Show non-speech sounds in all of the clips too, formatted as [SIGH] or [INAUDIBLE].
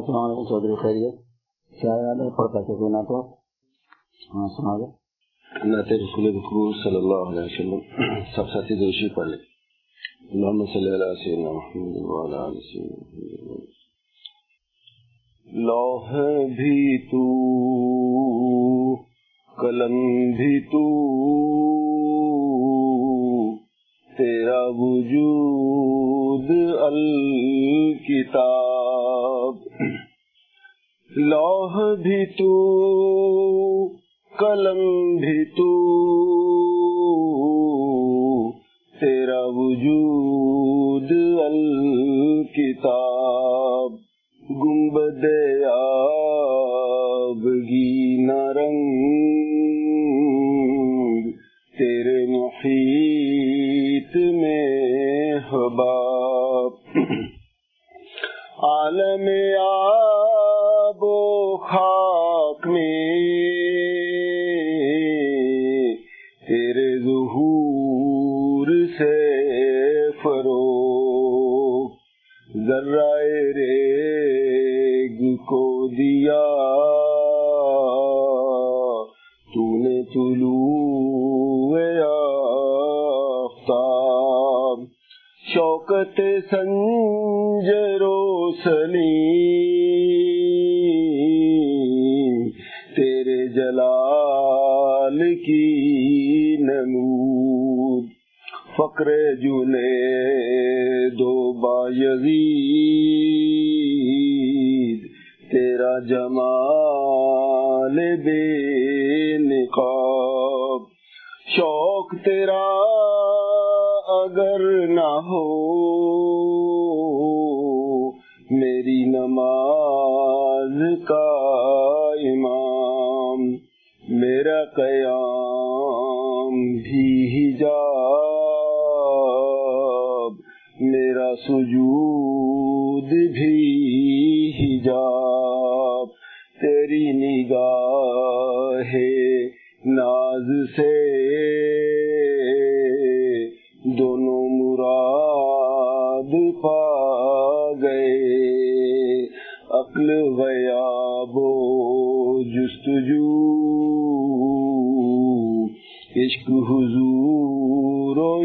السلام علیکم چودھری خیریت؟ کیا یاد ہے؟ پڑھتا کہ کوئی نہ تو ہاں سنا دے نعت رسول مقبول صلی اللہ علیہ وسلم، سب ساتھی دوشی پڑھ لیں۔ اللہم صلی اللہ سیدنا محمد وعلا علیہ سیدنا لوح بھی تو، قلم بھی تو، تیرا وجود الکتاب۔ لوح بھی تو، قلم بھی تو، تیرا وجود الکتاب، گنبد آبگی نرنگ، تیرے محیط میں حباب۔ [CLEARS THROAT] عالم آب آب و خاک میں تیرے ظہور سے فرو ذرائے ریگ کو دیا۔ تو نے طلوع آفتاب، شوکت سنجرو سلی جلال کی نمود، فقر جنے دو با یزید، تیرا جمال بے نقاب۔ شوق تیرا اگر نہ ہو، میری نماز کا میرا قیام بھی حجاب، میرا سجود بھی حجاب۔ تیری نگاہ ناز سے دونوں مراد پا گئے۔ عقل غیاب و جستجو عشق حضور و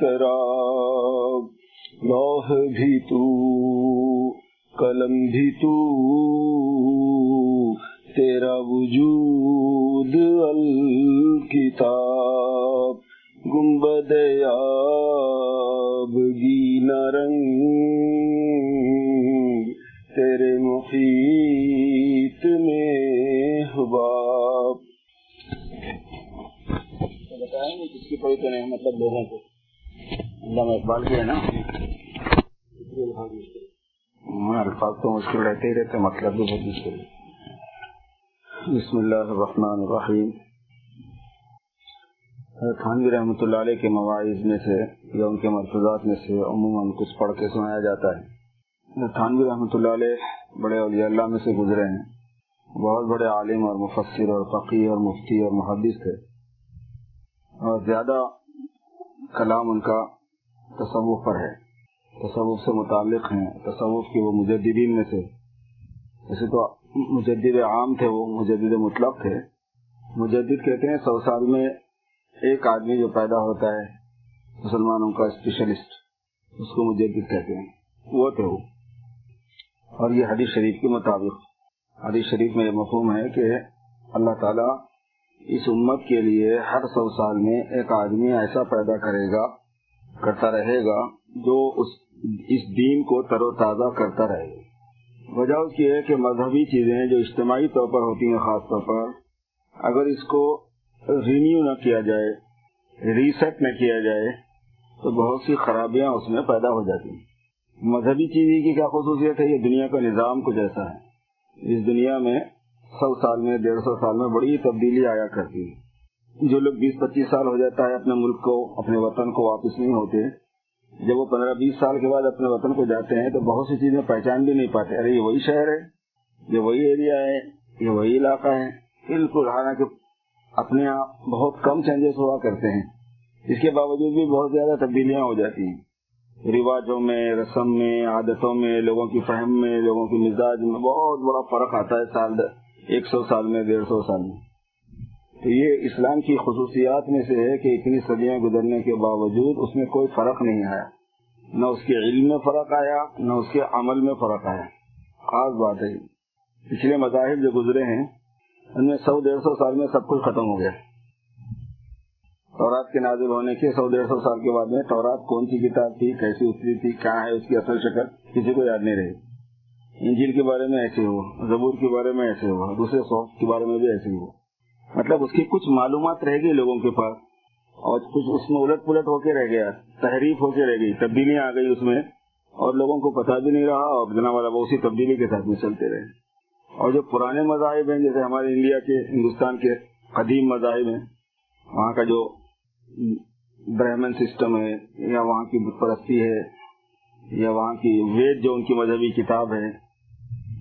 سراب لوح بھی تو، قلم بھی تو، تیرا وجود الکتاب، گنبد آبگی نرنگ، تیرے محیط میں حباب بتائیں گے کس کی کوئی تو نہیں مطلب لوگوں کو۔ علامہ اقبال کی ہے نا؟ ہاں، الفاظ تو مشکل رہتے ہی رہتے مطلب بھی بہت مشکل بسم اللہ الرحمن الرحیم۔ خانوی رحمۃ اللہ علیہ کے مواعظ میں سے یا ان کے مرفوظات میں سے عموماً کچھ پڑھ کے سنایا جاتا ہے۔ تھانوی رحمۃ اللہ علیہ بڑے اولیاء اللہ میں سے گزرے ہیں۔ بہت بڑے عالم اور مفسر اور فقیر اور مفتی اور محدث تھے۔ اور زیادہ کلام ان کا تصوف پر ہے۔ تصوف سے متعلق ہیں، تصوف کے وہ مجددین میں سے۔ ویسے تو مجدد عام تھے، وہ مجدد مطلق تھے۔ مجدد کہتے ہیں سو سال میں ایک آدمی جو پیدا ہوتا ہے، مسلمانوں کا اسپیشلسٹ اس کو مجدد کہتے ہیں۔ وہ تھے وہ۔ اور یہ حدیث شریف کے مطابق، حدیث شریف میں یہ مفہوم ہے کہ اللہ تعالیٰ اس امت کے لیے ہر سو سال میں ایک آدمی ایسا پیدا کرے گا، کرتا رہے گا، جو اس اس دین کو تر و تازہ کرتا رہے۔ گا وجہ اس کی ہے کہ مذہبی چیزیں جو اجتماعی طور پر ہوتی ہیں، خاص طور پر، اگر اس کو رینیو نہ کیا جائے، ریسیٹ نہ کیا جائے، تو بہت سی خرابیاں اس میں پیدا ہو جاتی ہیں۔ مذہبی چیزیں کی کیا خصوصیت ہے؟ یہ دنیا کا نظام کچھ ایسا ہے۔ اس دنیا میں سو سال میں، ڈیڑھ سو سال میں بڑی تبدیلی آیا کرتی ہے۔ جو لوگ بیس پچیس سال ہو جاتا ہے اپنے ملک کو، اپنے وطن کو واپس نہیں ہوتے، جب وہ پندرہ بیس سال کے بعد اپنے وطن کو جاتے ہیں تو بہت سی چیزیں پہچان بھی نہیں پاتے۔ ارے، یہ وہی شہر ہے، یہ وہی ایریا ہے، یہ وہی علاقہ ہے۔ بالکل، حالانکہ اپنے آپ بہت کم چینجز ہوا کرتے ہیں۔ اس کے باوجود بھی بہت زیادہ تبدیلیاں ہو جاتی ہیں۔ رواجوں میں، رسم میں، عادتوں میں، لوگوں کی فہم میں، لوگوں کی مزاج میں بہت بڑا فرق آتا ہے سال ایک سو سال میں، ڈیڑھ سو سال میں۔ تو یہ اسلام کی خصوصیات میں سے ہے کہ اتنی صدیاں گزرنے کے باوجود اس میں کوئی فرق نہیں آیا۔ نہ اس کے علم میں فرق آیا، نہ اس کے عمل میں فرق آیا۔ خاص بات ہے۔ پچھلے مذاہب جو گزرے ہیں، ان میں سو ڈیڑھ سو سال میں سب کچھ ختم ہو گیا۔ تورات کے نازل ہونے کے سو ڈیڑھ سو سال کے بعد میں تورات کون سی کتاب تھی، کیسی اتری تھی، کیا ہے، اس کی اصل شکل، کسی کو یاد نہیں رہی۔ انجیل کے بارے میں ایسے ہوا، زبور کے بارے میں ایسے ہوا، دوسرے سوف کے بارے میں بھی ایسے ہوا۔ مطلب اس کی کچھ معلومات رہ گئی لوگوں کے پاس، اور کچھ اس میں الٹ پلٹ ہو کے رہ گیا، تحریف ہو کے رہ گئی، تبدیلیاں آ گئی اس میں، اور لوگوں کو پتا بھی نہیں رہا، اور جناب والا اسی تبدیلی کے ساتھ میں چلتے رہے۔ اور جو پرانے مذاہب ہیں، جیسے ہمارے انڈیا کے، ہندوستان کے قدیم مذاہب ہیں، وہاں کا جو برہمن سسٹم ہے، یا وہاں کی بت پرستی ہے، یا وہاں کی وید جو ان کی مذہبی کتاب ہے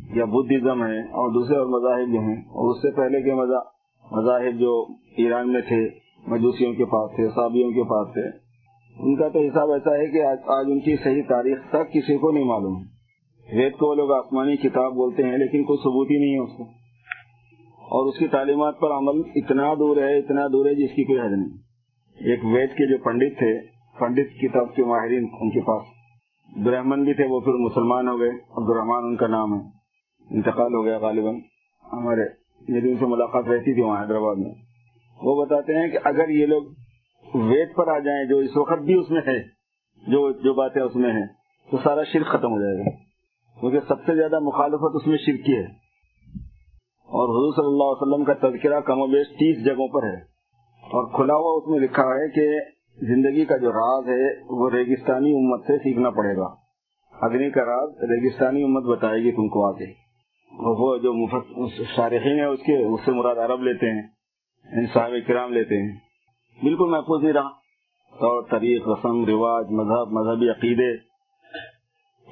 یا بدھزم ہے اور دوسرے اور مذاہب جو ہیں، اور اس سے پہلے کے مذاہب جو ایران میں تھے، مجوسیوں کے پاس تھے صابیوں کے پاس تھے، ان کا تو حساب ایسا ہے کہ آج ان کی صحیح تاریخ تک کسی کو نہیں معلوم۔ وید کو وہ لوگ آسمانی کتاب بولتے ہیں، لیکن کوئی ثبوت ہی نہیں ہے اس کو۔ اور اس کی تعلیمات پر عمل اتنا دور ہے، اتنا دور ہے جس کی کوئی حد نہیں۔ ایک وید کے جو پنڈت تھے، پنڈت کتاب کے ماہرین، ان کے پاس۔ برہمن بھی تھے، وہ پھر مسلمان ہو گئے عبد الرحمان ان کا نام ہے۔ انتقال ہو گیا غالباً۔ ہمارے میری ان سے ملاقات رہتی تھی وہاں حیدرآباد میں۔ وہ بتاتے ہیں کہ اگر یہ لوگ ویٹ پر آ جائیں، جو اس وقت بھی اس میں ہے، جو جو باتیں اس میں ہیں، تو سارا شرک ختم ہو جائے گا۔ کیونکہ سب سے زیادہ مخالفت اس میں شرک کی ہے۔ اور حضور صلی اللہ علیہ وسلم کا تذکرہ کم و بیش تیس جگہوں پر ہے۔ اور کھلا ہوا اس میں لکھا ہے کہ زندگی کا جو راز ہے، وہ ریگستانی امت سے سیکھنا پڑے گا۔ اگنی کا راز ریگستانی امت بتائے گی تم کو آگے۔ وہ جو شارحین ہیں، اس کے اس سے مراد عرب لیتے ہیں یعنی صاحب کرام لیتے ہیں۔ بالکل محفوظ نہیں رہا۔ اور طریق، رسم، رواج، مذہب، مذہبی عقیدے۔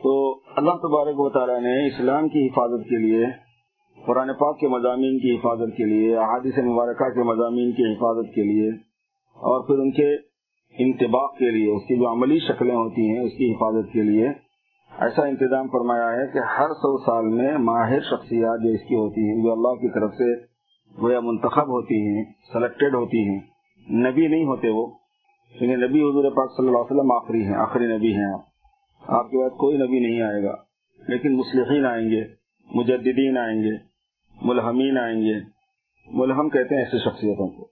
تو اللہ تبارک و تعالیٰ نے اسلام کی حفاظت کے لیے، قرآن پاک کے مضامین کی حفاظت کے لیے، احادیث مبارکہ کے مضامین کی حفاظت کے لیے، اور پھر ان کے انتباق کے لیے، اس کی جو عملی شکلیں ہوتی ہیں، اس کی حفاظت کے لیے ایسا انتظام فرمایا ہے کہ ہر سو سال میں ماہر شخصیات جو اس کی ہوتی ہیں، جو اللہ کی طرف سے گویا منتخب ہوتی ہیں سلیکٹڈ ہوتی ہیں، نبی نہیں ہوتے وہ۔ کیونکہ نبی حضور پاک صلی اللہ علیہ وسلم آخری ہیں، آخری نبی ہیں آپ۔ آپ کے بعد کوئی نبی نہیں آئے گا۔ لیکن مسلحین آئیں گے، مجددین آئیں گے، ملحمین آئیں گے۔ ملحم کہتے ہیں ایسی شخصیتوں کو۔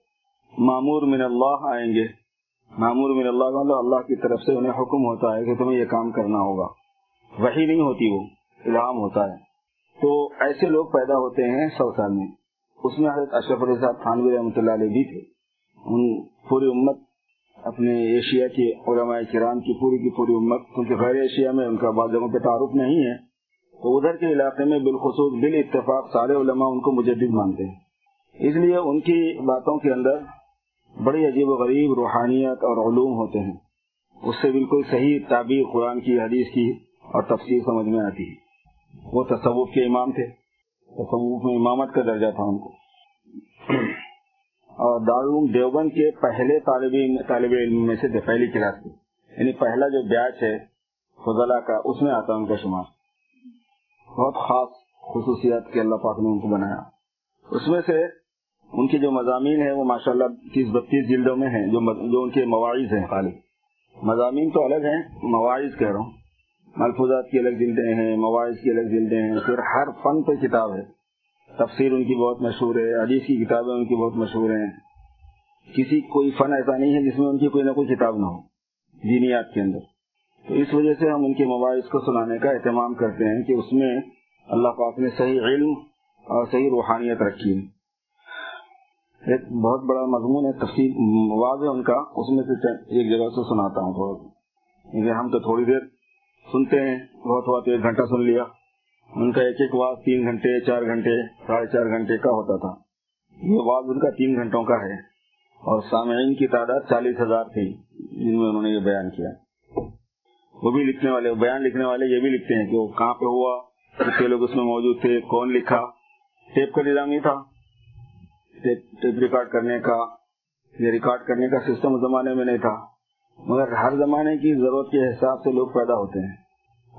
معمور من اللہ آئیں گے۔ معمور من اللہ کا اللہ کی طرف سے انہیں حکم ہوتا ہے کہ تمہیں یہ کام کرنا ہوگا۔ وہی نہیں ہوتی وہ، الہام ہوتا ہے۔ تو ایسے لوگ پیدا ہوتے ہیں سو سال میں۔ اس میں حضرت اشرف علی صاحب خانوی رحمۃ اللہ علیہ بھی تھے۔ ان پوری امت اپنے ایشیا کے علماء کرام کی پوری کی پوری امت، کیونکہ غیر ایشیا میں ان کا بعض جگہوں پہ تعارف نہیں ہے۔ تو ادھر کے علاقے میں بالخصوص بال اتفاق سارے علماء ان کو مجدد مانتے ہیں۔ اس لیے ان کی باتوں کے اندر بڑی عجیب و غریب روحانیت اور علوم ہوتے ہیں۔ اس سے بالکل صحیح تعبیر قرآن کی، حدیث کی اور تفصیل سمجھ میں آتی ہے۔ وہ تصوف کے امام تھے۔ تصوف میں امامت کا درجہ تھا ان کو۔ اور دارالعلوم دیوبند کے پہلے طالب طالب علم میں سے پہلی کلاس تھی یعنی پہلا جو بیچ ہے، فضلہ کا، اس میں آتا ان کا شمار۔ بہت خاص خصوصیات کے اللہ پاک نے ان کو بنایا۔ اس میں سے ان کی جو مضامین ہیں، وہ ماشاء اللہ تیس بتیس جلدوں میں ہیں، جو جو ان کے مواعث ہیں خالی مضامین تو الگ ہیں مواعث کہہ رہا ہوں۔ ملفوظات کی الگ جلدیں ہیں، مواعظ کی الگ جلدیں ہیں، پھر ہر فن پہ کتاب ہے۔ تفسیر ان کی بہت مشہور ہے، حدیث کی کتابیں ان کی بہت مشہور ہیں۔ کسی کوئی فن ایسا نہیں ہے جس میں ان کی کوئی نہ کوئی کتاب نہ ہو، دینیات کے اندر۔ تو اس وجہ سے ہم ان کے مواعظ کو سنانے کا اہتمام کرتے ہیں کہ اس میں اللہ پاک نے صحیح علم اور صحیح روحانیت رکھی ہے۔ ایک بہت بڑا مضمون ہے تفصیل واضح ان کا، اس میں سے ایک جگہ سے سناتا ہوں تھوڑا ہم تو تھوڑی دیر سنتے ہیں، بہت ہوا تو ایک گھنٹہ سن لیا۔ ان کا ایک ایک واز تین گھنٹے، چار گھنٹے، ساڑھے چار گھنٹے کا ہوتا تھا۔ یہ واز ان کا تین گھنٹوں کا ہے۔ اور سامعین کی تعداد چالیس ہزار تھی، جن میں انہوں نے یہ بیان کیا۔ وہ بھی لکھنے والے، بیان لکھنے والے یہ بھی لکھتے ہیں کہ وہ کہاں پہ ہوا، کتنے لوگ اس میں موجود تھے، کون لکھا۔ ٹیپ کا نظام نہیں تھا۔ ٹیپ ریکارڈ کرنے کا یا ریکارڈ کرنے کا سسٹم زمانے میں نہیں تھا۔ مگر ہر زمانے کی ضرورت کے حساب سے لوگ پیدا ہوتے ہیں۔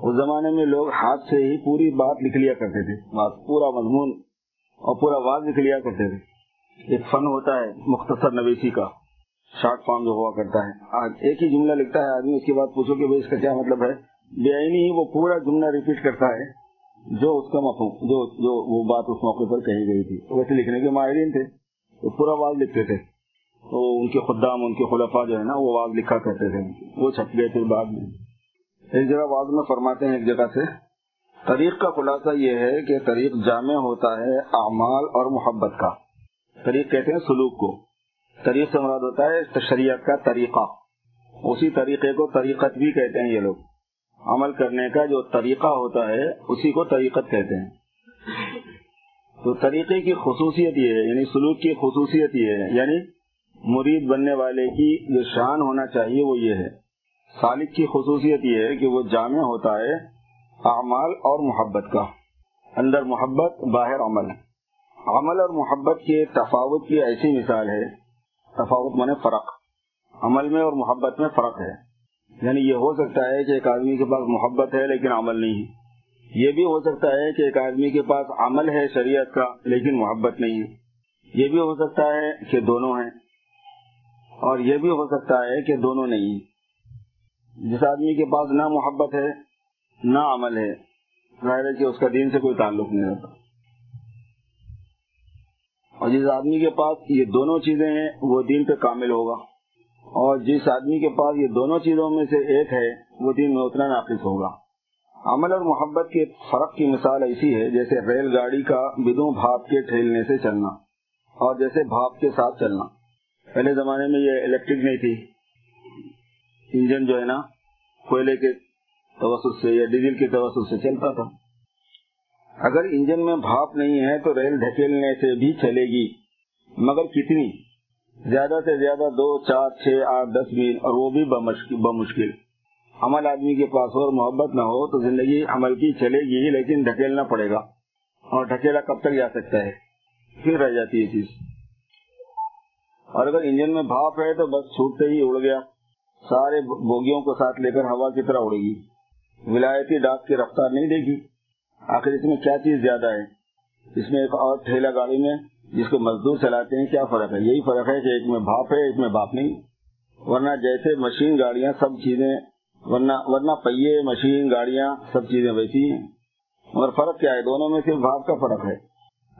اس زمانے میں لوگ ہاتھ سے ہی پوری بات لکھ لیا کرتے تھے۔ پورا مضمون اور پورا واضح لکھ لیا کرتے تھے۔ ایک فن ہوتا ہے مختصر نویسی کا۔ شارٹ فارم جو ہوا کرتا ہے۔ آج ایک ہی جملہ لکھتا ہے، آدمی اس کے بعد پوچھو کہ اس کا کیا مطلب ہے؟ بے ہی وہ پورا جملہ ریپیٹ کرتا ہے، جو اس کا مفہوم، جو جو وہ بات اس موقع پر کہی گئی تھی۔ ویسے لکھنے کے ماہرین تھے، وہ پورا واضح لکھتے تھے۔ تو ان کے خدام، ان کے خلفا جو ہے نا، وہ واضح لکھا کرتے تھے۔ وہ چھپ گئے تھے بعد میں۔ ایک جگہ واضح میں فرماتے ہیں ایک جگہ سے، طریق کا خلاصہ یہ ہے کہ طریق جامع ہوتا ہے اعمال اور محبت کا۔ طریق کہتے ہیں سلوک کو۔ طریق سے مراد ہوتا ہے شریعت کا طریقہ۔ اسی طریقے کو طریقت بھی کہتے ہیں یہ لوگ۔ عمل کرنے کا جو طریقہ ہوتا ہے، اسی کو طریقت کہتے ہیں۔ تو طریقے کی خصوصیت یہ ہے یعنی سلوک کی خصوصیت یہ ہے۔ یعنی مرید بننے والے کی جو شان ہونا چاہیے وہ یہ ہے۔ سالک کی خصوصیت یہ ہے کہ وہ جامع ہوتا ہے اعمال اور محبت کا۔ اندر محبت، باہر عمل۔ عمل اور محبت کے تفاوت کی ایسی مثال ہے۔ تفاوت مانے فرق۔ عمل میں اور محبت میں فرق ہے۔ یعنی یہ ہو سکتا ہے کہ ایک آدمی کے پاس محبت ہے لیکن عمل نہیں۔ ہے یہ بھی ہو سکتا ہے کہ ایک آدمی کے پاس عمل ہے شریعت کا لیکن محبت نہیں۔ ہے یہ بھی ہو سکتا ہے کہ دونوں ہیں۔ اور یہ بھی ہو سکتا ہے کہ دونوں نہیں۔ جس آدمی کے پاس نہ محبت ہے، نہ عمل ہے، ظاہر ہے کہ اس کا دین سے کوئی تعلق نہیں رہتا۔ اور جس آدمی کے پاس یہ دونوں چیزیں ہیں، وہ دین پہ کامل ہوگا۔ اور جس آدمی کے پاس یہ دونوں چیزوں میں سے ایک ہے، وہ دین میں اتنا ناقص ہوگا۔ عمل اور محبت کے فرق کی مثال ایسی ہے، جیسے ریل گاڑی کا بدوں بھاپ کے ٹھیلنے سے چلنا اور جیسے بھاپ کے ساتھ چلنا۔ پہلے زمانے میں یہ الیکٹرک نہیں تھی۔ انجن جو ہے نا، کوئلے کے توسط سے یا ڈیزل کے توسط سے چلتا تھا۔ اگر انجن میں بھاپ نہیں ہے تو ریل ڈھکیلنے سے بھی چلے گی، مگر کتنی؟ زیادہ سے زیادہ دو، چار، چھ، آٹھ، دس میل، اور وہ بھی بمشکل۔ عمل آدمی کے پاس اور محبت نہ ہو تو زندگی عمل کی چلے گی، لیکن ڈھکیلنا پڑے گا۔ اور ڈھکیلا کب تک جا سکتا ہے؟ پھر رہ جاتی ہے چیز؟ اور اگر انجن میں بھاپ ہے تو بس چھوٹتے ہی اڑ گیا۔ سارے بوگیوں کو ساتھ لے کر ہوا کی طرح اڑے گی۔ ولایتی ڈاک کی رفتار نہیں دے گی آخر اس میں کیا چیز زیادہ ہے؟ اس میں ایک اور ٹھیلا گاڑی میں جس کو مزدور چلاتے ہیں، کیا فرق ہے؟ یہی فرق ہے کہ ایک میں بھاپ ہے، ایک میں باپ نہیں۔ ورنہ جیسے مشین گاڑیاں سب چیزیں، ورنہ ورنہ پہیے، مشین گاڑیاں سب چیزیں ویسی ہیں۔ اور فرق کیا ہے؟ دونوں میں صرف بھاپ کا فرق ہے۔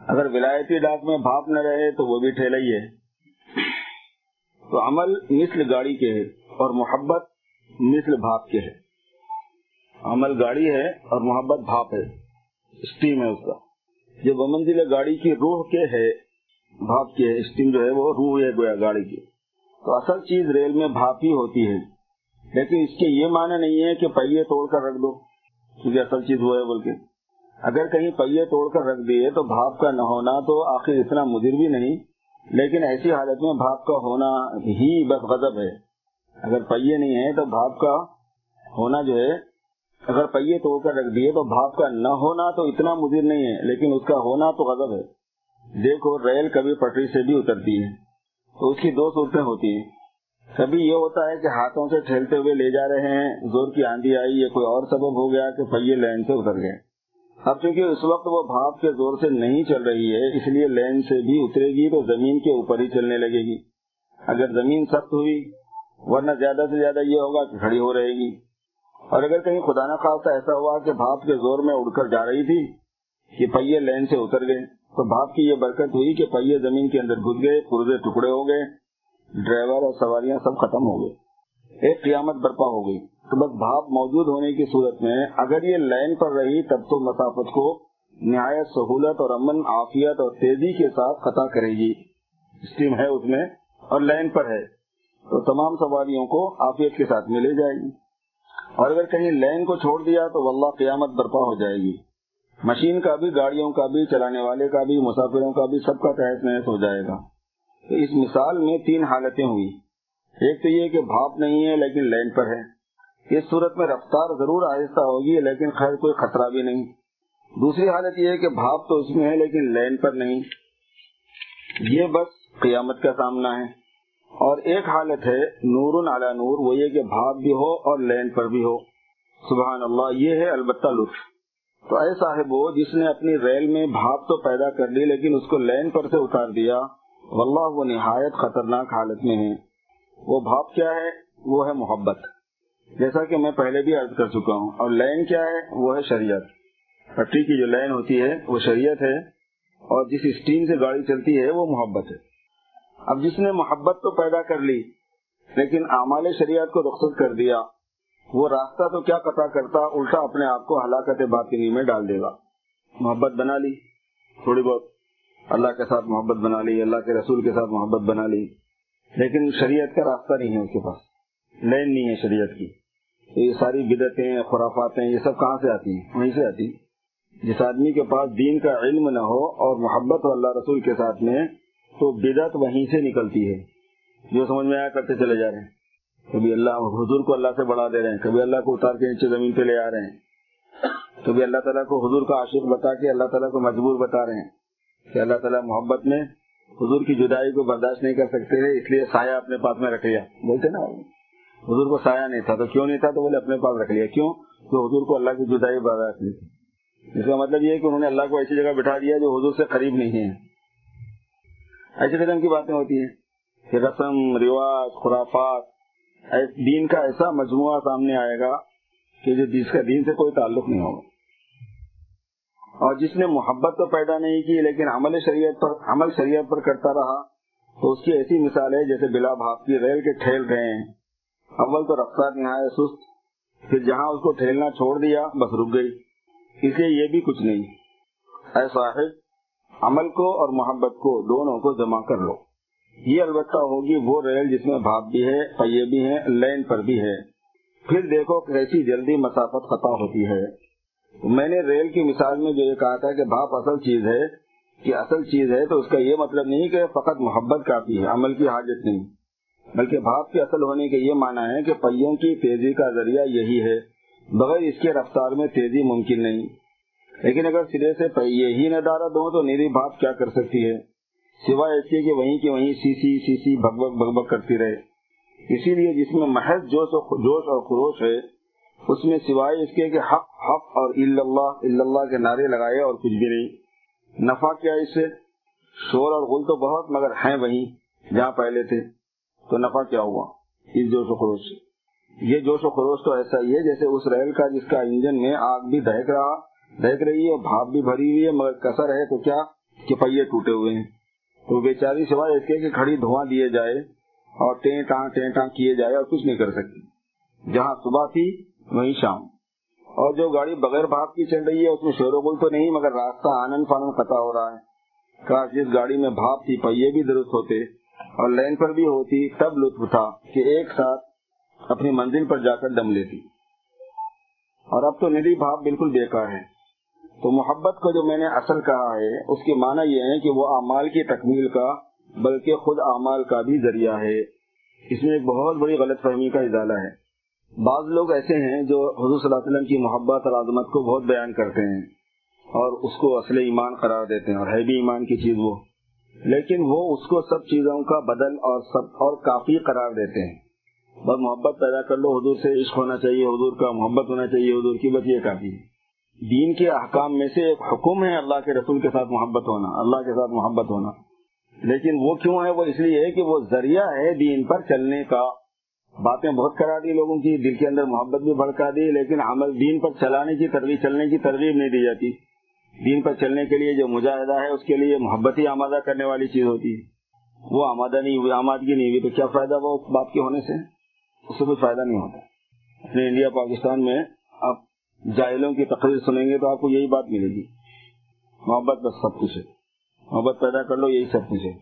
اگر ولایتی ڈاک میں بھاپ نہ رہے تو وہ بھی ٹھیلا ہی ہے۔ تو عمل مثل گاڑی کے ہے اور محبت مثل بھاپ کے ہے۔ عمل گاڑی ہے اور محبت بھاپ ہے۔ اسٹیم ہے اس کا۔ جو بمنزل گاڑی کی روح کے ہے، بھاپ کی ہے اسٹیم جو ہے وہ روح ہے گویا گاڑی کی۔ تو اصل چیز ریل میں بھاپ ہی ہوتی ہے۔ لیکن اس کے یہ معنی نہیں ہے کہ پہیے توڑ کر رکھ دو، کیونکہ اصل چیز وہ ہے بول کے اگر کہیں پہیے توڑ کر رکھ دیے تو بھاپ کا نہ ہونا تو آخر اتنا مضر بھی نہیں۔ لیکن ایسی حالت میں بھاپ کا ہونا ہی بس غضب ہے۔ اگر پہیے نہیں ہے تو بھاپ کا ہونا جو ہے، اگر پہیے توڑ کر رکھ دیے تو بھاپ کا نہ ہونا تو اتنا مضر نہیں ہے، لیکن اس کا ہونا تو غضب ہے۔ دیکھو، ریل کبھی پٹری سے بھی اترتی ہے، تو اس کی دو صورتیں ہوتی ہیں۔ کبھی یہ ہوتا ہے کہ ہاتھوں سے ٹھیلتے ہوئے لے جا رہے ہیں، زور کی آندھی آئی یا کوئی اور سبب ہو گیا کہ پہیے لین سے اتر گئے۔ اب چونکہ اس وقت وہ بھاپ کے زور سے نہیں چل رہی ہے، اس لیے لین سے بھی اترے گی تو زمین کے اوپر ہی چلنے لگے گی۔ اگر زمین سخت ہوئی، ورنہ زیادہ سے زیادہ یہ ہوگا کہ کھڑی ہو رہے گی۔ اور اگر کہیں خدا نہ خاصا ایسا ہوا کہ بھاپ کے زور میں اڑ کر جا رہی تھی کہ پہیے لین سے اتر گئے، تو بھاپ کی یہ برکت ہوئی کہ پہیے زمین کے اندر گھس گئے پورزے ٹکڑے ہو گئے، ڈرائیور اور سواریاں سب ختم ہو گئے۔ ایک قیامت برپا ہو گئی۔ بھاپ موجود ہونے کی صورت میں اگر یہ لین پر رہی تب تو مسافت کو نہایت سہولت اور امن، عافیت اور تیزی کے ساتھ خطا کرے گی۔ اسٹیم ہے اس میں اور لین پر ہے۔ تو تمام سواریوں کو عافیت کے ساتھ ملے جائے گی۔ اور اگر کہیں لین کو چھوڑ دیا تو واللہ قیامت برپا ہو جائے گی۔ مشین کا بھی، گاڑیوں کا بھی، چلانے والے کا بھی، مسافروں کا بھی سب کا تحت نحس ہو جائے گا۔ تو اس مثال میں تین حالتیں ہوئی۔ ایک تو یہ کہ بھاپ نہیں ہے لیکن لین پر ہے۔ اس صورت میں رفتار ضرور آہستہ ہوگی، لیکن خیر کوئی خطرہ بھی نہیں۔ دوسری حالت یہ ہے کہ بھاپ تو اس میں ہے، لیکن لین پر نہیں۔ یہ بس قیامت کا سامنا ہے۔ اور ایک حالت ہے نور علی نور، وہ یہ کہ بھاپ بھی ہو اور لین پر بھی ہو۔ سبحان اللہ، یہ ہے البتہ لطف۔ تو اے صاحب وہ جس نے اپنی ریل میں بھاپ تو پیدا کر لی، لیکن اس کو لین پر سے اتار دیا، واللہ وہ نہایت خطرناک حالت میں ہے۔ وہ بھاپ کیا ہے؟ وہ ہے محبت۔ جیسا کہ میں پہلے بھی عرض کر چکا ہوں، اور لین کیا ہے؟ وہ ہے شریعت۔ پٹری کی جو لین ہوتی ہے، وہ شریعت ہے، اور جس اسٹیم سے گاڑی چلتی ہے، وہ محبت ہے۔ اب جس نے محبت تو پیدا کر لی، لیکن اعمال شریعت کو رخصت کر دیا، وہ راستہ تو کیا قطع کرتا، الٹا اپنے آپ کو ہلاکت باطنی میں ڈال دے گا۔ محبت بنا لی، تھوڑی بہت۔ اللہ کے ساتھ محبت بنا لی، اللہ کے رسول کے ساتھ محبت بنا لی، لیکن شریعت کا راستہ نہیں ہے اس کے پاس۔ لین نہیں ہے شریعت کی۔ یہ ساری بدتیں خرافاتیں، یہ سب کہاں سے آتی ہیں؟ وہیں سے آتی جس آدمی کے پاس دین کا علم نہ ہو اور محبت ہو اللہ رسول کے ساتھ میں، تو بدت وہیں سے نکلتی ہے۔ جو سمجھ میں آیا کرتے چلے جا رہے ہیں۔ کبھی اللہ حضور کو اللہ سے بڑھا دے رہے ہیں، کبھی اللہ کو اتار کے نیچے زمین پہ لے آ رہے ہیں۔ کبھی اللہ تعالیٰ کو حضور کا عاشق بتا کے اللہ تعالیٰ کو مجبور بتا رہے ہیں کہ اللہ تعالیٰ محبت میں حضور کی جدائی کو برداشت نہیں کر سکتے، اس لیے سایہ اپنے پاس میں رکھ لیا۔ بولتے نا۔ حضور کو سایہ نہیں تھا تو کیوں نہیں تھا؟ تو بولے اپنے پاس رکھ لیا۔ کیوں؟ تو حضور کو اللہ کی جدائی برداشت نہیں تھی۔ اس کا مطلب یہ کہ انہوں نے اللہ کو ایسی جگہ بٹھا دیا جو حضور سے قریب نہیں ہے۔ ایسے قسم کی باتیں ہوتی ہیں کہ رسم، رواج، خرافات دین کا ایسا مجموعہ سامنے آئے گا کہ جو جس کا دین سے کوئی تعلق نہیں ہوگا۔ اور جس نے محبت تو پیدا نہیں کی لیکن عمل شریعت پر، عمل شریعت پر کرتا رہا، تو اس کی ایسی مثال ہے جیسے بلا بھاپ کی ریل کے ٹھیل رہے ہیں۔ اول تو رفتار نہایت سست، پھر جہاں اس کو ٹھیلنا چھوڑ دیا، بس رک گئی۔ اس لیے یہ بھی کچھ نہیں۔ اے صاحب، عمل کو اور محبت کو دونوں کو جمع کر لو۔ یہ البتہ ہوگی وہ ریل جس میں بھاپ بھی ہے، پہیے بھی ہیں، لین پر بھی ہے۔ پھر دیکھو کیسی جلدی مسافت خطا ہوتی ہے۔ میں نے ریل کی مثال میں جو یہ کہا تھا کہ بھاپ اصل چیز ہے، کہ اصل چیز ہے تو اس کا یہ مطلب نہیں کہ فقط محبت کافی ہے، عمل کی حاجت نہیں۔ بلکہ بھاپ کے اصل ہونے کے یہ معنی ہے کہ پہیوں کی تیزی کا ذریعہ یہی ہے، بغیر اس کے رفتار میں تیزی ممکن نہیں۔ لیکن اگر سرے سے پہیے ہی نہ دارت ہوں تو نیری بھاپ کیا کر سکتی ہے؟ سوائے اس کے کہ وہیں کی وہیں سی سی سی سی بھگ بگ بگ بگ کرتی رہے۔ اسی لیے جس میں محض جوش اور خروش ہے، اس میں سوائے اس کے کہ حق حق اور اللہ اللہ کے نعرے لگائے اور کچھ بھی نہیں۔ نفع کیا اس سے؟ شور اور غل تو بہت مگر ہیں وہیں، جہاں پہلے تھے۔ تو نفع کیا ہوا اس جوش و خروش سے؟ یہ جوش و خروش تو ایسا ہی ہے جیسے اس ریل کا جس کا انجن میں آگ بھی دہک رہا دہک رہی ہے، بھاپ بھی بھری ہوئی ہے، مگر کسر ہے تو کیا؟ کہ پہیے ٹوٹے ہوئے ہیں۔ تو بیچاری سوائے اس کے کہ کھڑی دھواں دیے جائے اور ٹیں ٹاں ٹیں ٹاں کیے جائے اور کچھ نہیں کر سکتی۔ جہاں صبح تھی، وہیں شام۔ اور جو گاڑی بغیر بھاپ کی چل رہی ہے، اس میں شور و گل تو نہیں، مگر راستہ آنند فانند قطع ہو رہا ہے۔ کاش جس گاڑی میں بھاپ تھی، پہیے بھی درست ہوتے۔ اور لائن پر بھی ہوتی تب لطف تھا کہ ایک ساتھ اپنی منزل پر جا کر دم لیتی۔ اور اب تو ندی بھاپ بالکل بیکار ہے۔ تو محبت کو جو میں نے اصل کہا ہے، اس کے معنی یہ ہے کہ وہ اعمال کی تکمیل کا، بلکہ خود اعمال کا بھی ذریعہ ہے۔ اس میں ایک بہت بڑی غلط فہمی کا اضالہ ہے۔ بعض لوگ ایسے ہیں جو حضور صلی اللہ علیہ وسلم کی محبت اور عظمت کو بہت بیان کرتے ہیں اور اس کو اصل ایمان قرار دیتے ہیں اور ہے بھی ایمان کی چیز وہ۔ لیکن وہ اس کو سب چیزوں کا بدل اور سب اور کافی قرار دیتے ہیں۔ بس محبت پیدا کر لو، حضور سے عشق ہونا چاہیے، حضور کا محبت ہونا چاہیے، حضور کی بس یہ کافی ہے۔ دین کے احکام میں سے ایک حکم ہے اللہ کے رسول کے ساتھ محبت ہونا، اللہ کے ساتھ محبت ہونا۔ لیکن وہ کیوں ہے؟ وہ اس لیے ہے کہ وہ ذریعہ ہے دین پر چلنے کا۔ باتیں بہت کرا دی لوگوں کی، دل کے اندر محبت بھی بھڑکا دی، لیکن عمل دین پر چلانے کی ترغیب چلنے کی ترغیب نہیں دی جاتی۔ دین پر چلنے کے لیے جو مجاہدہ ہے، اس کے لیے محبت ہی آمادہ کرنے والی چیز ہوتی ہے وہ آمادہ نہیں ہوئی آمادگی نہیں ہوئی تو کیا فائدہ وہ بات کے ہونے سے؟ اس سے کوئی فائدہ نہیں ہوتا۔ اپنے انڈیا، پاکستان میں آپ جاہلوں کی تقریر سنیں گے تو آپ کو یہی بات ملے گی۔ محبت بس سب کچھ ہے۔ محبت پیدا کر لو، یہی سب کچھ ہے۔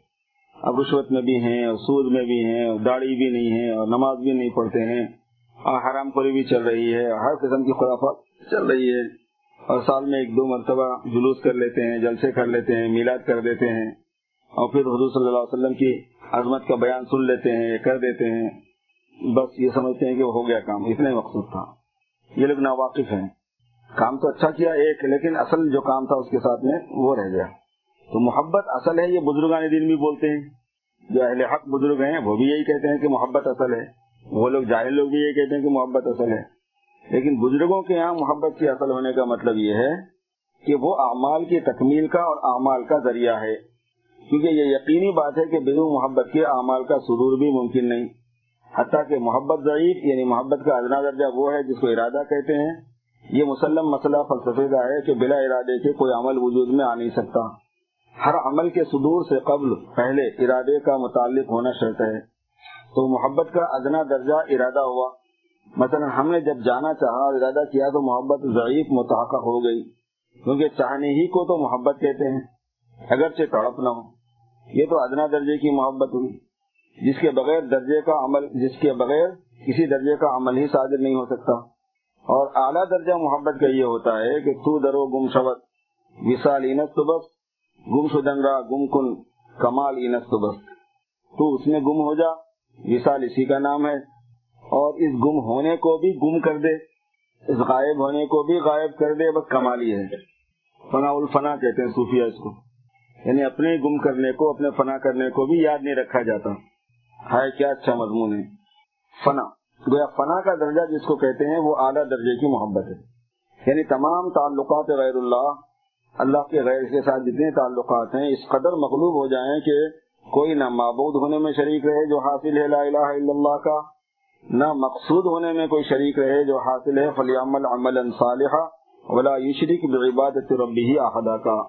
اب رشوت میں بھی ہیں، اور سود میں بھی ہیں، اور داڑھی بھی نہیں ہے، اور نماز بھی نہیں پڑھتے ہیں۔ اور حرام خوری بھی چل رہی ہے۔ ہر قسم کی خرافات چل رہی ہے۔ اور سال میں ایک دو مرتبہ جلوس کر لیتے ہیں، جلسے کر لیتے ہیں، میلاد کر دیتے ہیں۔ اور پھر حضور صلی اللہ علیہ وسلم کی عظمت کا بیان سن لیتے ہیں کر دیتے ہیں۔ بس یہ سمجھتے ہیں کہ وہ ہو گیا کام، اتنا ہی مقصود تھا۔ یہ لوگ ناواقف ہیں۔ کام تو اچھا کیا ایک، لیکن اصل جو کام تھا اس کے ساتھ میں وہ رہ گیا۔ تو محبت اصل ہے، یہ بزرگان دین بھی بولتے ہیں۔ جو اہل حق بزرگ ہیں، وہ بھی یہی کہتے ہیں کہ محبت اصل ہے۔ وہ لوگ جاہل لوگ بھی یہی کہتے ہیں کہ محبت اصل ہے۔ لیکن بزرگوں کے یہاں محبت کی اصل ہونے کا مطلب یہ ہے کہ وہ اعمال کی تکمیل کا اور اعمال کا ذریعہ ہے۔ کیونکہ یہ یقینی بات ہے کہ بغیر محبت کے اعمال کا صدور بھی ممکن نہیں۔ حتیٰ کہ محبت ضعیف یعنی محبت کا ادنا درجہ وہ ہے جس کو ارادہ کہتے ہیں۔ یہ مسلم مسئلہ فلسفے کا ہے کہ بلا ارادے کے کوئی عمل وجود میں آ نہیں سکتا۔ ہر عمل کے صدور سے قبل پہلے ارادے کا متعلق ہونا شرط ہے۔ تو محبت کا ادنا درجہ ارادہ ہوا۔ مثلا ہم نے جب جانا چاہا اور ارادہ کیا تو محبت ضعیف متحقق ہو گئی، کیونکہ چاہنے ہی کو تو محبت کہتے ہیں، اگرچہ تڑپ نہ ہو۔ یہ تو ادنا درجے کی محبت ہوئی، جس کے بغیر درجے کا عمل، جس کے بغیر کسی درجے کا عمل ہی صادر نہیں ہو سکتا۔ اور اعلیٰ درجہ محبت کا یہ ہوتا ہے کہ تو درو گم شبت وسال اینت تو بس، گم شدنگا گم کن، کمال اینت تو بس۔ تو اس میں گم ہو جا وسال اسی کا نام ہے اور اس گم ہونے کو بھی گم کر دے، اس غائب ہونے کو بھی غائب کر دے، بس کمال ہی ہے۔ فنا الفنا کہتے ہیں صوفیہ اس کو۔ یعنی اپنے گم کرنے کو، اپنے فنا کرنے کو بھی یاد نہیں رکھا جاتا۔ ہے کیا اچھا مضمون ہے۔ فنا، گویا فنا کا درجہ جس کو کہتے ہیں، وہ اعلیٰ درجے کی محبت ہے۔ یعنی تمام تعلقات غیر اللہ اللہ کے غیر کے ساتھ جتنے تعلقات ہیں، اس قدر مغلوب ہو جائیں کہ کوئی نہ معبود ہونے میں شریک رہے جو حاصل ہے لا الہ الا اللہ کا۔ نہ مقصود ہونے میں کوئی شریک رہے جو حاصل ہے فلی عمل عمل صالحہ ولا یشرک بعبادت ربی احدا کا۔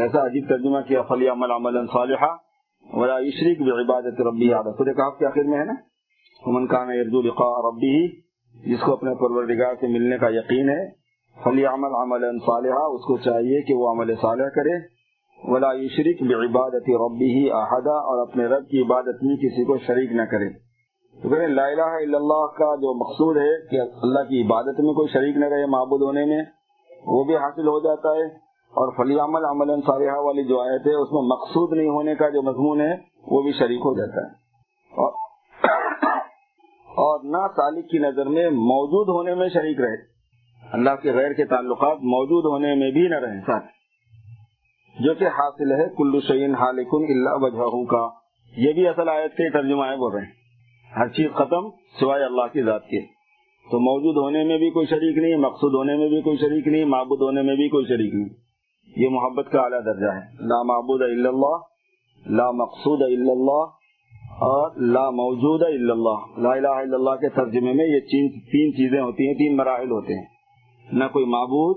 ایسا عجیب ترجمہ کیا فلی عمل عمل صالحہ ولا یشرک بعبادت ربی احدا سورہ کہف کے آخر میں ہے نا؟ من کان یرجو لقاء ربی جس کو اپنے پروردگار سے ملنے کا یقین ہے فلی عمل عمل صالحہ اس کو چاہیے کہ وہ عمل صالح کرے۔ ولا یشرک بعبادت ربی احدا اور اپنے رب کی عبادت میں کسی کو شریک نہ کرے۔ تو کہتے لا الہ الا اللہ کا جو مقصود ہے کہ اللہ کی عبادت میں کوئی شریک نہ رہے معبود ہونے میں، وہ بھی حاصل ہو جاتا ہے۔ اور فلی عمل عمل صالحہ والی جو آیت ہے، اس میں مقصود نہیں ہونے کا جو مضمون ہے، وہ بھی شریک ہو جاتا ہے۔ اور اور نہ سالک کی نظر میں موجود ہونے میں شریک رہے۔ اللہ کے غیر کے تعلقات موجود ہونے میں بھی نہ رہے۔ ساتھ۔ جو کہ حاصل ہے کلو شعین حالکن اللہ وجہ کا۔ یہ بھی اصل آیت کے ترجمہ بول رہے ہیں۔ ہر چیز ختم سوائے اللہ کی ذات کے۔ تو موجود ہونے میں بھی کوئی شریک نہیں، مقصود ہونے میں بھی کوئی شریک نہیں، معبود ہونے میں بھی کوئی شریک نہیں۔ یہ محبت کا اعلیٰ درجہ ہے۔ لا معبود الا اللہ، لا مقصود الا اللہ اور لا موجود الا اللہ۔ لا الہ الا اللہ کے ترجمے میں یہ تین چیزیں ہوتی ہیں، تین مراحل ہوتے ہیں۔ نہ کوئی معبود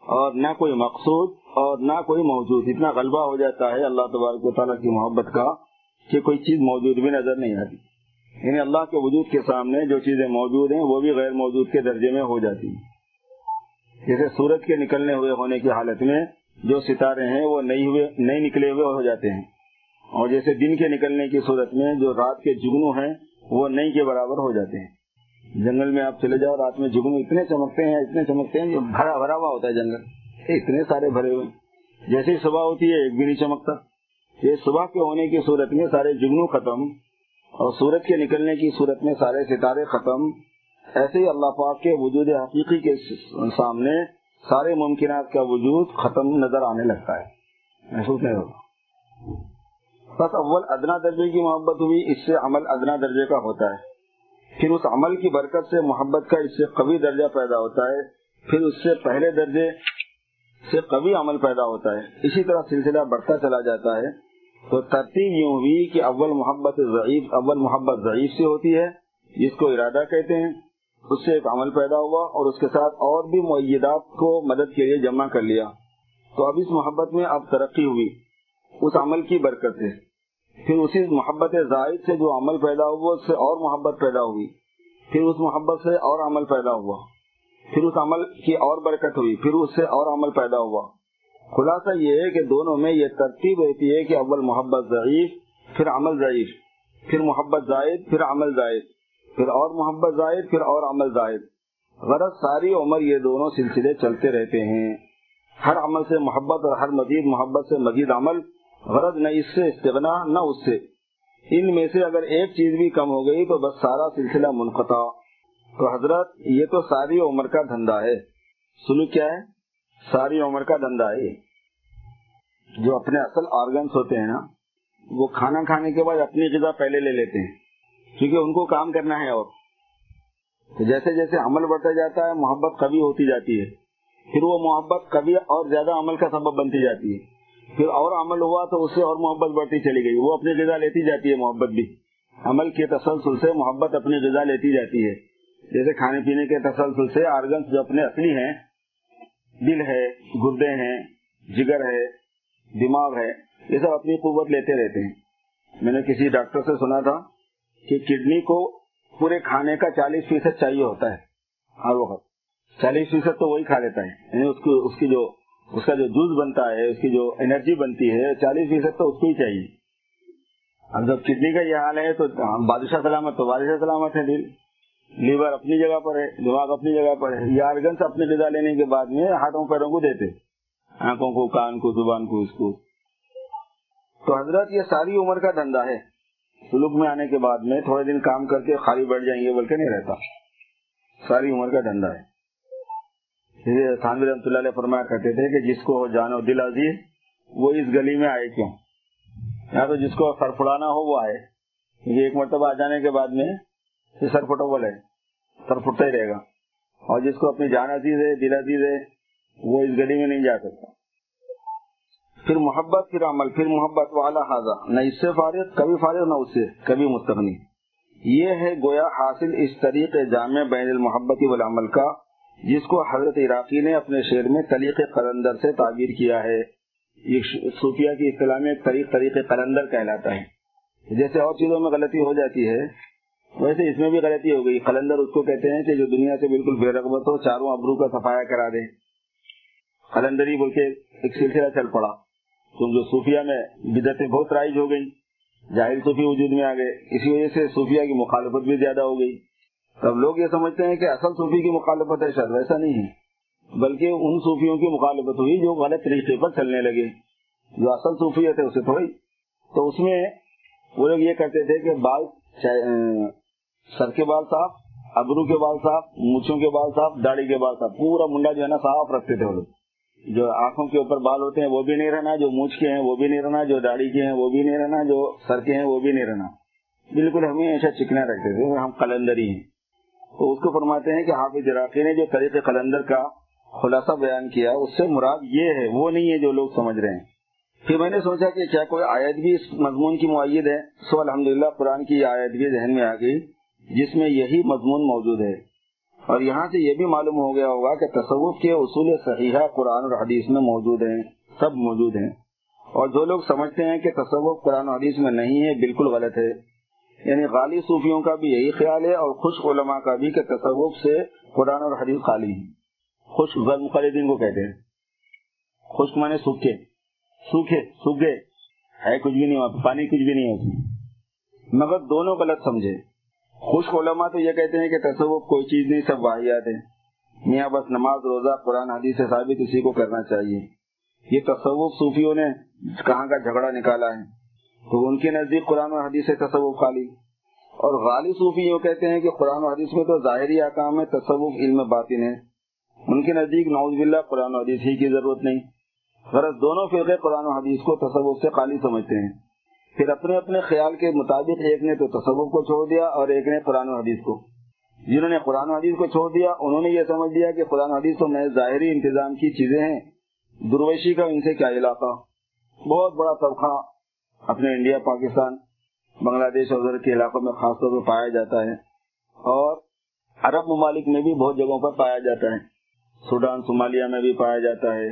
اور نہ کوئی مقصود اور نہ کوئی موجود۔ اتنا غلبہ ہو جاتا ہے اللہ تبارک و تعالیٰ کی محبت کا کہ کوئی چیز موجود بھی نظر نہیں آتی۔ یعنی اللہ کے وجود کے سامنے جو چیزیں موجود ہیں، وہ بھی غیر موجود کے درجے میں ہو جاتی ہیں۔ جیسے سورج کے نکلنے ہوئے ہونے کی حالت میں جو ستارے ہیں، وہ نہیں ہوئے نہیں نکلے ہوئے ہو جاتے ہیں۔ اور جیسے دن کے نکلنے کی صورت میں جو رات کے جگنو ہیں، وہ نہیں کے برابر ہو جاتے ہیں۔ جنگل میں آپ چلے جاؤ، رات میں جگنو اتنے چمکتے ہیں، اتنے چمکتے ہیں بھرا بھرا ہوا ہوتا ہے جنگل۔ اتنے سارے بھرے ہوئے۔ جیسے صبح ہوتی ہے، ایک بھی نہیں چمکتا۔ یہ صبح کے ہونے کی صورت میں سارے جگنو ختم۔ اور سورج کے نکلنے کی صورت میں سارے ستارے ختم، ایسے ہی اللہ پاک کے وجود حقیقی کے سامنے سارے ممکنات کا وجود ختم نظر آنے لگتا ہے۔ محسوس نہیں ہوگا۔ بس اول ادنا درجے کی محبت ہوئی، اس سے عمل ادنا درجے کا ہوتا ہے۔ پھر اس عمل کی برکت سے محبت کا اس سے قوی درجہ پیدا ہوتا ہے۔ پھر اس سے پہلے درجے سے قوی عمل پیدا ہوتا ہے۔ اسی طرح سلسلہ بڑھتا چلا جاتا ہے۔ تو ترتیب یوں ہوئی کہ اول محبت ضعیف، اول محبت ضعیف سے ہوتی ہے، جس کو ارادہ کہتے ہیں، اس سے ایک عمل پیدا ہوا اور اس کے ساتھ اور بھی معیدات کو مدد کے لیے جمع کر لیا۔ تو اب اس محبت میں اب ترقی ہوئی، اس عمل کی برکت سے۔ پھر اسی محبت زائد سے جو عمل پیدا ہوا، اس سے اور محبت پیدا ہوئی۔ پھر اس محبت سے اور عمل پیدا ہوا۔ پھر اس عمل کی اور برکت ہوئی، پھر اس سے اور عمل پیدا ہوا۔ خلاصہ یہ ہے کہ دونوں میں یہ ترتیب رہتی ہے کہ اول محبت ضعیف، پھر عمل ضعیف، پھر محبت زائد، پھر عمل زائد، پھر اور محبت زائد، پھر اور عمل زائد۔ غرض ساری عمر یہ دونوں سلسلے چلتے رہتے ہیں۔ ہر عمل سے محبت اور ہر مزید محبت سے مزید عمل، غرض نہ اس سے استغنا، نہ اس سے۔ ان میں سے اگر ایک چیز بھی کم ہو گئی تو بس سارا سلسلہ منقطع۔ تو حضرت، یہ تو ساری عمر کا دھندا ہے۔ سنو کیا ہے؟ ساری عمر کا دھندا ہے جو اپنے اصل آرگنس ہوتے ہیں نا، وہ کھانا کھانے کے بعد اپنی غذا پہلے لے لیتے ہیں، کیونکہ ان کو کام کرنا ہے اور۔ تو جیسے جیسے عمل بڑھتا جاتا ہے، محبت کبھی ہوتی جاتی ہے۔ پھر وہ محبت کبھی اور زیادہ عمل کا سبب بنتی جاتی ہے۔ پھر اور عمل ہوا تو اس سے اور محبت بڑھتی چلی گئی۔ وہ اپنی غذا لیتی جاتی ہے محبت بھی۔ عمل کے تسلسل سے محبت اپنی غذا لیتی جاتی ہے۔ جیسے کھانے پینے کے تسلسل سے آرگنس جو اپنے اصلی ہیں دل ہے، گردے ہیں، جگر ہے، دماغ ہے، یہ سب اپنی قوت لیتے رہتے ہیں۔ میں نے کسی ڈاکٹر سے سنا تھا کہ کڈنی کو پورے کھانے کا چالیس فیصد چاہیے ہوتا ہے، ہر وقت۔ چالیس فیصد تو وہی کھا لیتا ہے۔ یعنی اس اس کی جو، اس کا جو جوس بنتا ہے، اس کی جو انرجی بنتی ہے، چالیس فیصد تو اس کو ہی چاہیے۔ اب جب کڈنی کا یہ حال ہے تو بادشاہ سلامت تو بادشاہ سلامت ہے دل۔ لیور اپنی جگہ پر ہے، دماغ اپنی جگہ پر ہے۔ یہ آرگنس اپنی غذا لینے کے بعد میں ہاتھوں پیروں کو دیتے۔ آنکھوں کو، کان کو، زبان کو، اس کو۔ تو حضرت یہ ساری عمر کا دھندا ہے۔ سلوک میں آنے کے بعد میں تھوڑے دن کام کر کے خالی بیٹھ جائیں گے، بلکہ نہیں رہتا۔ ساری عمر کا دھندا ہے۔ تھانوی رحمۃ اللہ علیہ فرمایا کرتے تھے کہ جس کو جانو دل عزیز، وہ اس گلی میں آئے کیوں؟ یا تو جس کو سر ہو، وہ آئے۔ ایک مرتبہ آ جانے کے بعد میں سر فٹو ہے سر فٹتا ہی رہے گا۔ اور جس کو اپنی جان عزیز ہے، دل عزیز ہے، وہ اس گلی میں نہیں جا سکتا۔ پھر محبت، پھر عمل، پھر محبت والا حاضہ نہ اس سے فارغ، کبھی فارغ، نہ اس سے، کبھی مستغنی۔ یہ ہے گویا حاصل اس طریقے جامع بین المحبت والعمل کا، جس کو حضرت عراقی نے اپنے شعر میں طریق قلندر سے تعبیر کیا ہے۔ یہ صوفیہ کی اصطلاح میں طریق طریق قلندر کہلاتا ہے۔ جیسے اور چیزوں میں غلطی ہو جاتی ہے ویسے اس میں بھی غلطی ہو گئی۔ قلندر اس کو کہتے ہیں کہ جو دنیا سے بالکل بے رغبت ہو، چاروں ابرو کا صفایا کرا دے قلندری بول کے ایک سلسلہ چل پڑا۔ تو جو صوفیہ میں بدتیں بہت رائج ہو گئی جاہل صوفی وجود میں آ گئے۔ اسی وجہ سے صوفیہ کی مخالفت بھی زیادہ ہو گئی۔ تب لوگ یہ سمجھتے ہیں کہ اصل صوفی کی مخالفت ہے، شاید ویسا نہیں ہے۔ بلکہ ان صوفیوں کی مخالفت ہوئی جو غلط طریقے پر چلنے لگے۔ جو اصل صوفی تھے اسے تھوڑی۔ تو اس میں وہ لوگ یہ کرتے تھے کہ بال سر کے بال صاف ابرو کے بال صاف مچھوں کے بال صاف داڑھی کے بال صاف پورا منڈا جو ہے نا صاف رکھتے تھے وہ لوگ۔ جو آنکھوں کے اوپر بال ہوتے ہیں وہ بھی نہیں رہنا، جو مونچھ کے ہیں وہ بھی نہیں رہنا، جو داڑھی کے ہیں وہ بھی نہیں رہنا، جو سر کے ہیں وہ بھی نہیں رہنا۔ بالکل ہمیں ایسا چکنا رکھتے تھے، ہم قلندری ہیں۔ تو اس کو فرماتے ہیں کہ حافظ عراقی نے جو طریق قلندر کا خلاصہ بیان کیا، اس سے مراد یہ ہے، وہ نہیں ہے جو لوگ سمجھ رہے ہیں۔ پھر میں نے سوچا کہ کیا کوئی آیت بھی اس مضمون کی معید ہے؟ سو الحمد قرآن کی آیت بھی ذہن میں آ گئی۔ جس میں یہی مضمون موجود ہے۔ اور یہاں سے یہ بھی معلوم ہو گیا ہوگا کہ تصوف کے اصول صحیحہ قرآن اور حدیث میں موجود ہیں، سب موجود ہیں۔ اور جو لوگ سمجھتے ہیں کہ تصوف قرآن و حدیث میں نہیں ہے، بالکل غلط ہے۔ یعنی غالی صوفیوں کا بھی یہی خیال ہے اور خوش علماء کا بھی کہ تصوف سے قرآن اور حدیث خالی ہے خوش غلط خریدین کو کہتے ہیں۔ خشک مانے سوکھے۔ سوکھے سوکھے۔ ہے کچھ بھی نہیں، پانی کچھ بھی نہیں ہوتی مگر دونوں غلط سمجھے۔ خوش علماء تو یہ کہتے ہیں کہ تصوف کوئی چیز نہیں، سب واحد ہے میاں بس نماز، روزہ، قرآن، حدیث سے ثابت اسی کو کرنا چاہیے۔ یہ تصوف صوفیوں نے کہاں کا جھگڑا نکالا ہے؟ تو ان کے نزدیک قرآن و حدیث سے تصوف خالی۔ اور غالب صوفی یہ کہتے ہیں کہ قرآن و حدیث میں تو ظاہری احکام ہے تصوف علم باطن ہے ان کے نزدیک نوز باللہ قرآن و حدیث ہی کی ضرورت نہیں۔ غرض دونوں فرقے قرآن و حدیث کو تصوف سے خالی سمجھتے ہیں۔ پھر اپنے اپنے خیال کے مطابق ایک نے تو تصوف کو چھوڑ دیا اور ایک نے قرآن و حدیث کو۔ جنہوں نے قرآن و حدیث کو چھوڑ دیا، انہوں نے یہ سمجھ لیا کہ قرآن و حدیث تو میں ظاہری انتظام کی چیزیں ہیں، درویشی کا ان سے کیا علاقہ؟ بہت بڑا طبقہ اپنے انڈیا، پاکستان، بنگلہ دیش اور کے علاقوں میں خاص طور پر پایا جاتا ہے۔ اور عرب ممالک میں بھی بہت جگہوں پر پایا جاتا ہے۔ سوڈان صومالیہ میں بھی پایا جاتا ہے۔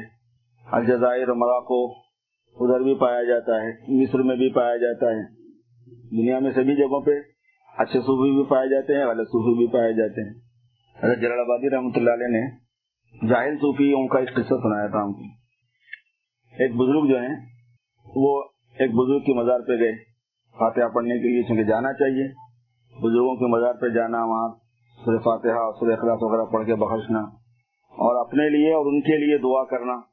الجزائر، مراکو ادھر بھی پایا جاتا ہے، مصر میں بھی پایا جاتا ہے۔ دنیا میں سبھی جگہوں پہ اچھے صوفی بھی پائے جاتے ہیں، غلط صوفی بھی پائے جاتے ہیں۔ حضرت جلال آبادی رحمۃ اللہ علیہ نے جاہل صوفیوں کا ایک قصہ سنایا تھا ہم کو۔ ایک بزرگ جو ہیں، وہ ایک بزرگ کی مزار پہ گئے۔ فاتحہ پڑھنے کے لیے، چونکہ جانا چاہیے۔ بزرگوں کے مزار پہ جانا، وہاں سر فاتحہ سر اخلاص وغیرہ پڑھ کے بخشنا اور اپنے لیے اور ان کے لیے دعا کرنا۔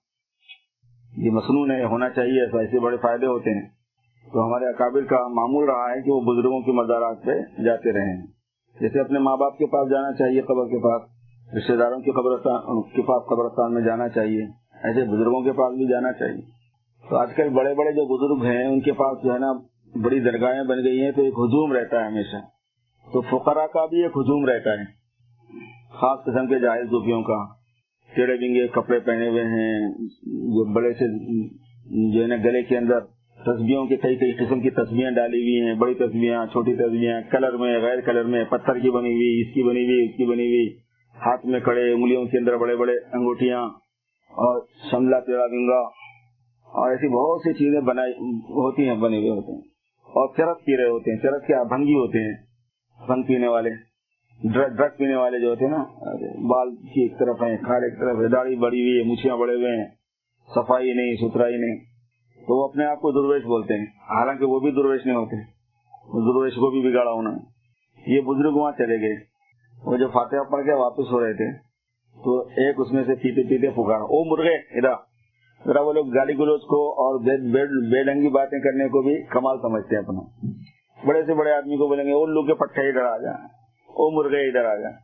یہ مصنوع ہے ہونا چاہیے، ایسا ایسے بڑے فائدے ہوتے ہیں۔ تو ہمارے اکابر کا معمول رہا ہے کہ وہ بزرگوں کے مزارات پہ جاتے رہے ہیں۔ جیسے اپنے ماں باپ کے پاس جانا چاہیے، قبر کے پاس رشتے داروں کے قبرستان، کے پاس قبرستان میں جانا چاہیے، ایسے بزرگوں کے پاس بھی جانا چاہیے۔ تو آج کل بڑے بڑے جو بزرگ ہیں، ان کے پاس جو ہے نا بڑی درگاہیں بن گئی ہیں، تو ایک ہجوم رہتا ہے ہمیشہ۔ تو فقرا کا بھی ایک ہجوم رہتا ہے، خاص قسم کے جائز دوپیوں کا۔ ٹیڑے بنگے کپڑے پہنے ہوئے ہیں جو بڑے سے جو ہے نا گلے کے اندر تصویروں کی کئی کئی قسم کی تصویریں ڈالی ہوئی ہیں، بڑی تصویریں چھوٹی تصویریں کلر میں، غیر کلر میں، پتھر کی بنی ہوئی، اس کی بنی ہوئی، اس کی بنی ہوئی، ہاتھ میں کڑے، انگلیوں کے اندر بڑے بڑے انگوٹیاں اور شملہ پیڑا گنگا اور ایسی بہت سی چیزیں بنائی ہوتی ہیں، بنے ہوئے ہوتے ہیں اور چرس پی رہے ہوتے ہیں، چرس کے ابھنگی ہوتے ہیں بھنگ پینے والے۔ ڈرگ پینے والے جو ہوتے ہیں نا، بال کی ایک طرف ہیں، کھال ایک طرف ہے داڑھی بڑی ہوئی ہے مچھیاں بڑے ہوئے ہیں، صفائی نہیں، ستھرائی نہیں۔ تو وہ اپنے آپ کو درویش بولتے ہیں۔ حالانکہ وہ بھی درویش نہیں ہوتے۔ درویش کو بھی بگاڑا ہونا یہ بزرگ وہاں چلے گئے۔ وہ جو فاتحہ پڑھ کے واپس ہو رہے تھے، تو ایک اس میں سے پیتے پیتے پکارا۔ او مرغے ادھر ذرا وہ لوگ گالی گلوچ کو اور بے ڈنگی باتیں کرنے کو بھی کمال سمجھتے ہیں اپنا۔ بڑے سے بڑے آدمی کو بولیں گے لوگ کے پٹھے ادھر آ جائیں او مرغے ادھر آ جائیں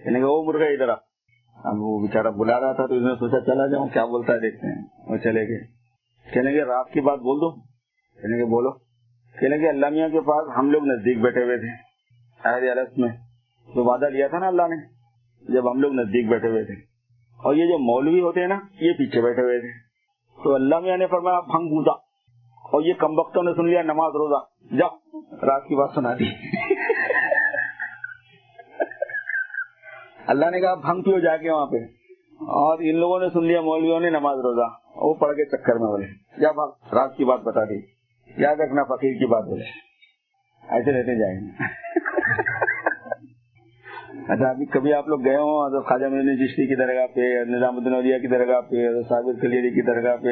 یعنی او مرغے ادھر آ اب وہ بےچارا بلا رہا تھا تو اس نے سوچا چلا جاؤں کیا بولتا ہے دیکھتے ہیں وہ چلے گئے کہنے گے رات کی بات بول دو کہنے گے بولو کہنے گے اللہ میاں کے پاس ہم لوگ نزدیک بیٹھے ہوئے تھے عرص میں تو وعدہ لیا تھا نا اللہ نے جب ہم لوگ نزدیک بیٹھے ہوئے تھے اور یہ جو مولوی ہوتے ہیں نا یہ پیچھے بیٹھے ہوئے تھے تو اللہ میاں نے فرمایا بھنگ گودا اور یہ کم وقتوں نے سن لیا نماز روزہ جاؤ رات کی بات سنا دی اللہ نے کہا بھنگ پیو جا کے وہاں پہ۔ اور ان لوگوں نے سن لیا، مولویوں نے نماز روزہ۔ وہ پڑھ کے چکر میں بولے۔ یا رات کی بات بتا دی۔ یاد رکھنا، فقیر کی بات بولے۔ ایسے رہتے جائیں گے۔ اچھا ابھی کبھی آپ لوگ گئے ہوں خواجہ مدنی چشتی کی درگاہ پہ، نظام الدین اولیا کی درگاہ پہ صابر کلیری کی درگاہ پہ،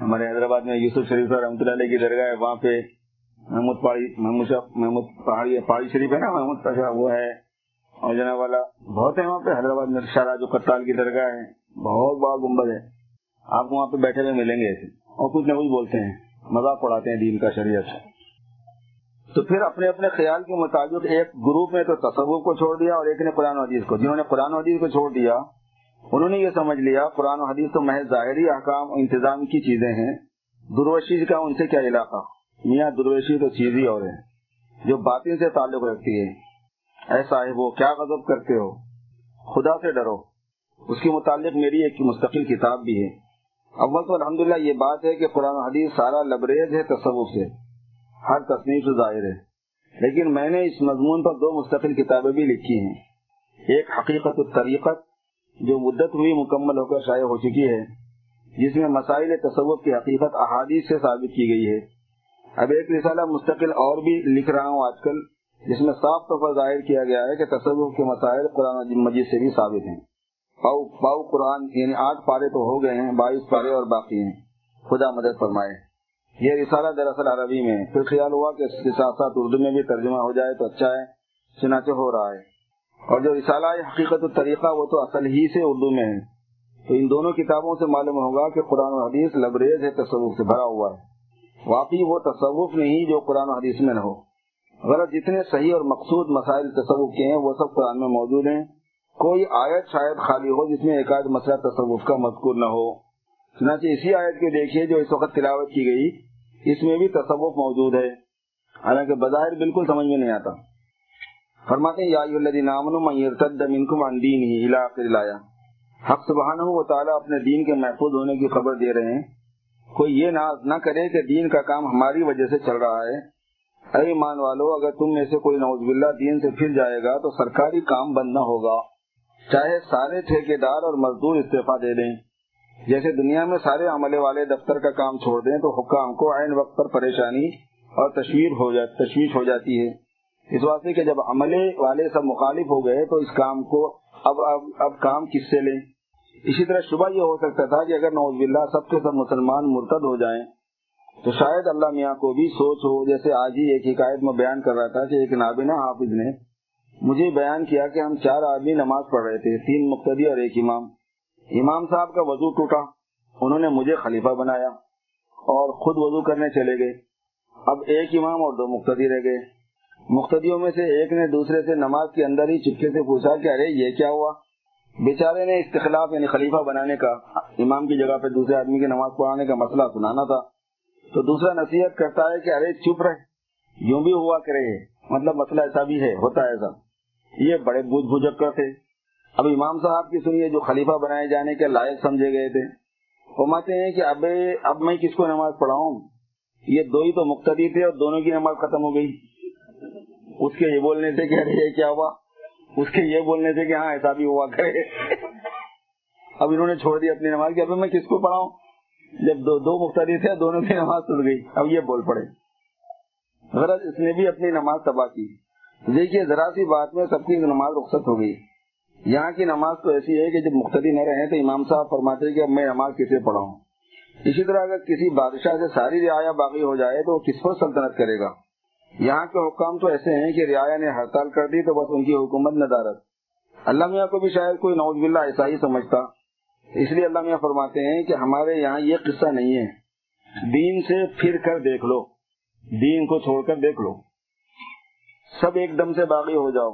ہمارے حیدرآباد میں یوسف شریف رحمۃ اللہ علیہ کی درگاہ ہے، وہاں پہ محمود پہاڑی محمود محمود پہاڑی پہاڑی شریف ہے نا، محمود وہ ہے۔ اور والا، بہت ہے وہاں پہ، حیدرآباد میں جو کرتال کی درگاہ ہے بہت بڑا گنبد ہے۔ آپ کو وہاں پہ بیٹھے ہوئے ملیں گے ایسے۔ اور کچھ نہ کچھ بولتے ہیں۔ مذاق پڑھاتے ہیں دین کا شریعت تو پھر اپنے اپنے خیال کے مطابق ایک گروپ میں تو تصور کو چھوڑ دیا اور ایک نے قرآن حدیث کو۔ جنہوں نے قرآن حدیث کو چھوڑ دیا، انہوں نے یہ سمجھ لیا، قرآن و حدیث تو محض ظاہری احکام انتظام کی چیزیں ہیں۔ درویشی کا ان سے کیا علاقہ؟ میاں درویشی تو چیز ہی اور ہے، جو باطن سے تعلق رکھتی ہے۔ ایسا ہے وہ کیا غضب کرتے ہو؟ خدا سے ڈرو۔ اس کے متعلق میری ایک مستقل کتاب بھی ہے۔ اول تو الحمدللہ یہ بات ہے کہ قرآن حدیث سارا لبریز ہے تصور سے۔ ہر تصنیف سے ظاہر ہے۔ لیکن میں نے اس مضمون پر دو مستقل کتابیں بھی لکھی ہیں۔ ایک حقیقت الطریقت، جو مدت ہوئی مکمل ہو کر شائع ہو چکی ہے، جس میں مسائل تصور کی حقیقت احادیث سے ثابت کی گئی ہے۔ اب ایک رسالہ مستقل اور بھی لکھ رہا ہوں آج کل۔ جس میں صاف طور پر ظاہر کیا گیا ہے کہ تصور کے مسائل قرآن مجید سے بھی ثابت ہیں۔ پاؤ پاؤ قرآن یعنی آٹھ پارے تو ہو گئے ہیں، بائیس پارے اور باقی ہیں۔ خدا مدد فرمائے۔ یہ رسالہ دراصل عربی میں پھر خیال ہوا کہ اس کے ساتھ ساتھ اردو میں بھی ترجمہ ہو جائے تو اچھا ہے، چنانچہ ہو رہا ہے۔ اور جو رسالہ ہے، حقیقت الطریقہ وہ تو اصل ہی سے اردو میں ہے۔ تو ان دونوں کتابوں سے معلوم ہوگا کہ قرآن و حدیث لبریز ہے، تصوف سے بھرا ہوا ہے۔ واقعی وہ تصوف نہیں جو قرآن و حدیث میں نہ ہو۔ غلط جتنے صحیح اور مقصود مسائل تصوف کے ہیں، وہ سب قرآن میں موجود ہیں۔ کوئی آیت شاید خالی ہو جس میں ایک آدھ مسئلہ تصوف کا مذکور نہ ہو۔ چنانچہ اسی آیت کے دیکھیے جو اس وقت تلاوت کی گئی۔ اس میں بھی تصوف موجود ہے۔ حالانکہ بظاہر بالکل سمجھ میں نہیں آتا۔ فرماتے ہیں حق سبحانہ و تعالیٰ اپنے دین کے محفوظ ہونے کی خبر دے رہے ہیں۔ کوئی یہ ناز نہ کرے کہ دین کا کام ہماری وجہ سے چل رہا ہے۔ اے ایمان والو، اگر تم میں سے کوئی نوز باللہ دین سے پھر جائے گا تو سرکاری کام بند نہ ہوگا۔ چاہے سارے ٹھیکے دار اور مزدور استعفی دے دیں۔ جیسے دنیا میں سارے عملے والے دفتر کا کام چھوڑ دیں تو حکام کو عین وقت پر پریشانی اور تشویر ہو جا، تشویش ہو جاتی ہے۔ اس واسطے کہ جب عملے والے سب مخالف ہو گئے تو اس کام کو اب اب اب کام کس سے لیں؟ اسی طرح شبہ یہ ہو سکتا تھا کہ اگر نوز باللہ سب کے سب مسلمان مرتد ہو جائیں تو شاید اللہ میاں کو بھی سوچ ہو، جیسے آج ہی ایک حکایت میں بیان کر رہا تھا کہ ایک نابینا حافظ نے مجھے بیان کیا کہ ہم چار آدمی نماز پڑھ رہے تھے، تین مقتدی اور ایک امام۔ امام صاحب کا وضو ٹوٹا، انہوں نے مجھے خلیفہ بنایا اور خود وضو کرنے چلے گئے۔ اب ایک امام اور دو مقتدی رہ گئے۔ مقتدیوں میں سے ایک نے دوسرے سے نماز کے اندر ہی چپکے سے پوچھا کہ ارے، یہ کیا ہوا؟ بیچارے نے استخلاف یعنی خلیفہ بنانے کا، امام کی جگہ پہ دوسرے آدمی کی نماز پڑھانے کا مسئلہ سنانا تھا۔ تو دوسرا نصیحت کرتا ہے کہ ارے چپ رہے یوں بھی ہوا کرے۔ مطلب مسئلہ ایسا بھی ہے، ہوتا ہے ایسا۔ یہ بڑے بوجھ بجک کر تھے۔ اب امام صاحب کی سنیے، جو خلیفہ بنائے جانے کے لائق سمجھے گئے تھے۔ فرماتے ہیں کہ اب اب میں کس کو نماز پڑھاؤں؟ یہ دو ہی تو مقتدی تھے اور دونوں کی نماز ختم ہو گئی۔ اس کے یہ بولنے سے کہ ارے، یہ کیا ہوا؟ اس کے یہ بولنے سے کہ ہاں ایسا بھی ہوا کرے۔ اب انہوں نے چھوڑ دی اپنی نماز کی۔ اب میں کس کو پڑھاؤں؟ جب دو دو مختلف تھے، دونوں کی نماز ٹوٹ گئی۔ اب یہ بول پڑے۔ غرض اس نے بھی اپنی نماز تباہ کی۔ دیکھیے، ذرا سی بات میں سب کی نماز رخصت ہو گئی۔ یہاں کی نماز تو ایسی ہے کہ جب مختلف نہ رہے تو امام صاحب فرماتے کہ اب میں نماز کسے پڑھاؤں۔ اسی طرح اگر کسی بادشاہ سے ساری رعایا باقی ہو جائے تو وہ کس پر سلطنت کرے گا؟ یہاں کے حکام تو ایسے ہیں کہ رعایا نے ہڑتال کر دی تو بس ان کی حکومت ندارت۔ اللہ میاں کو بھی شاید کوئی نوز باللہ ایسا ہی سمجھتا۔ اس لیے اللہ میاں فرماتے ہیں کہ ہمارے یہاں یہ قصہ نہیں ہے۔ دین سے پھر کر دیکھ لو۔ دین کو چھوڑ کر دیکھ لو۔ سب ایک دم سے باغی ہو جاؤ۔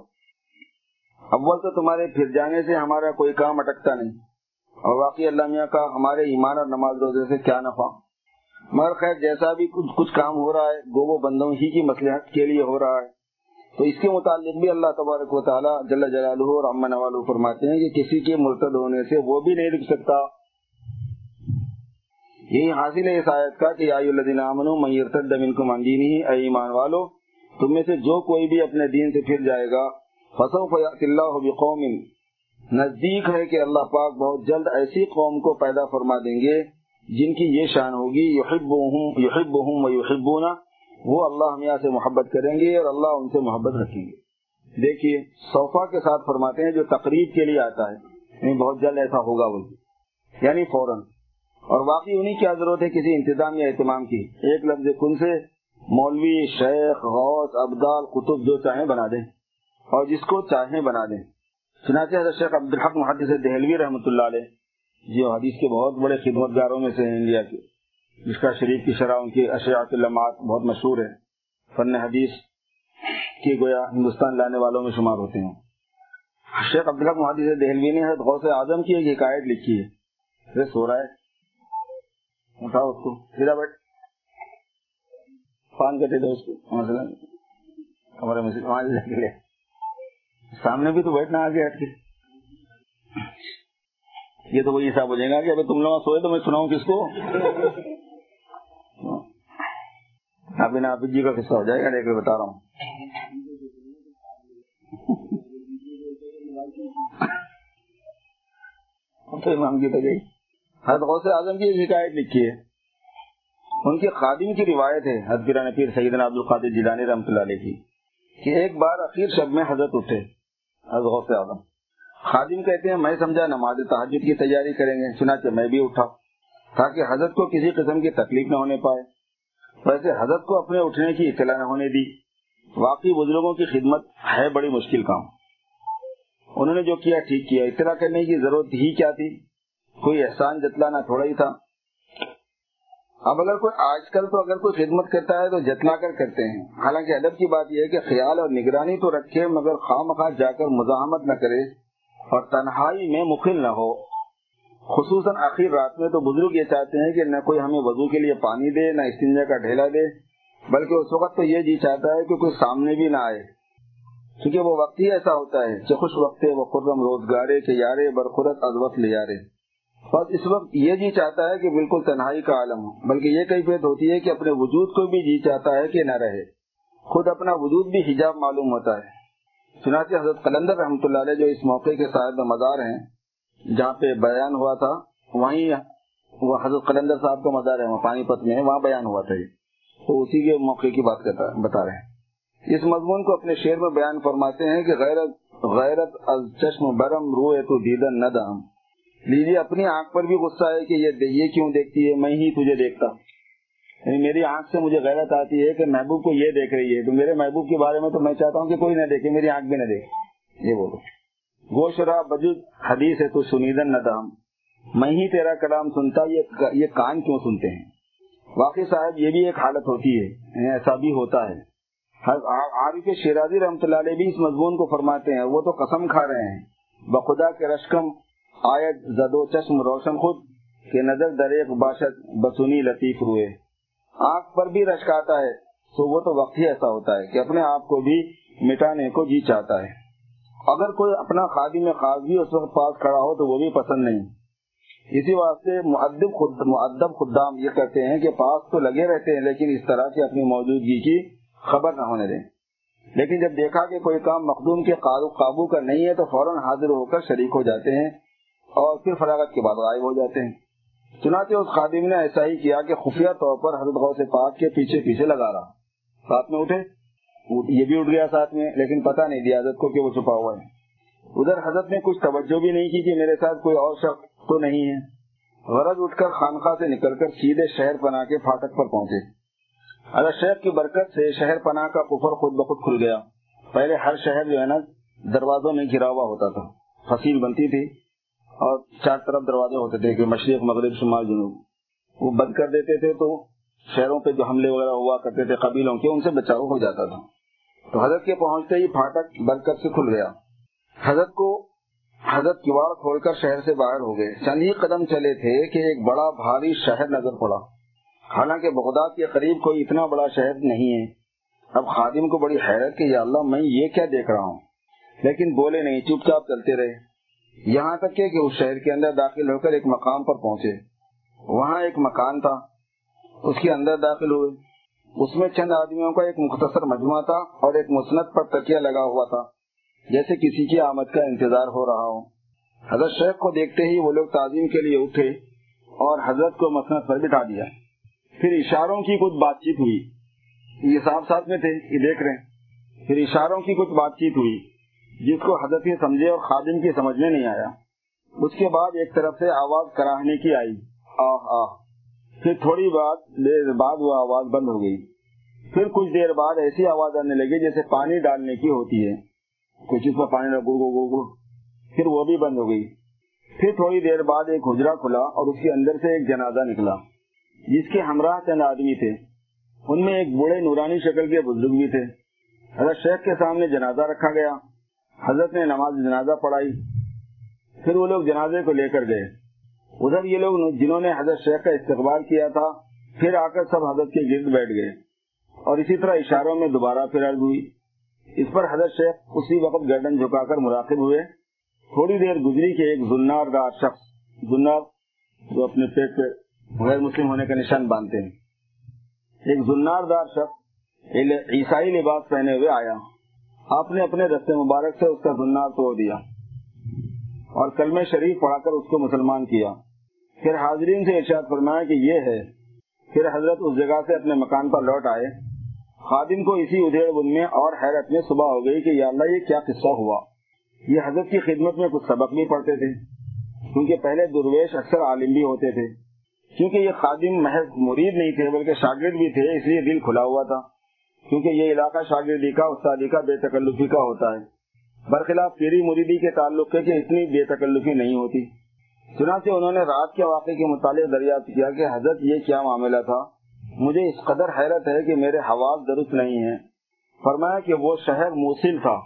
اول تو تمہارے پھر جانے سے ہمارا کوئی کام اٹکتا نہیں۔ اور واقعی اللہ میاں کا ہمارے ایمان اور نماز روزے سے کیا نفع۔ مگر خیر، جیسا بھی کچھ کچھ کام ہو رہا ہے، گو وہ بندوں ہی کی مسلحت کے لیے ہو رہا ہے۔ تو اس کے متعلق بھی اللہ تبارک و تعالیٰ جل جلالہ اور امن والو فرماتے ہیں کہ کسی کے مرتد ہونے سے وہ بھی نہیں رک سکتا۔ یہی حاصل ہے اس آیت کا کہ آئی الدین امن اے ایمان والو، تم میں سے جو کوئی بھی اپنے دین سے پھر جائے گا فصو فیات اللہ بقوم۔ نزدیک ہے کہ اللہ پاک بہت جلد ایسی قوم کو پیدا فرما دیں گے جن کی یہ شان ہوگی یحبہم یحبہم و یحبونا وہ اللہ ہمیاں سے محبت کریں گے اور اللہ ان سے محبت رکھیں گے۔ دیکھیے، صوفہ کے ساتھ فرماتے ہیں جو تقریب کے لیے آتا ہے یعنی بہت جلد ایسا ہوگا وہ۔ یعنی فوراً۔ اور باقی انہیں کیا ضرورت ہے کسی انتظام یا اہتمام کی؟ ایک لفظ کن سے مولوی، شیخ، غوث، ابدال، قطب جو چاہیں بنا دیں۔ اور جس کو چاہیں بنا دیں۔ چنانچہ حضرت شیخ عبدالحق محدث دہلوی رحمۃ اللہ علیہ جو حدیث کے بہت بڑے خدمت گاروں میں سے ہیں انڈیا کے۔ جس کا شریف کی شرح ان کی اشیات علامات بہت مشہور ہے۔ فن حدیث کی گویا ہندوستان لانے والوں میں شمار ہوتے ہیں۔ شیخ عبدالحق محدث دہلوی نے حضرت غوث اعظم کی ایک حکایت لکھی ہے۔ سو رہا ہے۔ اٹھاؤ اس کو۔ سیدھا بیٹھ۔ پان کٹے دو اس کو۔ ہمارے مسجد سامنے بھی تو بیٹھنا آگے ہٹ کے۔ یہ تو وہی حساب ہو جائے گا کہ اگر تم لوگ سوئے تو میں سناؤں کس کو۔ ابھی ناپی جی کا قصہ ہو جائے گا؟ دیکھ بتا رہا ہوں۔ تو امام کی تو گئی حضرت غوث اعظم کی شکایت لکھی ہے۔ ان کی خادم کی روایت ہے، حضرت پیران پیر سیدنا عبد القادر جیلانی رحمۃ اللہ علیہ کی، کہ ایک بار اخیر شب میں حضرت اٹھے، حضرت غوث اعظم۔ خادم کہتے ہیں، میں سمجھا نماز تحجد کی تیاری کریں گے سنا کہ میں بھی اٹھا، تاکہ حضرت کو کسی قسم کی تکلیف نہ ہونے پائے۔ ویسے حضرت کو اپنے اٹھنے کی اطلاع نہ ہونے دی۔ واقعی بزرگوں کی خدمت ہے بڑی مشکل کام۔ انہوں نے جو کیا، ٹھیک کیا۔ اطلاع کرنے کی ضرورت ہی کیا تھی؟ کوئی احسان جتلانا تھوڑا ہی تھا۔ اب اگر کوئی آج کل تو اگر کوئی خدمت کرتا ہے تو جتلا کر کرتے ہیں۔ حالانکہ ادب کی بات یہ ہے کہ خیال اور نگرانی تو رکھے مگر خواہ مخواہ جا کر مزاحمت نہ کرے اور تنہائی میں مخل نہ ہو۔ خصوصاً آخر رات میں تو بزرگ یہ چاہتے ہیں کہ نہ کوئی ہمیں وضو کے لیے پانی دے، نہ استنجا کا ڈھیلا دے، بلکہ اس وقت تو یہ جی چاہتا ہے کہ کوئی سامنے بھی نہ آئے۔ کیونکہ وہ وقت ہی ایسا ہوتا ہے جو خوش وقت ہے وہ خرم روزگارے کے یارے برخورت از وقت لے یارے۔ بس اس وقت یہ جی چاہتا ہے کہ بالکل تنہائی کا عالم ہو، بلکہ یہ کیفیت ہوتی ہے کہ اپنے وجود کو بھی جی چاہتا ہے کہ نہ رہے۔ خود اپنا وجود بھی حجاب معلوم ہوتا ہے۔ چنانچہ حضرت قلندر رحمۃ اللہ علیہ جو اس موقع کے صاحب مزار ہیں جہاں پہ بیان ہوا تھا، وہیں وہ حضرت قلندر صاحب کا مزار ہے پانی پت میں وہاں بیان ہوا تھا یہ۔ تو اسی کے موقع کی بات بتا رہے ہیں۔ اس مضمون کو اپنے شعر میں بیان فرماتے ہیں کہ غیرت غیرت از چشم برم روئے تو دیدن نہ دام لیجیے، اپنی آنکھ پر بھی غصہ ہے کہ یہ کیوں دیکھتی ہے، میں ہی تجھے دیکھتا یعنی میری آنکھ سے مجھے غیرت آتی ہے کہ محبوب کو یہ دیکھ رہی ہے۔ تو میرے محبوب کے بارے میں تو میں چاہتا ہوں کہ کوئی نہ دیکھے، میری آنکھ بھی نہ دیکھے۔ یہ بولو۔ گوش را بجود حدیث ہے تو سنیدن ندام میں ہی تیرا کلام سنتا، یہ کان کیوں سنتے ہیں؟ واقعی صاحب، یہ بھی ایک حالت ہوتی ہے یعنی ایسا بھی ہوتا ہے۔ عارف شیرازی رحمۃ اللہ علیہ بھی اس مضمون کو فرماتے ہیں، وہ تو قسم کھا رہے ہیں۔ بخدا کے رشکم، آیت زد و چشم روشن خود کے نظر دریک باشد بسنی لطیف روئے آنکھ پر بھی رشک آتا ہے، تو وہ تو وقت ہی ایسا ہوتا ہے کہ اپنے آپ کو بھی مٹانے کو جی چاہتا ہے۔ اگر کوئی اپنا خادی میں خاص بھی اس وقت پاس کھڑا ہو تو وہ بھی پسند نہیں اسی واسطے معدب خود معدب خدام یہ کہتے ہیں کہ پاس تو لگے رہتے ہیں لیکن اس طرح کی اپنی موجودگی کی خبر نہ ہونے دیں۔ لیکن جب دیکھا کہ کوئی کام مخدوم کے قابو کا نہیں ہے تو فوراً حاضر ہو کر شریک ہو جاتے ہیں اور پھر فراغت کے بعد غائب ہو جاتے ہیں۔ چنانچہ اس خادم نے ایسا ہی کیا کہ خفیہ طور پر حضرت غوث پاک کے پیچھے پیچھے لگا رہا۔ ساتھ میں اٹھے۔ یہ بھی اٹھ گیا ساتھ میں، لیکن پتہ نہیں دیا حضرت کو کہ وہ چھپا ہوا ہے۔ ادھر حضرت نے کچھ توجہ بھی نہیں کی کہ میرے ساتھ کوئی اور شخص تو نہیں ہے۔ غرض اٹھ کر خانخواہ سے نکل کر سیدھے شہر پناہ کے پھاٹک پر پہنچے۔ اگر شہر کی برکت سے شہر پناہ کا کفر خود بخود کھل گیا، پہلے ہر شہر جو ہے نا، دروازوں میں گرا ہوا ہوتا تھا۔ فصیل بنتی تھی اور چار طرف دروازے ہوتے تھے کہ مشرق، مغرب، شمال، جنوب۔ وہ بند کر دیتے تھے تو شہروں پہ جو حملے وغیرہ ہوا کرتے تھے قبیلوں کے، ان سے بچاؤ ہو جاتا تھا۔ تو حضرت کے پہنچتے ہی پھاٹک برکت سے کھل گیا۔ حضرت کو حضرت کواڑ کھول کر شہر سے باہر ہو گئے۔ چند ہی قدم چلے تھے کہ ایک بڑا بھاری شہر نظر پڑا۔ حالانکہ بغداد کے قریب کوئی اتنا بڑا شہر نہیں ہے۔ اب خادم کو بڑی حیرت کہ یا اللہ، میں یہ کیا دیکھ رہا ہوں؟ لیکن بولے نہیں، چپ چاپ چلتے رہے۔ یہاں تک کہ اس شہر کے اندر داخل ہو کر ایک مقام پر پہنچے۔ وہاں ایک مکان تھا۔ اس کے اندر داخل ہوئے۔ اس میں چند آدمیوں کا ایک مختصر مجموعہ تھا اور ایک مسنت پر تکیہ لگا ہوا تھا، جیسے کسی کی آمد کا انتظار ہو رہا ہو۔ حضرت شیخ کو دیکھتے ہی وہ لوگ تعظیم کے لیے اٹھے اور حضرت کو مسنت پر بٹھا دیا۔ پھر اشاروں کی کچھ بات چیت ہوئی۔ یہ صاحب ساتھ میں تھے، یہ دیکھ رہے ہیں۔ پھر اشاروں کی کچھ بات چیت ہوئی، جس کو حضرت یہ سمجھے اور خادم کی سمجھ میں نہیں آیا۔ اس کے بعد ایک طرف سے آواز کراہنے کی آئی۔ آہ آہ۔ پھر تھوڑی بات دیر بعد وہ آواز بند ہو گئی۔ پھر کچھ دیر بعد ایسی آواز آنے لگی جیسے پانی ڈالنے کی ہوتی ہے۔ کچھ اس میں پانی گو گو گو گو۔ پھر وہ بھی بند ہو گئی۔ پھر تھوڑی دیر بعد ایک حجرا کھلا اور اس کے اندر سے ایک جنازہ نکلا۔ جس کے ہمراہ چند آدمی تھے۔ ان میں ایک بوڑھے نورانی شکل کے بزرگ بھی تھے۔ حضرت شیخ کے سامنے جنازہ رکھا گیا۔ حضرت نے نماز جنازہ پڑھائی۔ پھر وہ لوگ جنازے کو لے کر گئے۔ ادھر یہ لوگ جنہوں نے حضرت شیخ کا استقبال کیا تھا، پھر آ کر سب حضرت کے گرد بیٹھ گئے۔ اور اسی طرح اشاروں میں دوبارہ پھر عرض ہوئی۔ اس پر حضرت شیخ اسی وقت گردن جھکا کر مراقب ہوئے۔ تھوڑی دیر گزری کے ایک زنار دار شخص، زنار جو اپنے پیٹ پہ غیر مسلم ہونے کا نشان باندھتے ہیں۔ ایک زنار دار شخص عیسائی لباس پہنے ہوئے آیا۔ آپ نے اپنے رستے مبارک سے اس کا زنار توڑ دیا اور کلمہ شریف پڑھا کر اس کو مسلمان کیا۔ پھر حاضرین سے ارشاد فرمایا کہ یہ ہے، پھر حضرت اس جگہ سے اپنے مکان پر لوٹ آئے۔ خادم کو اسی ادھیڑ بن میں اور حیرت میں صبح ہو گئی کہ یا اللہ یہ کیا قصہ ہوا۔ یہ حضرت کی خدمت میں کچھ سبق بھی پڑھتے تھے، کیونکہ پہلے درویش اکثر عالم بھی ہوتے تھے۔ کیونکہ یہ خادم محض مرید نہیں تھے، بلکہ شاگرد بھی تھے، اس لیے دل کھلا ہوا تھا۔ کیونکہ یہ علاقہ شاگردی کا، استادی کا، بے تکلفی کا ہوتا ہے۔ برخلاف پیری مریدی کے تعلق کے کہ اتنی بے تکلفی نہیں ہوتی۔ چنانچہ انہوں نے رات کے واقعے کے متعلق دریافت کیا کہ حضرت یہ کیا معاملہ تھا۔ مجھے اس قدر حیرت ہے کہ میرے حواس درست نہیں ہیں۔ فرمایا کہ وہ شہر موسل تھا۔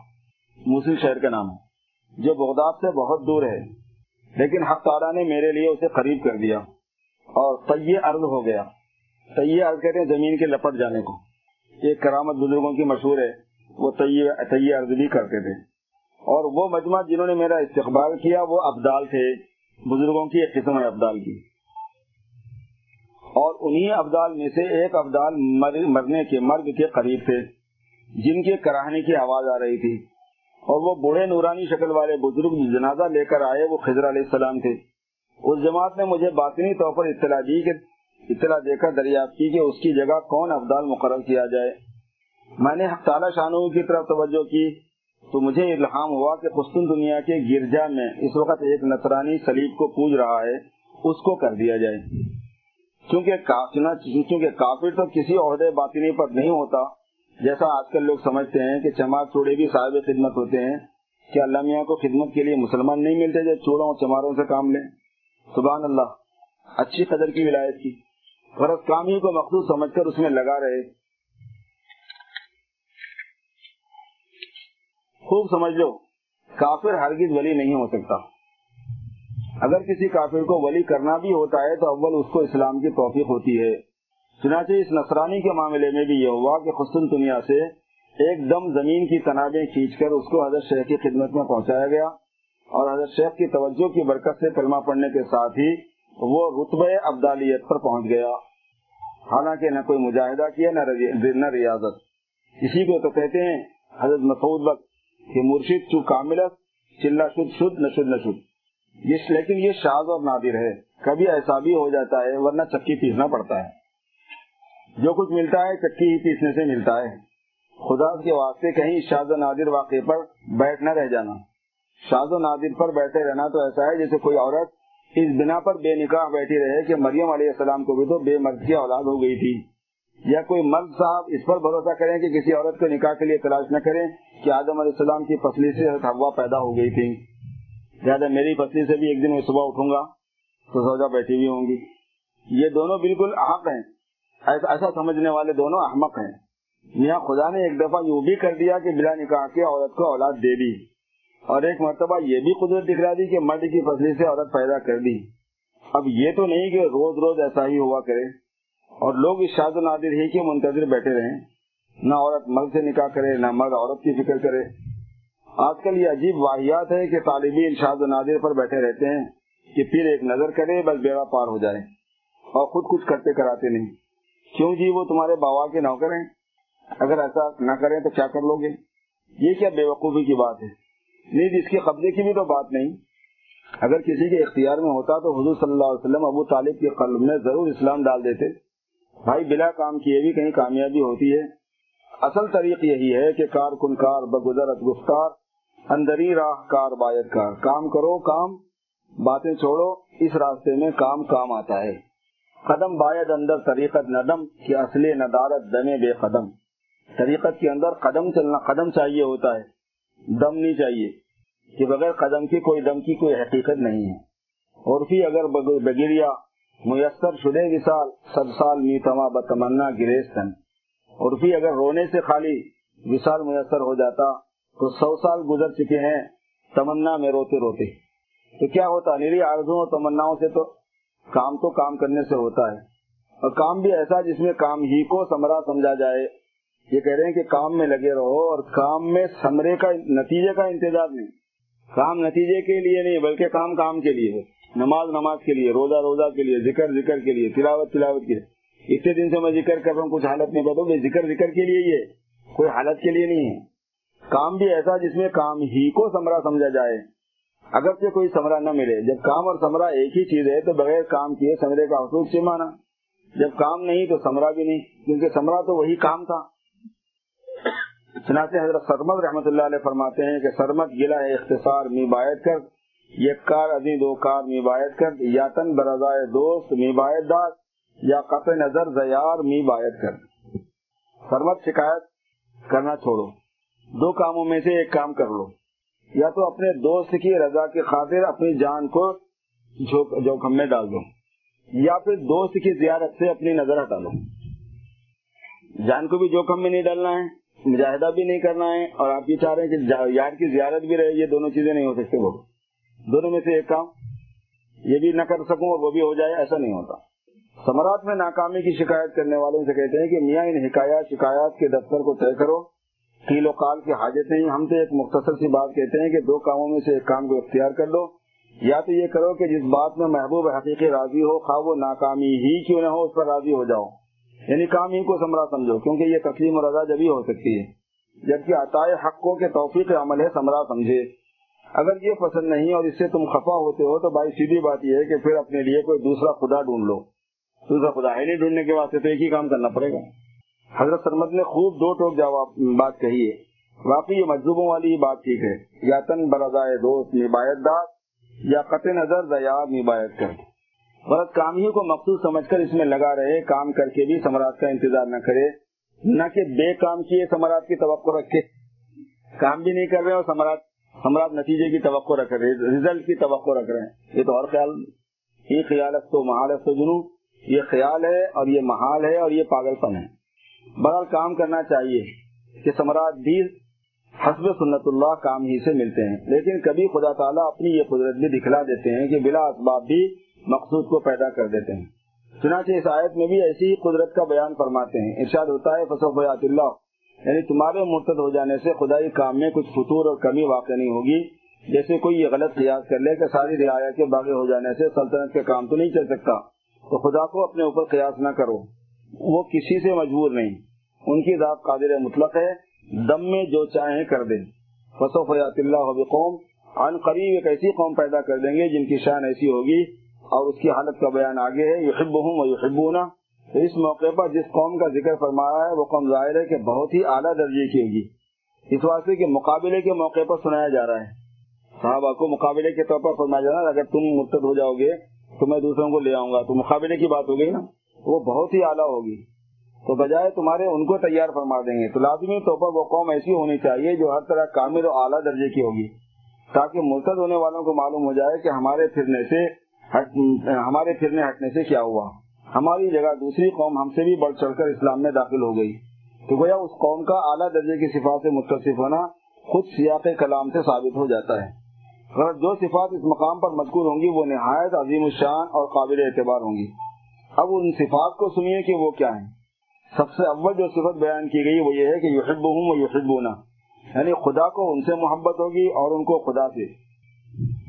موسل شہر کا نام ہے، جو بغداد سے بہت دور ہے۔ لیکن حق تعالیٰ نے میرے لیے اسے قریب کر دیا اور طی ارض ہو گیا۔ طی ارض کہتے ہیں زمین کے لپٹ جانے کو۔ ایک کرامت بزرگوں کی مشہور ہے، وہ طی ارض بھی کرتے تھے۔ اور وہ مجمع جنہوں نے میرا استقبال کیا، وہ ابدال تھے۔ بزرگوں کی ایک قسم ہے ابدال کی۔ اور انہی ابدال میں سے ایک ابدال مرنے کے مرگ کے قریب تھے، جن کے کراہنے کی آواز آ رہی تھی۔ اور وہ بوڑھے نورانی شکل والے بزرگ جنازہ لے کر آئے، وہ خضر علیہ السلام تھے۔ اس جماعت نے مجھے باطنی طور پر اطلاع دی کہ اطلاع دے کر دریافت کی کہ اس کی جگہ کون افدال مقرر کیا جائے۔ میں نے تعالی شانو کی طرف توجہ کی۔ تو مجھے الہام ہوا کہ قسطن دنیا کے گرجا میں اس وقت ایک نصرانی سلیب کو پوج رہا ہے، اس کو کر دیا جائے۔ کیونکہ کافر تو کسی عہدے باطنی پر نہیں ہوتا۔ جیسا آج کل لوگ سمجھتے ہیں کہ چمار چوڑے بھی صاحب خدمت ہوتے ہیں کہ اللہ میاں کو خدمت کے لیے مسلمان نہیں ملتے جو چوڑوں اور چماروں سے کام لیں؟ سبحان اللہ، اچھی قدر کی ولایت کی۔ غرض کامی کو مخصوص سمجھ کر اس میں لگا رہے۔ خوب سمجھ لو، کافر ہرگز ولی نہیں ہو سکتا۔ اگر کسی کافر کو ولی کرنا بھی ہوتا ہے، تو اول اس کو اسلام کی توفیق ہوتی ہے۔ چنانچہ اس نصرانی کے معاملے میں بھی یہ ہوا کہ خسن دنیا سے ایک دم زمین کی تنابیں کھینچ کر اس کو حضرت شیخ کی خدمت میں پہنچایا گیا۔ اور حضرت شیخ کی توجہ کی برکت سے کلمہ پڑھنے کے ساتھ ہی وہ رتبہ ابدالیت پر پہنچ گیا۔ حالانکہ نہ کوئی مجاہدہ کیا نہ ریاضت۔ اسی کو تو کہتے ہیں حضرت مسعود وقت۔ کہ مرشد چو کاملت چلا شد شد، نہ شد نہ شد۔ لیکن یہ شاز اور نادر ہے۔ کبھی ایسا بھی ہو جاتا ہے، ورنہ چکی پیسنا پڑتا ہے۔ جو کچھ ملتا ہے، چکی ہی پیسنے سے ملتا ہے۔ خدا کے واسطے کہیں شاز و نادر واقع پر بیٹھ نہ رہ جانا۔ شاز و نادر پر بیٹھے رہنا تو ایسا ہے جیسے کوئی عورت اس بنا پر بے نکاح بیٹھی رہے کہ مریم علیہ السلام کو بھی تو بے مرد کی اولاد ہو گئی تھی۔ یا کوئی مرد صاحب اس پر بھروسہ کریں کہ کسی عورت کو نکاح کے لیے تلاش نہ کریں کہ آدم علیہ السلام کی فصلی سے ہوا پیدا ہو گئی تھی۔ زیادہ میری فصلی سے بھی ایک دن میں صبح اٹھوں گا تو سوجا بیٹھی ہوئی ہوں گی۔ یہ دونوں بالکل احق ہیں۔ ایسا سمجھنے والے دونوں احمق ہیں۔ میاں خدا نے ایک دفعہ یوں بھی کر دیا کہ بلا نکاح کے عورت کو اولاد دے دی۔ اور ایک مرتبہ یہ بھی قدرت دکھلا دی کہ مرد کی فصلی سے عورت پیدا کر دی۔ اب یہ تو نہیں کہ روز روز ایسا ہی ہوا کرے۔ اور لوگ اس شاد و نادر ہی کے منتظر بیٹھے رہیں۔ نہ عورت مرد سے نکاح کرے، نہ مرد عورت کی فکر کرے۔ آج کل یہ عجیب واحیات ہے کہ طالبی شاد و نادر پر بیٹھے رہتے ہیں کہ پھر ایک نظر کرے، بس بیڑا پار ہو جائے اور خود کچھ کرتے کراتے نہیں۔ کیوں جی؟ وہ تمہارے باوا کے نوکر ہیں۔ اگر ایسا نہ کریں تو کیا کر لو گے؟ یہ کیا بے وقوفی کی بات ہے؟ نہیں جی، جس کے قبضے کی بھی تو بات نہیں۔ اگر کسی کے اختیار میں ہوتا تو حضور صلی اللہ علیہ وسلم ابو طالب کے قلب میں ضرور اسلام ڈال دیتے۔ بھائی، بلا کام کیے بھی کہیں کامیابی ہوتی ہے۔ اصل طریق یہی ہے کہ کار کن کار، بگزرت گفتار، اندری راہ کار، باید کار۔ کام کرو، کام، باتیں چھوڑو، اس راستے میں کام کام آتا ہے۔ قدم باید اندر طریقت ندم کی اصل ندارت دمے بے قدم۔ طریقت کے اندر قدم چلنا، قدم چاہیے ہوتا ہے۔ دم نہیں چاہیے۔ کہ بغیر قدم کی کوئی دم کی کوئی حقیقت نہیں ہے۔ اور پھر اگر بگیریا میسر شدے وصال سب سال می تما بتمنا گریستن۔ اور پھر اگر رونے سے خالی وصال میسر ہو جاتا، تو سو سال گزر چکے ہیں تمنا میں روتے روتے۔ تو کیا ہوتا؟ نیری آرزوں اور تمناؤں سے تو کام تو کام کرنے سے ہوتا ہے۔ اور کام بھی ایسا جس میں کام ہی کو سمرا سمجھا جائے۔ یہ کہہ رہے ہیں کہ کام میں لگے رہو اور کام میں سمرے کا نتیجے کا انتظار نہیں۔ کام نتیجے کے لیے نہیں، بلکہ کام کام کے لیے نماز نماز کے لیے، روزہ روزہ کے لیے، ذکر ذکر کے لیے، تلاوت تلاوت کے لیے۔ اتنے دن سے میں ذکر کر رہا ہوں، کچھ حالت نہیں بتاؤ ذکر ذکر کے لیے یہ کوئی حالت کے لیے نہیں ہے۔ کام بھی ایسا جس میں کام ہی کو سمرا سمجھا جائے۔ اگر سے کوئی سمرا نہ ملے، جب کام اور سمرا ایک ہی چیز ہے، تو بغیر کام کیے سمرے کا حصول سے مانا۔ جب کام نہیں تو سمرا بھی نہیں، کیونکہ سمرا تو وہی کام تھا۔ چنانچہ حضرت سرمد رحمت اللہ علیہ فرماتے ہیں کہ سرمد گلا اختصار می باعد کر یک کار ازی دو کار می باعد کر یا تن برضائے دوست می باعد یا قطع نظر زیار می باعد کر شکایت کرنا چھوڑو۔ دو کاموں میں سے ایک کام کر لو۔ یا تو اپنے دوست کی رضا کی خاطر اپنی جان کو جوخم میں ڈال دو، یا پھر دوست کی زیارت سے اپنی نظر ہٹا لو۔ جان کو بھی جوخم میں نہیں ڈالنا ہے، مجاہدہ بھی نہیں کرنا ہے، اور آپ یہ چاہ رہے ہیں کہ یار کی زیارت بھی رہے، یہ دونوں چیزیں نہیں ہو سکتے وہ دونوں میں سے ایک کام، یہ بھی نہ کر سکوں اور وہ بھی ہو جائے، ایسا نہیں ہوتا۔ سمراٹ میں ناکامی کی شکایت کرنے والوں سے کہتے ہیں کہ میاں، ان حکایات، شکایات کے دفتر کو طے کرو۔ کیل و کال کی حاجت نہیں۔ ہم تو ایک مختصر سی بات کہتے ہیں کہ دو کاموں میں سے ایک کام کو اختیار کر دو یا تو یہ کرو کہ جس بات میں محبوب حقیقی راضی ہو، خواہ وہ ناکامی ہی کیوں نہ ہو، اس پر راضی ہو جاؤ۔ یعنی کام ہی کو سمرا سمجھو، کیونکہ یہ تسلیم و رضا جبھی ہو سکتی ہے۔ جبکہ عطائے حقوں کے توفیق عمل ہے سمرا سمجھے۔ اگر یہ پسند نہیں اور اس سے تم خفا ہوتے ہو تو بھائی سیدھی بات یہ ہے کہ پھر اپنے لیے کوئی دوسرا خدا ڈھونڈ لو۔ دوسرا خدا ہے نہیں ڈھونڈنے کے واسطے تو ایک ہی کام کرنا پڑے گا۔ حضرت سرمد نے خوب دو ٹوک جواب بات کہی ہے۔ واقعی یہ مجذوبوں والی بات ٹھیک ہے۔ یا تن برضائے دوست نبایت دار یا قطع نظر زیاد نبایت کر۔ غلط کام ہی کو مخصوص سمجھ کر اس میں لگا رہے، کام کر کے بھی سمراج کا انتظار نہ کرے۔ نہ کہ بے کام کیے سمراج کی توقع رکھے۔ کام بھی نہیں کر رہے اور سمراج سمراج نتیجے کی توقع رکھ رہے ریزلٹ کی توقع رکھ رہے ہیں۔ یہ تو اور خیال، یہ خیال ہے تو محال ہے جنو یہ خیال ہے اور یہ محال ہے اور یہ پاگل پن ہے۔ بہرحال کام کرنا چاہیے کہ سمراج بھی حسب سنت اللہ کام ہی سے ملتے ہیں۔ لیکن کبھی خدا تعالیٰ اپنی یہ قدرت بھی دکھلا دیتے ہیں کہ بلا اسباب بھی مقصود کو پیدا کر دیتے ہیں۔ چنانچہ اس آیت میں بھی ایسی قدرت کا بیان فرماتے ہیں۔ ارشاد ہوتا ہے فصف اللہ یعنی تمہارے مرتد ہو جانے سے خدائی کام میں کچھ فطور اور کمی واقع نہیں ہوگی۔ جیسے کوئی یہ غلط قیاس کر لے کہ ساری رعایا کے باغی ہو جانے سے سلطنت کے کام تو نہیں چل سکتا، تو خدا کو اپنے اوپر قیاس نہ کرو۔ وہ کسی سے مجبور نہیں، ان کی ذات قادر مطلق ہے۔ دم میں جو چاہیں کر دیں۔ فصوف اللہ قوم ان قریب ایک ایسی قوم پیدا کر دیں گے جن کی شان ایسی ہوگی۔ اور اس کی حالت کا بیان آگے ہے۔ یحب ہوں یحبونا تو اس موقع پر جس قوم کا ذکر فرمایا ہے، وہ قوم ظاہر ہے کہ بہت ہی اعلیٰ درجے کی ہوگی۔ اس واسطے کے مقابلے کے موقع پر سنایا جا رہا ہے۔ صحابہ کو مقابلے کے طور پر فرمایا جا رہا ہے، اگر تم مرتد ہو جاؤ گے تو میں دوسروں کو لے آؤں گا۔ تو مقابلے کی بات ہو گئی نا، وہ بہت ہی اعلیٰ ہوگی۔ تو بجائے تمہارے ان کو تیار فرما دیں گے۔ تو لازمی طور پر وہ قوم ایسی ہونی چاہیے جو ہر طرح کامل و اعلیٰ درجے کی ہوگی۔ تاکہ مرتد ہونے والوں کو معلوم ہو جائے کہ ہمارے پھرنے سے ہمارے پھرنے ہٹنے سے کیا ہوا۔ ہماری جگہ دوسری قوم ہم سے بھی بڑھ چڑھ کر اسلام میں داخل ہو گئی۔ تو گویا اس قوم کا اعلیٰ درجے کی صفات سے متصف ہونا خود سیاق کلام سے ثابت ہو جاتا ہے۔ اگر جو صفات اس مقام پر مذکور ہوں گی وہ نہایت عظیم الشان اور قابل اعتبار ہوں گی۔ اب ان صفات کو سنیے کہ وہ کیا ہیں۔ سب سے اول جو صفت بیان کی گئی وہ یہ ہے کہ یحب ہوں وہ یحب یعنی خدا کو ان سے محبت ہوگی اور ان کو خدا سے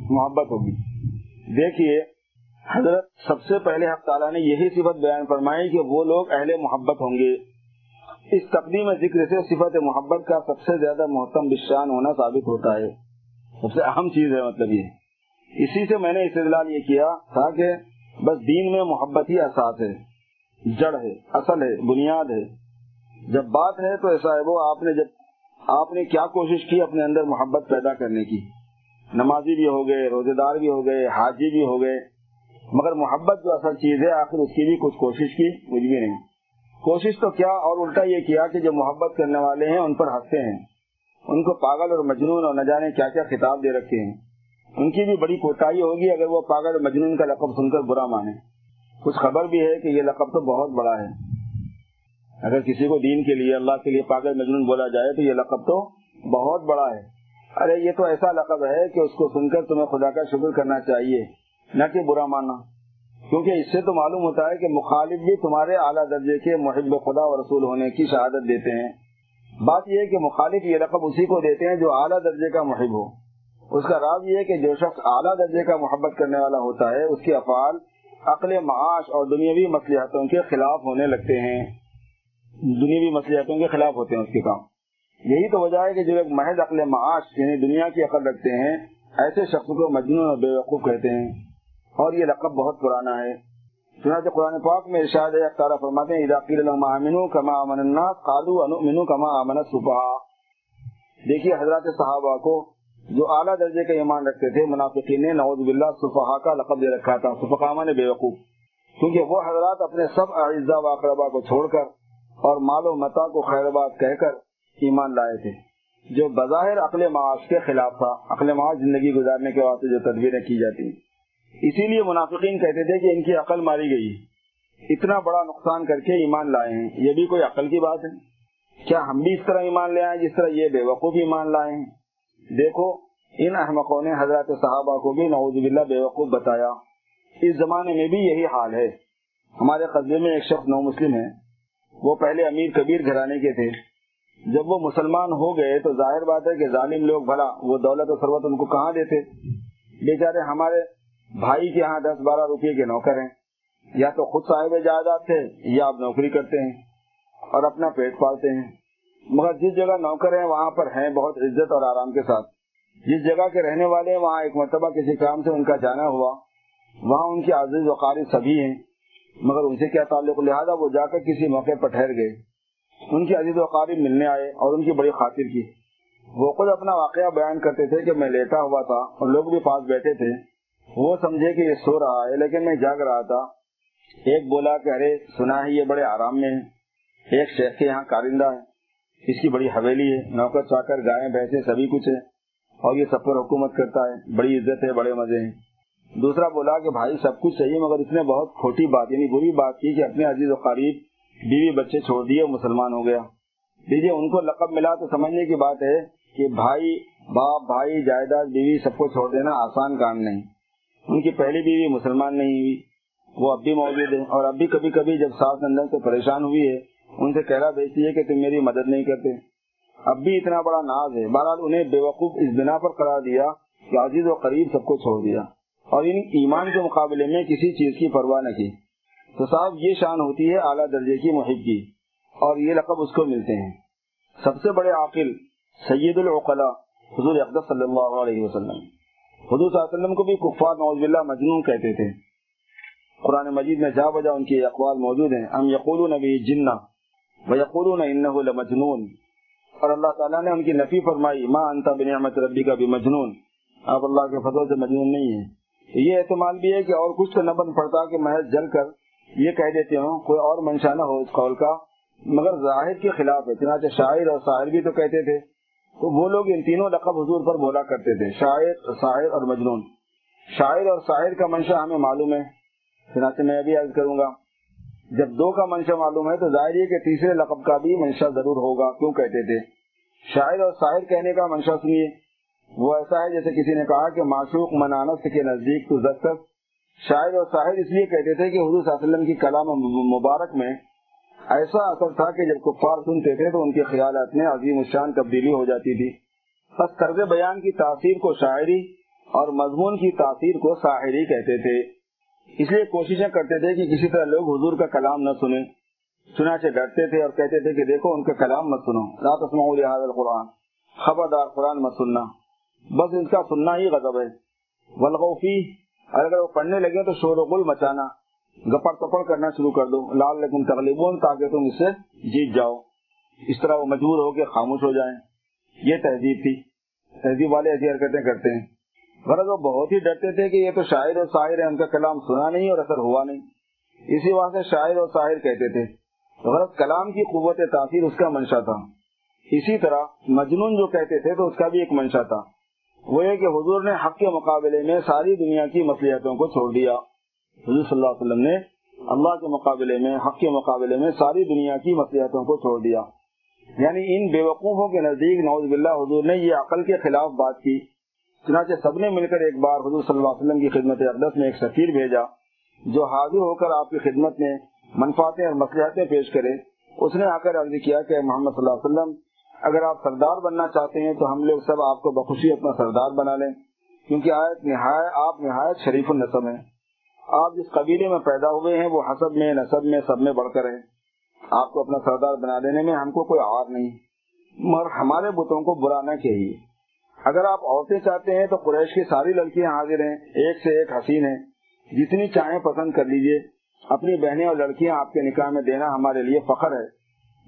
محبت ہوگی۔ دیکھیے حضرت، سب سے پہلے حق تعالیٰ نے یہی صفت بیان فرمائی کہ وہ لوگ اہل محبت ہوں گے۔ اس تقدیم ذکر سے صفت محبت کا سب سے زیادہ محتم بشان ہونا ثابت ہوتا ہے۔ سب سے اہم چیز ہے مطلب یہ۔ اسی سے میں نے استدلال یہ کیا تھا کہ بس دین میں محبت ہی احساس ہے۔ جڑ ہے، اصل ہے، بنیاد ہے۔ جب بات ہے تو ایسا ہے، وہ آپ نے جب، آپ نے کیا کوشش کی اپنے اندر محبت پیدا کرنے کی؟ نمازی بھی ہو گئے، روزے دار بھی ہو گئے، حاجی بھی ہو گئے۔ مگر محبت جو اصل چیز ہے، آخر اس کی بھی کچھ کوشش کی، مجھ بھی نہیں۔ کوشش تو کیا اور الٹا یہ کیا کہ جو محبت کرنے والے ہیں، ان پر ہنستے ہیں۔ ان کو پاگل اور مجنون اور نہ جانے کیا کیا خطاب دے رکھے ہیں۔ ان کی بھی بڑی کوٹائی ہوگی اگر وہ پاگل اور مجنون کا لقب سن کر برا مانے۔ کچھ خبر بھی ہے کہ یہ لقب تو بہت بڑا ہے۔ اگر کسی کو دین کے لیے، اللہ کے لیے پاگل مجنون بولا جائے تو یہ لقب تو بہت بڑا ہے۔ ارے، یہ تو ایسا لقب ہے کہ اس کو سن کر تمہیں خدا کا شکر کرنا چاہیے۔ نہ کہ برا ماننا۔ کیونکہ اس سے تو معلوم ہوتا ہے کہ مخالف بھی تمہارے اعلیٰ درجے کے محب خدا و رسول ہونے کی شہادت دیتے ہیں۔ بات یہ ہے کہ مخالف یہ رقم اسی کو دیتے ہیں جو اعلیٰ درجے کا محب ہو۔ اس کا راز یہ ہے کہ جو شخص اعلیٰ درجے کا محبت کرنے والا ہوتا ہے، اس کے افعال عقل، معاش اور دنیاوی مصلیحتوں کے خلاف ہونے لگتے ہیں۔ دنیاوی مصلیحتوں کے خلاف ہوتے ہیں اس کے کام۔ یہی تو وجہ ہے کہ جو ایک محض عقل، معاش یعنی دنیا کی عقل رکھتے ہیں، ایسے شخص کو مجنون اور بے وقوف کہتے ہیں۔ اور یہ لقب بہت پرانا ہے۔ چنانچہ قرآن پاک میں ارشاد ہے اختارہ فرماتے ہیں، اذا امن کما امن الناس، قالوا انؤمن کما امن الصفحاء دیکھیے حضرات صحابہ کو جو اعلیٰ درجے کا ایمان رکھتے تھے، منافقین نے نوز باللہ صفحا کا لقب دے رکھا تھا صفحامہ نے بے وقوف کیونکہ وہ حضرات اپنے سب اعزا و اقربا کو چھوڑ کر اور مال و متا کو خیرباد کہہ کر ایمان لائے تھے۔ جو بظاہر عقل معاش کے خلاف تھا، عقل معاش زندگی گزارنے کے واسطے جو تدبیریں کی جاتی۔ ہیں اسی لیے منافقین کہتے تھے کہ ان کی عقل ماری گئی اتنا بڑا نقصان کر کے ایمان لائے ہیں۔ یہ بھی کوئی عقل کی بات ہے؟ کیا ہم بھی اس طرح ایمان لے آئے جس طرح یہ بے وقوف ایمان لائے ہیں؟ دیکھو، ان احمقوں نے حضرت صحابہ کو بھی نعوذ باللہ بے وقوف بتایا۔ اس زمانے میں بھی یہی حال ہے۔ ہمارے قصبے میں ایک شخص نو مسلم ہے۔ وہ پہلے امیر کبیر گھرانے کے تھے۔ جب وہ مسلمان ہو گئے تو ظاہر بات ہے کہ ظالم لوگ بھلا وہ دولت و ثروت ان کو کہاں دیتے؟ بیچارے ہمارے بھائی کے یہاں دس بارہ روپے کے نوکر ہیں، یا تو خود صاحب جائیداد تھے یا آپ نوکری کرتے ہیں اور اپنا پیٹ پالتے ہیں۔ مگر جس جگہ نوکر ہیں، وہاں پر ہیں بہت عزت اور آرام کے ساتھ۔ جس جگہ کے رہنے والے ہیں، وہاں ایک مرتبہ کسی کام سے ان کا جانا ہوا۔ وہاں ان کے عزیز و قارب سبھی ہیں، مگر ان سے کیا تعلق؟ لہٰذا وہ جا کر کسی موقع پر ٹھہر گئے۔ ان کے عزیز و قارب ملنے آئے اور ان کی بڑی خاطر کی۔ وہ خود اپنا واقعہ بیان کرتے تھے کہ میں لیٹا ہوا تھا اور لوگ بھی پاس بیٹھے تھے۔ وہ سمجھے کہ یہ سو رہا ہے، لیکن میں جاگ رہا تھا۔ ایک بولا کہ ارے، سنا ہے، یہ بڑے آرام میں ہے ایک شیخ کے یہاں کارندہ ہے۔ اس کی بڑی حویلی ہے۔ نوکر چاکر گائے بھینسے سبھی کچھ ہے۔ اور یہ سب پر حکومت کرتا ہے۔ بڑی عزت ہے، بڑے مزے ہیں۔ دوسرا بولا کہ بھائی، سب کچھ صحیح مگر اس نے بہت کھوٹی بات یعنی بری بات کی کہ اپنے عزیز و قریب بیوی بچے چھوڑ دیے مسلمان ہو گیا۔ دیجیے ان کو لقب ملا تو سمجھنے کی بات ہے کہ بھائی، باپ، بھائی، جائیداد، بیوی، سب کو چھوڑ دینا آسان کام نہیں۔ ان کی پہلی بیوی مسلمان نہیں ہوئی، وہ اب بھی موجود ہے اور اب بھی کبھی کبھی جب ساس نندن سے پریشان ہوئی ہے، ان سے کہنا بیچتی ہے کہ تم میری مدد نہیں کرتے۔ اب بھی اتنا بڑا ناز ہے۔ بہرحال انہیں بے وقوف اس بنا پر قرار دیا کہ عزیز و قریب سب کو چھوڑ دیا۔ اور ان ایمان کے مقابلے میں کسی چیز کی پرواہ نہ کی۔ تو صاحب، یہ شان ہوتی ہے اعلیٰ درجے کی محب کی۔ اور یہ لقب اس کو ملتے ہیں۔ سب سے بڑے عاقل سید العقلا حضور اقدس صلی اللہ علیہ وسلم۔ حضور صلی اللہ علیہ وسلم کو بھی کفار نوز باللہ مجنون کہتے تھے۔ قرآن مجید میں جا بجا ان کے اقوال موجود ہیں۔ ام یقولون بھی جنہ و یقولون انہو لمجنون۔ اور اللہ تعالیٰ نے ان کی نفی فرمائی، ما انتا بنعمت ربی کا بھی مجنون آپ اللہ کے فضل سے مجنون نہیں ہیں۔ یہ احتمال بھی ہے کہ اور کچھ تو نہ بن پڑتا کہ محض جل کر یہ کہہ دیتے ہوں، کوئی اور منشا نہ ہو اس قول کا۔ مگر ظاہر کے خلاف ہے، چنانچہ شاعر اور شاعر بھی تو کہتے تھے۔ تو وہ لوگ ان تینوں لقب حضور پر بولا کرتے تھے، شاعر شاعر اور مجنون۔ شاعر اور شاعر کا منشا ہمیں معلوم ہے۔ چنانچہ میں ابھی عرض کروں گا، جب دو کا منشا معلوم ہے تو ظاہر یہ کہ تیسرے لقب کا بھی منشا ضرور ہوگا۔ کیوں کہتے تھے؟ شاعر اور شاعر کہنے کا منشا سنیے۔ وہ ایسا ہے جیسے کسی نے کہا کہ معشوق منانس کے نزدیک تو دستخط شاعر اور شاعر اس لیے کہتے تھے کہ حضور صلی اللہ علیہ وسلم کی کلام مبارک میں ایسا اثر تھا کہ جب کفار سنتے تھے تو ان کے خیالات میں عظیم الشان تبدیلی ہو جاتی تھی۔ بس طرز بیان کی تاثیر کو شاعری اور مضمون کی تاثیر کو شاعری کہتے تھے۔ اس لیے کوششیں کرتے تھے کہ کسی طرح لوگ حضور کا کلام نہ سنیں۔ چنانچہ ڈرتے تھے اور کہتے تھے کہ دیکھو ان کا کلام مت سنو۔ رات القرآن۔ خبردار قرآن مت سننا۔ بس ان کا سننا ہی غضب ہے۔ ولغوفی اگر وہ پڑھنے لگے تو شور و گل مچانا۔ گپڑ تپڑ کرنا شروع کر دو۔ لال لیکن تغلیب تاکہ تم اس سے جیت جاؤ۔ اس طرح وہ مجبور ہو کے خاموش ہو جائیں۔ یہ تہذیب تھی۔ تہذیب والے ایسی حرکتیں کرتے ہیں۔ غرض وہ بہت ہی ڈرتے تھے کہ یہ تو شاعر اور شاعر ہے ان کا کلام سنا نہیں اور اثر ہوا نہیں۔ اسی واسطے شاعر اور شاعر کہتے تھے۔ غرض کلام کی قوت تاثیر اس کا منشا تھا۔ اسی طرح مجنون جو کہتے تھے تو اس کا بھی ایک منشا تھا۔ وہ یہ کہ حضور نے حق کے مقابلے میں ساری دنیا کی مصلیحتوں کو چھوڑ دیا۔ حضور صلی اللہ علیہ وسلم نے اللہ کے مقابلے میں، حق کے مقابلے میں ساری دنیا کی مصلیحتوں کو چھوڑ دیا۔ یعنی ان بے وقوفوں کے نزدیک نوز باللہ حضور نے یہ عقل کے خلاف بات کی۔ چنانچہ سب نے مل کر ایک بار حضور صلی اللہ علیہ وسلم کی خدمت اقدس میں ایک سفیر بھیجا جو حاضر ہو کر آپ کی خدمت میں منفاطیں اور مسلحتیں پیش کرے۔ اس نے آ کر عرض کیا کہ محمد صلی اللہ علیہ وسلم، اگر آپ سردار بننا چاہتے ہیں تو ہم لوگ سب آپ کو بخوشی اپنا سردار بنا لیں۔ کیونکہ آیت نہایت، آپ نہایت شریف النسب ہیں۔ آپ جس قبیلے میں پیدا ہوئے ہیں، وہ حسب میں نصب میں، سب میں بڑھ کر ہیں آپ کو اپنا سردار بنا دینے میں ہم کو کوئی آر نہیں۔ مگر ہمارے بتوں کو برا نہ کہیے۔ اگر آپ عورتیں چاہتے ہیں تو قریش کی ساری لڑکیاں حاضر ہیں، ایک سے ایک حسین ہیں۔ جتنی چاہیں پسند کر لیجیے۔ اپنی بہنیں اور لڑکیاں آپ کے نکاح میں دینا ہمارے لیے فخر ہے۔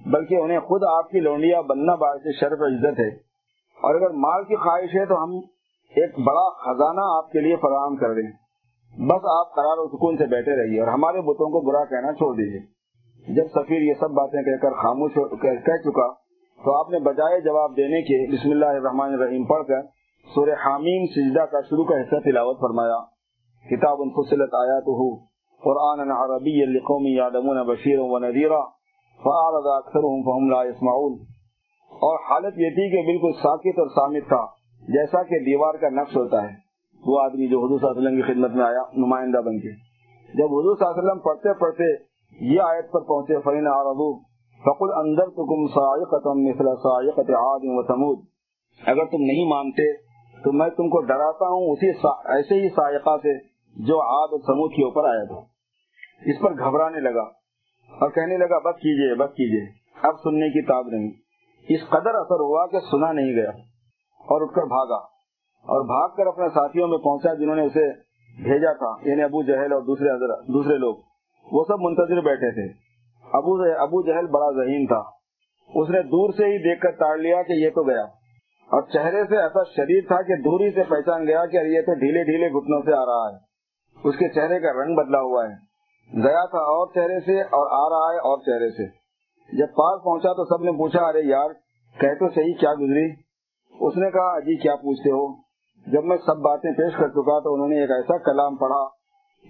بلکہ انہیں خود آپ کی لونڈیا بننا باعث شرف عزت ہے۔ اور اگر مال کی خواہش ہے تو ہم ایک بڑا خزانہ آپ کے لیے فراہم کر دیں۔ بس آپ قرار و سکون سے بیٹھے رہیے اور ہمارے بتوں کو برا کہنا چھوڑ دیجیے جب سفیر یہ سب باتیں کہہ کر خاموش کہہ چکا، تو آپ نے بجائے جواب دینے کے بسم اللہ الرحمن الرحیم پڑھ کر سورہ حامیم سجدہ کا شروع کا حصہ تلاوت فرمایا۔ کتاب فصلت آیات ہو قرآن عربی لقوم یعلمون بشیر و نذیرا فاعرض اکثرهم فهم لا يسمعون اور حالت یہ تھی کہ بالکل ساکت اور سامت تھا، جیسا کہ دیوار کا نقش ہوتا ہے۔ وہ آدمی جو حضور صلی اللہ علیہ وسلم کی خدمت میں آیا، نمائندہ بن کے۔ جب حضور صلی اللہ علیہ وسلم پڑھتے پڑھتے یہ آیت پر پہنچے فین عرضو فقل اندر تم عاد و سمود اگر تم نہیں مانتے تو میں تم کو ڈراتا ہوں اسی ایسے ہی سائقہ سے جو عاد و سمود کے اوپر آیا تھا۔ اس پر گھبرانے لگا اور کہنے لگا، بس کیجیے بس کیجیے، اب سننے کی تاب نہیں۔ اس قدر اثر ہوا کہ سنا نہیں گیا اور اٹھ کر بھاگا۔ اور بھاگ کر اپنے ساتھیوں میں پہنچا جنہوں نے اسے بھیجا تھا یعنی ابو جہل اور دوسرے دوسرے لوگ۔ وہ سب منتظر بیٹھے تھے۔ ابو ابو جہل بڑا ذہین تھا۔ اس نے دور سے ہی دیکھ کر تاڑ لیا کہ یہ تو گیا۔ اور چہرے سے ایسا شدید تھا کہ دوری سے پہچان گیا کہ یہ تو ڈھیلے ڈھیلے گھٹنوں سے آ رہا ہے۔ اس کے چہرے کا رنگ بدلا ہوا ہے۔ گیا تھا اور چہرے سے اور آ رہا ہے اور چہرے سے۔ جب پاس پہنچا تو سب نے پوچھا، ارے یار کہ تو صحیح کیا گزری؟ اس نے کہا اجی کیا پوچھتے ہو؟ جب میں سب باتیں پیش کر چکا تو انہوں نے ایک ایسا کلام پڑھا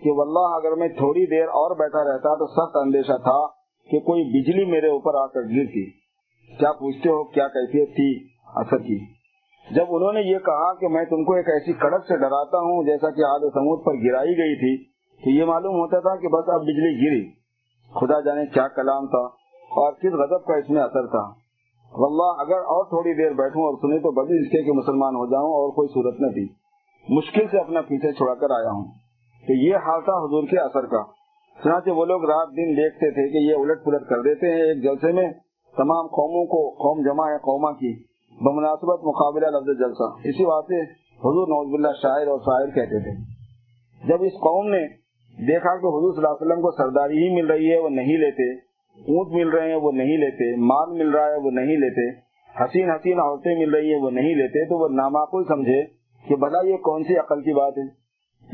کہ واللہ اگر میں تھوڑی دیر اور بیٹھا رہتا تو سخت اندیشہ تھا کہ کوئی بجلی میرے اوپر آ کر گرتی۔ کیا پوچھتے ہو کیا کیفیت تھی؟ اثر کی۔ جب انہوں نے یہ کہا کہ میں تم کو ایک ایسی کڑک سے ڈراتا ہوں جیسا کہ آد سمود پر گرائی گئی تھی، تو یہ معلوم ہوتا تھا کہ بس اب بجلی گری۔ خدا جانے کیا کلام تھا اور کس غضب کا اس میں اثر تھا۔ واللہ، اگر اور تھوڑی دیر بیٹھوں اور سنیں تو بڑی اس کے کہ مسلمان ہو جاؤں اور کوئی صورت نہ تھی۔ مشکل سے اپنا پیچھے چھڑا کر آیا ہوں۔ کہ یہ حال تھا حضور کے اثر کا۔ چنانچہ وہ لوگ رات دن دیکھتے تھے کہ یہ الٹ پلٹ کر دیتے ہیں ایک جلسے میں تمام قوموں کو، قوم جمع ہے قوما کی۔ بمناسبت مقابلہ لفظ جلسہ۔ اسی بات سے حضور نوز اللہ شاعر اور شاعر کہتے تھے۔ جب اس قوم نے دیکھا کہ حضور صلی اللہ علیہ وسلم کو سرداری ہی مل رہی ہے، وہ نہیں لیتے اونٹ مل رہے ہیں وہ نہیں لیتے، مال مل رہا ہے وہ نہیں لیتے، حسین حسین عورتیں مل رہی ہیں وہ نہیں لیتے، تو وہ نامعقول سمجھے کہ بھلا یہ کون سی عقل کی بات ہے؟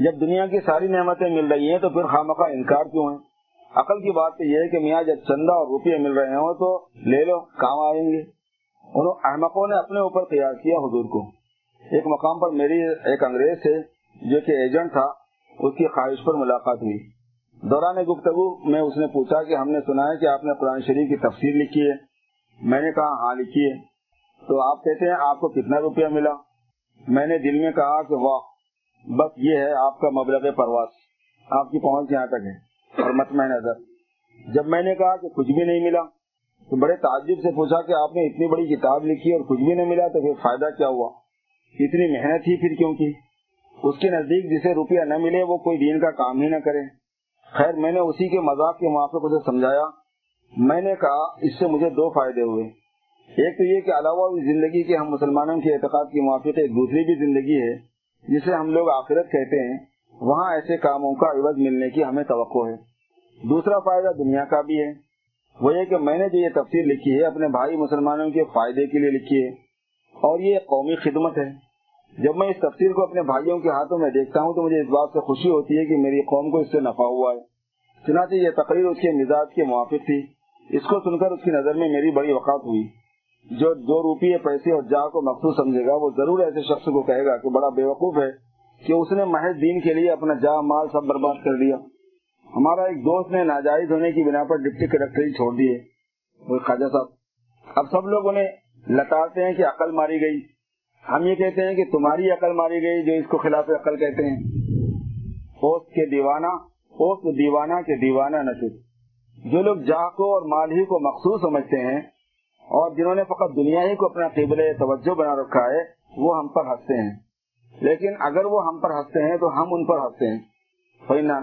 جب دنیا کی ساری نعمتیں مل رہی ہیں تو پھر خامخواہ انکار کیوں ہے عقل کی بات تو یہ ہے کہ میاں جب چندہ اور روپیے مل رہے ہوں تو لے لو، کام آئیں گے۔ انہوں احمقوں نے اپنے اوپر تیار کیا حضور کو۔ ایک مقام پر میری ایک انگریز تھے جو کہ ایجنٹ تھا، اس کی خواہش پر ملاقات ہوئی۔ دوران گفتگو میں اس نے پوچھا کہ ہم نے سنا ہے کہ آپ نے قرآن شریف کی تفسیر لکھی ہے۔ میں نے کہا ہاں لکھی ہے۔ تو آپ کہتے ہیں، آپ کو کتنا روپیہ ملا؟ میں نے دل میں کہا کہ واہ، بس یہ ہے آپ کا مبلغ پرواز۔ آپ کی پہنچ یہاں تک ہے اور مطمئن نظر۔ جب میں نے کہا کہ کچھ بھی نہیں ملا، تو بڑے تعجب سے پوچھا کہ آپ نے اتنی بڑی کتاب لکھی اور کچھ بھی نہیں ملا، تو پھر فائدہ کیا ہوا؟ اتنی محنت ہی پھر کیوں کی؟ اس کے نزدیک جسے روپیہ نہ ملے، وہ کوئی دین کا کام ہی نہ کرے۔ خیر، میں نے اسی کے مذاق کے موافق اسے سمجھایا، میں نے کہا اس سے مجھے دو فائدے ہوئے۔ ایک تو یہ کہ علاوہ زندگی کے ہم مسلمانوں کے اعتقاد کی موافق ایک دوسری بھی زندگی ہے، جسے ہم لوگ آخرت کہتے ہیں، وہاں ایسے کاموں کا عوض ملنے کی ہمیں توقع ہے۔ دوسرا فائدہ دنیا کا بھی ہے۔ وہ یہ کہ میں نے جو یہ تفسیر لکھی ہے، اپنے بھائی مسلمانوں کے فائدے کے لیے لکھی ہے، اور یہ قومی خدمت ہے۔ جب میں اس تفسیر کو اپنے بھائیوں کے ہاتھوں میں دیکھتا ہوں تو مجھے اس بات سے خوشی ہوتی ہے کہ میری قوم کو اس سے نفع ہوا ہے۔ چنانچہ یہ تقریر اس کے مزاج کے موافق تھی۔ اس کو سن کر اس کی نظر میں میری بڑی وقات ہوئی۔ جو دو روپیے پیسے اور جا کو مخصوص سمجھے گا، وہ ضرور ایسے شخص کو کہے گا کہ بڑا بے وقوف ہے کہ اس نے محض دین کے لیے اپنا جا مال سب برباد کر دیا ہمارا ایک دوست نے ناجائز ہونے کی بنا پر ڈپٹی کلیکٹر چھوڑ دیے۔ خواجہ صاحب، اب سب لوگ انہیں لتاتے ہیں کہ عقل ماری گئی۔ ہم یہ کہتے ہیں کہ تمہاری عقل ماری گئی جو اس کو خلاف عقل کہتے ہیں۔ پوست کے دیوانہ، پوست دیوانہ کے دیوانہ نصب جو لوگ جا کو اور مال ہی کو مخصوص سمجھتے ہیں اور جنہوں نے فقط دنیا ہی کو اپنا قبل توجہ بنا رکھا ہے، وہ ہم پر ہنستے ہیں۔ لیکن اگر وہ ہم پر ہنستے ہیں تو ہم ان پر ہنستے ہیں۔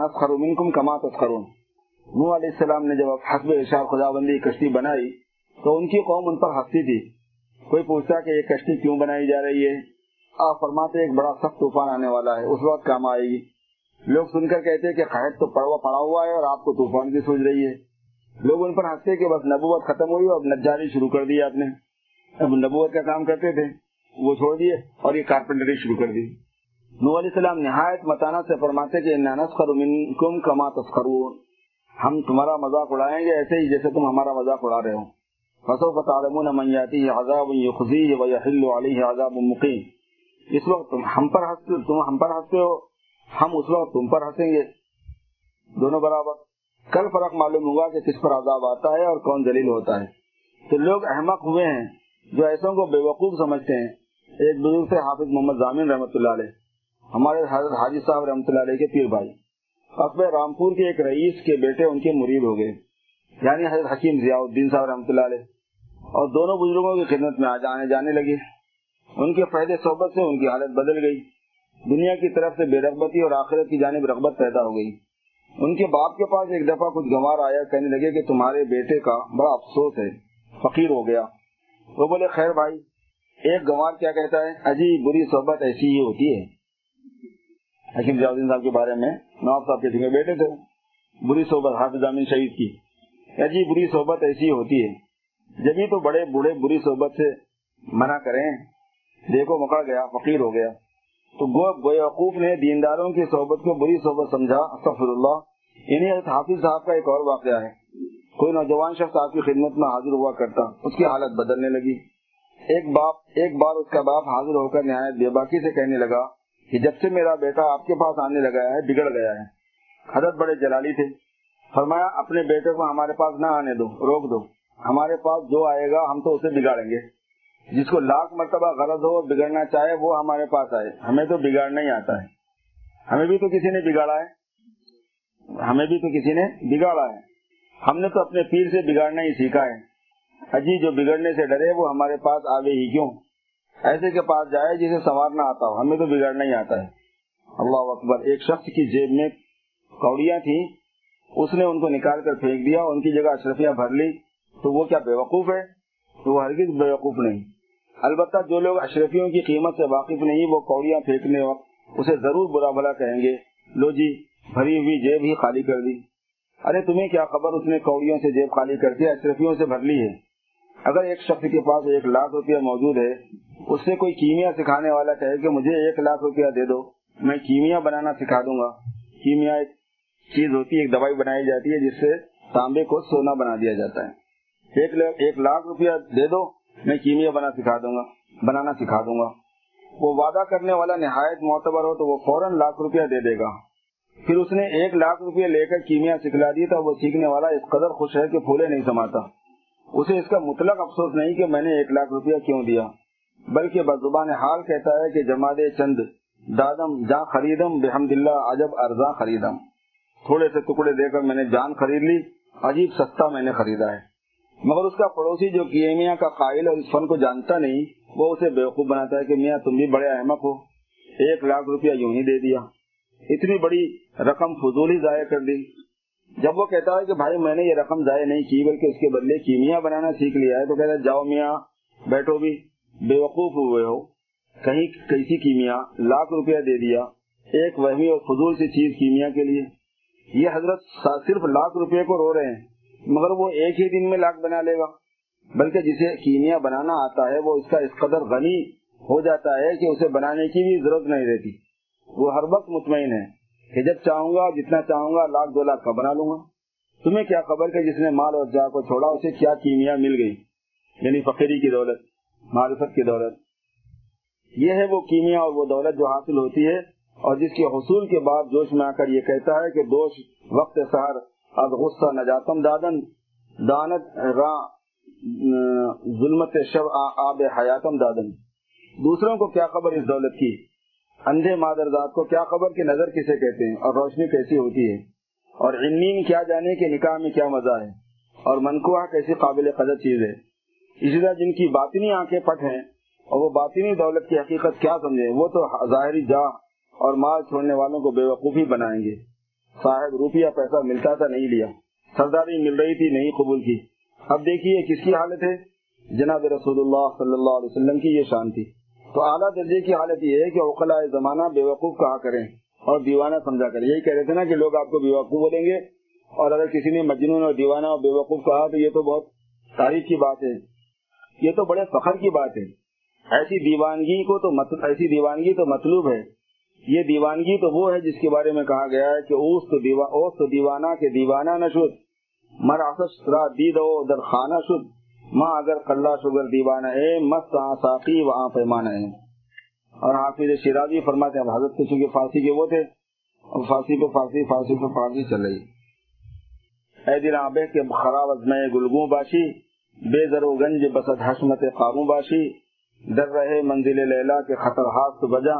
خروم کما تسخرون۔ نو علیہ السلام نے جب حسب اشار خدا بندی کشتی بنائی تو ان کی قوم ان پر ہنستی تھی۔ کوئی پوچھتا کہ یہ کشتی کیوں بنائی جا رہی ہے؟ آپ فرماتے ایک بڑا سخت طوفان آنے والا ہے، اس وقت کام آئے گی۔ لوگ سن کر کہتے کہ قید تو پڑوا پڑا ہوا ہے اور آپ کو طوفان کی سوچ رہی ہے۔ لوگ ان پر ہنستے کہ بس نبوت ختم ہوئی اور نجاری شروع کر دی آپ نے۔ اب نبوت کا کام کرتے تھے، وہ چھوڑ دیے اور یہ کارپینٹری شروع کر دی۔ نو علیہ السلام نہایت متانا سے فرماتے کہ منکم کما تسخرون۔ ہم تمہارا مذاق اڑائیں گے ایسے ہی جیسے تم ہمارا مذاق اڑا رہے ہو۔ فسوف تعلمون من ياتيه عذاب يخزيه ويحل عليه عذاب مقيم۔ اس وقت تم ہم پر ہنستے تم ہم پر ہنستے ہو، ہم اس وقت تم پر ہنسیں گے۔ دونوں برابر۔ کل فرق معلوم ہوگا کہ کس پر عذاب آتا ہے اور کون دلیل ہوتا ہے۔ تو لوگ احمق ہوئے ہیں، جو ایسوں کو بے وقوف سمجھتے ہیں۔ ایک بزرگ سے حافظ محمد ضامن رحمۃ اللہ علیہ۔ ہمارے حضرت حاجی صاحب رحمۃ اللہ علیہ کے پیر بھائی۔ قصبے رامپور کے ایک رئیس کے بیٹے ان کے مرید ہو گئے۔ یعنی حضرت حکیم ضیاء الدین صاحب رحمۃ اللہ علیہ۔ اور دونوں بزرگوں کی خدمت میں آج آنے جانے لگے۔ ان کے فائدے صحبت سے ان کی حالت بدل گئی۔ دنیا کی طرف سے بے رغبتی اور آخرت کی جانب رغبت پیدا ہو گئی۔ ان کے باپ کے پاس ایک دفعہ کچھ گنوار آیا، کہنے لگے کہ تمہارے بیٹے کا بڑا افسوس ہے، فقیر ہو گیا۔ وہ بولے، خیر بھائی، ایک گنوار کیا کہتا ہے؟ اجی بری صحبت ایسی ہی ہوتی ہے۔ حکیم جاؤدین صاحب کے بارے میں، نواب صاحب کے بیٹے تھے، بری صحبت، حافظ امین شہید کی۔ اجی بری صحبت ایسی ہوتی ہے۔ جبھی تو بڑے بوڑھے بری صحبت سے منع کریں، دیکھو مکڑ گیا، فقیر ہو گیا۔ تو بیوقوف نے دینداروں کی صحبت کو بری صحبت سمجھا، استغفر اللہ۔ انہیں حافظ صاحب کا ایک اور واقعہ ہے۔ کوئی نوجوان شخص آپ کی خدمت میں حاضر ہوا کرتا، اس کی حالت بدلنے لگی۔ ایک باپ، ایک بار اس کا باپ حاضر ہو کر نہایت بے باقی سے کہنے لگا کہ جب سے میرا بیٹا آپ کے پاس آنے لگا ہے، بگڑ گیا ہے۔ حضرت بڑے جلالی تھے۔ فرمایا، اپنے بیٹے کو ہمارے پاس نہ آنے دو، روک دو۔ ہمارے پاس جو آئے گا، ہم تو اسے بگاڑیں گے۔ جس کو لاکھ مرتبہ غرض ہو بگڑنا چاہے، وہ ہمارے پاس آئے۔ ہمیں تو بگاڑنا ہی آتا ہے۔ ہمیں بھی تو کسی نے بگاڑا ہے۔ ہمیں بھی تو کسی نے بگاڑا ہے۔ ہم نے تو اپنے پیر سے بگاڑنا ہی سیکھا ہے۔ اجی جو بگڑنے سے ڈرے، وہ ہمارے پاس آگے ہی کیوں؟ ایسے کے پاس جائے جسے سنوارنا آتا ہو۔ ہمیں تو بگاڑنا ہی آتا ہے۔ اللہ اکبر، ایک شخص کی جیب میں کوڑیاں تھیں۔ اس نے ان کو نکال کر پھینک دیا، ان کی جگہ اشرفیاں بھر لی۔ تو وہ کیا بے وقوف ہے؟ تو وہ ہرگز بے وقوف نہیں۔ البتہ جو لوگ اشرفیوں کی قیمت سے واقف نہیں، وہ کوڑیاں پھینکنے وقت اسے ضرور برا بلا کہیں گے۔ لو جی بھری ہوئی جیب ہی خالی کر دی۔ ارے، تمہیں کیا خبر؟ اس نے کوڑیوں سے جیب خالی کر دیا اشرفیوں سے بھر لی ہے۔ اگر ایک شخص کے پاس ایک لاکھ روپیہ موجود ہے، اس سے کوئی کیمیا سکھانے والا کہے کہ مجھے ایک لاکھ روپیہ دے دو، میں کیمیا بنانا سکھا دوں گا۔ کیمیا ایک چیز ہوتی ہے، ایک دوائی بنائی جاتی ہے، جس سے تانبے کو سونا بنا دیا جاتا ہے۔ ایک ایک لاکھ روپیہ دے دو، میں کیمیا بنا سکھا دوں گا، بنانا سکھا دوں گا۔ وہ وعدہ کرنے والا نہایت معتبر ہو تو وہ فوراً لاکھ روپیہ دے دے گا۔ پھر اس نے ایک لاکھ روپیہ لے کر کیمیا سکھلا دی تو وہ سیکھنے والا اس قدر خوش ہے کہ پھولے نہیں سماتا۔ اسے اس کا مطلق افسوس نہیں کہ میں نے ایک لاکھ روپیہ کیوں دیا، بلکہ بزبان حال کہتا ہے کہ جماد چند، دادم جا خریدم، بحمد اللہ، عجب ارزا خریدم۔ تھوڑے سے ٹکڑے دے کر میں نے جان خرید لی، عجیب سستا میں نے خریدا ہے۔ مگر اس کا پڑوسی جو کیمیا کا قائل اور اس فن کو جانتا نہیں، وہ اسے بیوقوف بناتا ہے کہ میاں تم بھی بڑے احمد ہو، ایک لاکھ روپیہ یوں ہی دے دیا۔ اتنی بڑی رقم فضول ہی ضائع کر دی۔ جب وہ کہتا ہے کہ بھائی میں نے یہ رقم ضائع نہیں کی، بلکہ اس کے بدلے کیمیا بنانا سیکھ لیا ہے، تو کہتا ہے جاؤ میاں بیٹھو بھی بے وقوف ہوئے ہو۔ کہیں کیسی کیمیا لاکھ روپیہ دے دیا، ایک وہمی اور فضول سی چیز کیمیا کے لیے۔ یہ حضرت صرف لاکھ روپے کو رو رہے ہیں۔ مگر وہ ایک ہی دن میں لاکھ بنا لے گا۔ بلکہ جسے کیمیا بنانا آتا ہے، وہ اس کا اس قدر غنی ہو جاتا ہے کہ اسے بنانے کی بھی ضرورت نہیں رہتی۔ وہ ہر وقت مطمئن ہے کہ جب چاہوں گا، جتنا چاہوں گا، لاکھ دو لاکھ کا بنا لوں گا۔ تمہیں کیا خبر کہ جس نے مال اور جا کو چھوڑا، اسے کیا کیمیا مل گئی؟ یعنی فقیری کی دولت، معرفت کی دولت۔ یہ ہے وہ کیمیا اور وہ دولت جو حاصل ہوتی ہے اور جس کے حصول کے بعد جوش میں آ کر یہ کہتا ہے کہ دوش، وقت سہر از غصہ نجاتم دادن، دانت، را، ظلمت شب آب حیاتم دادن۔ دوسروں کو کیا خبر اس دولت کی؟ اندھے مادر ذات کو کیا خبر کی نظر کسے کہتے ہیں؟ اور روشنی کیسی ہوتی ہے؟ اور علمین کیا جانے کے نکاح میں کیا مزہ ہے؟ اور منقوع کیسی قابل قدر چیز ہے؟ اسی طرح جن کی باطنی آنکھیں پٹ ہیں، اور وہ باطنی دولت کی حقیقت کیا سمجھے؟ وہ تو ظاہری جا اور مال چھوڑنے والوں کو بے وقوفی بنائیں گے۔ صاحب روپیہ پیسہ ملتا تھا، نہیں لیا۔ سرداری مل رہی تھی، نہیں قبول کی۔ اب دیکھیے کس کی حالت ہے۔ جناب رسول اللہ صلی اللہ علیہ وسلم کی یہ شان تھی۔ تو اعلیٰ درجے کی حالت یہ ہے کہ اوقلا زمانہ بے وقوف کہا کریں اور دیوانہ سمجھا کریں۔ یہی کہہ رہے تھے نا کہ لوگ آپ کو بے وقوف بولیں گے اور اگر کسی نے مجنون اور دیوانہ اور بے وقوف کہا تو یہ تو بہت تاریخ کی بات ہے۔ یہ تو بڑے فخر کی بات ہے۔ ایسی دیوانگی کو تو ایسی دیوانگی تو مطلوب ہے۔ یہ دیوانگی تو وہ ہے جس کے بارے میں کہا گیا ہے کہ اوس تو دیوا اوس تو دیوانہ کے دیوانہ نہ شد، مر را دید و در خانہ شد ماں اگر کلّا شگر دیوانہ ہے مست ساقی وہاں پیمانہ ہے اور حافظ شیرازی فرماتے ہیں حضرت کے چونکہ فارسی کے وہ تھے اور فارسی پہ فارسی فارسی پہ فارسی چل رہی اے دل آبے کے خراب ازمے گلگوں باشی، بے در و گنج بسد حسمت قاروں باشی ڈر رہے منزل لیلا کے خطر ہاتھ بجا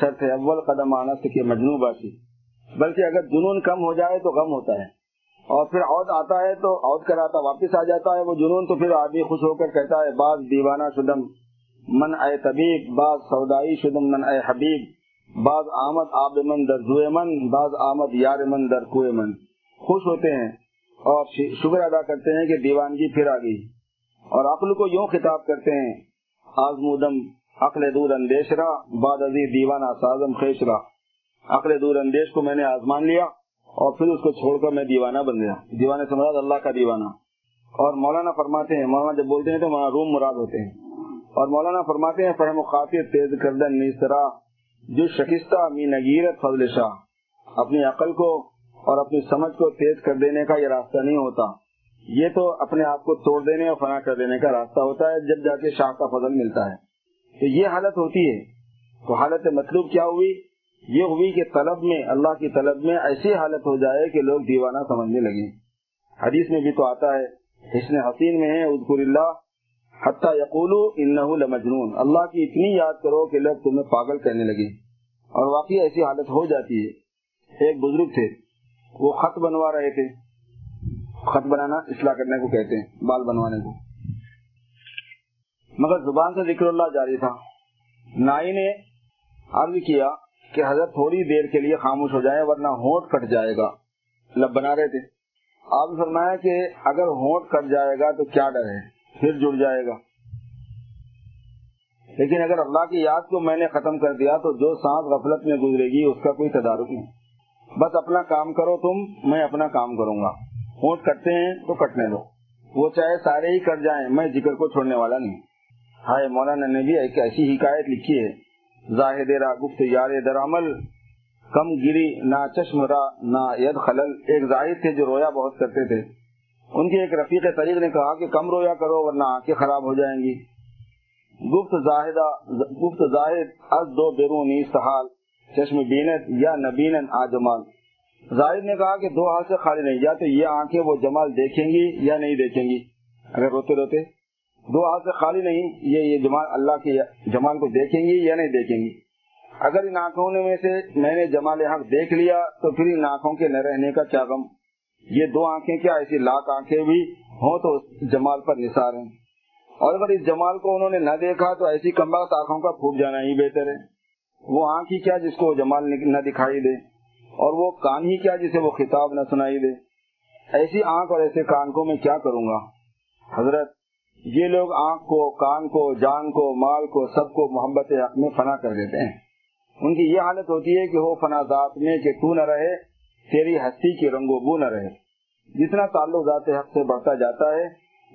شرط اول قدم آنس کے مجنو باشی بلکہ اگر جنون کم ہو جائے تو غم ہوتا ہے۔ اور پھر عود آتا ہے تو عود کراتا، واپس آ جاتا ہے وہ جنون تو پھر آدمی خوش ہو کر کہتا ہے، بعض دیوانہ شدم من اے طبیب، بعض سودائی شدم من اے حبیب، بعض آمد آب من در زوئے من، بعض آمد یار من در کوئے من۔ خوش ہوتے ہیں اور شکر ادا کرتے ہیں کہ دیوانگی پھر آ گئی۔ اور عقل کو یوں خطاب کرتے ہیں، آزمودم عقل دور اندیش را، بعد ازی دیوانہ سازم خیش را۔ عقل دور اندیش کو میں نے آزمان لیا اور پھر اس کو چھوڑ کر میں دیوانہ بن گیا۔ دیوانے سے مراد اللہ کا دیوانہ۔ اور مولانا فرماتے ہیں، مولانا جب بولتے ہیں تو مولانا روم مراد ہوتے ہیں۔ اور مولانا فرماتے ہیں، فہم خاطر تیز کردن نیسرا جو شکستہ می نگیرت فضل شاہ۔ اپنی عقل کو اور اپنی سمجھ کو تیز کر دینے کا یہ راستہ نہیں ہوتا۔ یہ تو اپنے آپ کو توڑ دینے اور فنا کر دینے کا راستہ ہوتا ہے، جب جا کے شاہ کا فضل ملتا ہے۔ تو یہ حالت ہوتی ہے۔ تو حالت مطلوب کیا ہوئی؟ یہ ہوئی کہ طلب میں، اللہ کی طلب میں ایسی حالت ہو جائے کہ لوگ دیوانہ سمجھنے لگے حدیث میں بھی تو آتا ہے حسن حسین میں ہے ادکر اللہ، حتیٰ یقولو انہو لمجنون۔ اللہ کی اتنی یاد کرو کہ لوگ تمہیں پاگل کہنے لگے اور واقعی ایسی حالت ہو جاتی ہے۔ ایک بزرگ تھے، وہ خط بنوا رہے تھے۔ خط بنانا اصلاح کرنے کو کہتے ہیں، بال بنوانے کو۔ مگر زبان سے ذکر اللہ جاری تھا۔ نائی نے عرض کیا کہ حضرت تھوڑی دیر کے لیے خاموش ہو جائے ورنہ ہونٹ کٹ جائے گا۔ لب بنا رہے تھے۔ آپ فرمایا کہ اگر ہونٹ کٹ جائے گا تو کیا ڈر ہے؟ پھر جڑ جائے گا۔ لیکن اگر اللہ کی یاد کو میں نے ختم کر دیا تو جو سانس غفلت میں گزرے گی اس کا کوئی تدارک نہیں۔ بس اپنا کام کرو تم، میں اپنا کام کروں گا۔ ہونٹ کٹتے ہیں تو کٹنے دو۔ وہ چاہے سارے ہی کٹ جائیں، میں ذکر کو چھوڑنے والا نہیں۔ ہائے مولانا نے بھی ایک ایسی حکایت لکھی ہے۔ زاہد را گفت یار در عمل کم گری نہ چشم را نہ ید خلل۔ ایک زاہد تھے جو رویا بہت کرتے تھے۔ ان کے ایک رفیق طریق نے کہا کہ کم رویا کرو ورنہ آنکھیں خراب ہو جائیں گی۔ گفت زاہدہ گفت زاہد از دو بیرونی سہال چشم بینت یا نبینن آ جمال۔ زاہد نے کہا کہ دو ہاتھ سے خالی نہیں یا تو یہ آنکھیں وہ جمال دیکھیں گی یا نہیں دیکھیں گی۔ اگر روتے روتے دو ہاتھ سے خالی نہیں، یہ یہ جمال اللہ کے جمال کو دیکھیں گی یا نہیں دیکھیں گی؟ اگر ان آنکھوں میں سے میں نے جمال حق دیکھ لیا، تو پھر ان آنکھوں کے نہ رہنے کا کیا غم؟ یہ دو آنکھیں کیا ایسی لاکھ آنکھیں بھی ہوں تو جمال پر نثار ہیں؟ اور اگر اس جمال کو انہوں نے نہ دیکھا، تو ایسی کمبا آنکھوں کا پھوٹ جانا ہی بہتر ہے۔ وہ آنکھ ہی کیا جس کو جمال نہ دکھائی دے؟ اور وہ کان ہی کیا جسے وہ خطاب نہ سنائی دے؟ ایسی آنکھ اور ایسے کان کو میں کیا کروں گا؟ حضرت یہ لوگ آنکھ کو، کان کو، جان کو، مال کو، سب کو محبت حق میں فنا کر دیتے ہیں۔ ان کی یہ حالت ہوتی ہے کہ وہ فنا ذات میں کہ تو نہ رہے، تیری ہستی کی رنگ و بو نہ رہے۔ جتنا تعلق ذات حق سے بڑھتا جاتا ہے،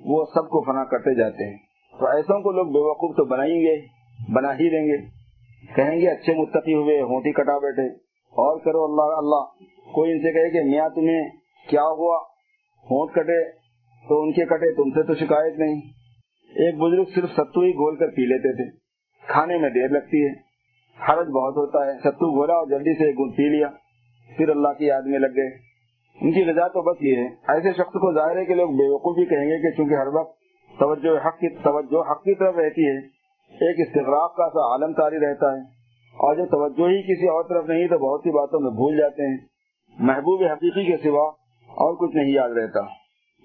وہ سب کو فنا کرتے جاتے ہیں۔ تو ایسوں کو لوگ بے وقوف تو بنائیں گے، بنا ہی دیں گے۔ کہیں گے اچھے متقی ہوئے، ہونٹی کٹا بیٹھے۔ اور کرو اللہ اللہ۔ کوئی ان سے کہے کہ میاں تمہیں کیا ہوا؟ ہونٹ کٹے، تو ان کے کٹے، تم سے تو شکایت نہیں۔ ایک بزرگ صرف ستو ہی گھول کر پی لیتے تھے۔ کھانے میں دیر لگتی ہے۔ حرج بہت ہوتا ہے۔ ستو گھولا اور جلدی سے پی لیا۔ پھر اللہ کی یاد میں لگ گئے۔ ان کی غذا تو بس یہ ہے۔ ایسے شخص کو ظاہر ہے کہ لوگ بے وقوفی کہیں گے کہ چونکہ ہر وقت توجہ حق کی توجہ حق کی طرف رہتی ہے، ایک استغراق کا سا عالم تاری رہتا ہے۔ اور جب توجہ ہی کسی اور طرف نہیں، تو بہت سی باتوں میں بھول جاتے ہیں۔ محبوب حقیقی کے سوا اور کچھ نہیں یاد رہتا۔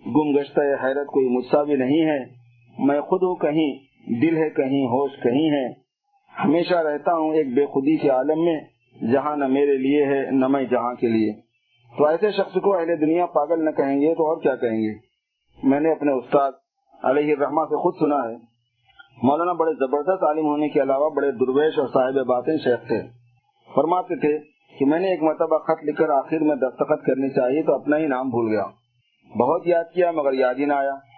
گم گشتہ حیرت کوئی مجھ بھی نہیں ہے۔ میں خود ہوں کہیں، دل ہے کہیں، ہوش کہیں ہے ہمیشہ رہتا ہوں ایک بے خودی کے عالم میں، جہاں نہ میرے لیے ہے، نہ میں جہاں کے لیے۔ تو ایسے شخص کو اہل دنیا پاگل نہ کہیں گے تو اور کیا کہیں گے؟ میں نے اپنے استاد علیہ الرحمہ سے خود سنا ہے۔ مولانا بڑے زبردست عالم ہونے کے علاوہ بڑے درویش اور صاحب باتیں شیخ تھے۔ فرماتے تھے کہ میں نے ایک مرتبہ خط لکھ کر آخر میں دستخط کرنی چاہیے تو اپنا ہی نام بھول گیا۔ بہت یاد کیا مگر یاد ہی نہ آیا۔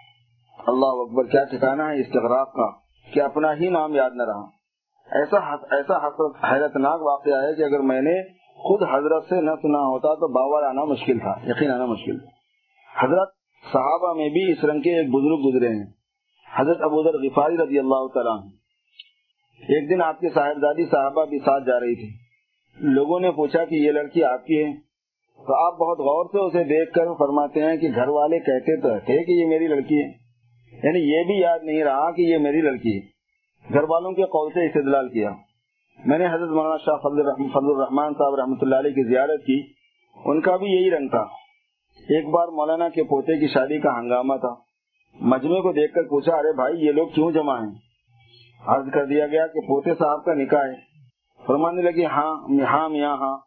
اللہ اکبر، کیا ٹھکانا ہے استغراق کا؟ کہ اپنا ہی نام یاد نہ رہا۔ ایسا ایسا حیرت ناک واقعہ ہے کہ اگر میں نے خود حضرت سے نہ سنا ہوتا تو باور آنا مشکل تھا، یقین آنا مشکل حضرت صحابہ میں بھی اس رنگ کے ایک بزرگ گزرے ہیں۔ حضرت ابوذر غفاری رضی اللہ تعالیٰ ایک دن آپ کے صاحبزادی صاحبہ بھی ساتھ جا رہی تھی۔ لوگوں نے پوچھا کہ یہ لڑکی آپ کی ہے؟ تو آپ بہت غور سے اسے دیکھ کر فرماتے ہیں کہ گھر والے کہتے تو تھے کہ یہ میری لڑکی ہے۔ یعنی یہ بھی یاد نہیں رہا کہ یہ میری لڑکی ہے۔ گھر والوں کے قول سے استدلال کیا۔ میں نے حضرت مولانا شاہ فضل الرحمان صاحب رحمۃ اللہ علیہ کی زیارت کی۔ ان کا بھی یہی رنگ تھا۔ ایک بار مولانا کے پوتے کی شادی کا ہنگامہ تھا۔ مجمے کو دیکھ کر پوچھا، ارے بھائی، یہ لوگ کیوں جمع ہیں؟ عرض کر دیا گیا کہ پوتے صاحب کا نکاح ہے۔ فرمانے لگی ہاں ہاں میاں ہاں۔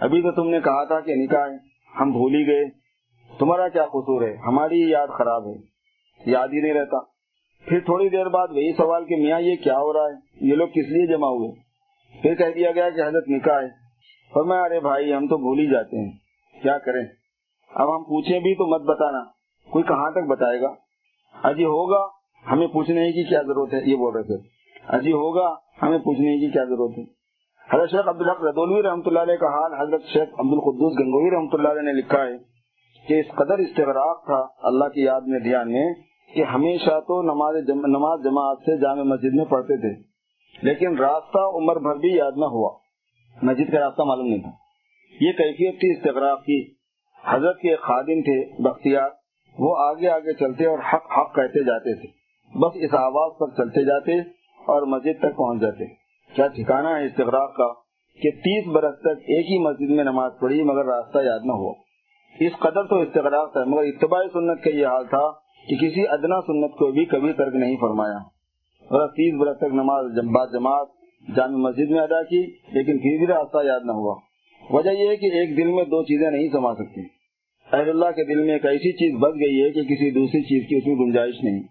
ابھی تو تم نے کہا تھا کہ نکاح ہے۔ ہم بھول ہی گئے۔ تمہارا کیا قصور ہے؟ ہماری یاد خراب ہے۔ یاد ہی نہیں رہتا۔ پھر تھوڑی دیر بعد وہی سوال کہ میاں، یہ کیا ہو رہا ہے؟ یہ لوگ کس لیے جمع ہوئے؟ پھر کہہ دیا گیا کہ حضرت نکاح ہے۔ اور میں ارے بھائی، ہم تو بھول ہی جاتے ہیں۔ کیا کریں؟ اب ہم پوچھیں بھی تو مت بتانا۔ کوئی کہاں تک بتائے گا؟ اجی ہوگا، ہمیں پوچھنے کی کیا ضرورت ہے؟ یہ بول رہے تھے۔ اجی ہوگا، ہمیں پوچھنے کی کیا ضرورت ہے؟ حضرت شیخ عبدالحق ردولوی رحمۃ اللہ علیہ کا حال حضرت شیخ عبد القدس گنگوئی رحمۃ اللہ علیہ نے لکھا ہے کہ اس قدر استغراق تھا، اللہ کی یاد میں دھیان میں کہ ہمیشہ تو نماز جم... نماز جماعت سے جامع مسجد میں پڑھتے تھے۔ لیکن راستہ عمر بھر بھی یاد نہ ہوا۔ مسجد کا راستہ معلوم نہیں تھا۔ یہ کیفیت تھی استغراق کی۔ حضرت کے خادم تھے، بختیار۔ وہ آگے آگے چلتے اور حق حق کہتے جاتے تھے۔ بس اس آواز پر چلتے جاتے اور مسجد تک پہنچ جاتے۔ کیا ٹھکانا ہے استغراق کا کہ تیس برس تک ایک ہی مسجد میں نماز پڑھی مگر راستہ یاد نہ ہوا۔ اس قدر تو استغراق تھا، مگر اتباع سنت کا یہ حال تھا کہ کسی ادنا سنت کو بھی کبھی ترک نہیں فرمایا۔ اور تیس برس تک نماز جماعت جامع مسجد میں ادا کی، لیکن پھر راستہ یاد نہ ہوا۔ وجہ یہ ہے کہ ایک دل میں دو چیزیں نہیں سما سکتی۔ اہل اللہ کے دل میں ایک ایسی چیز بچ گئی ہے کہ کسی دوسری چیز کی اس میں گنجائش نہیں۔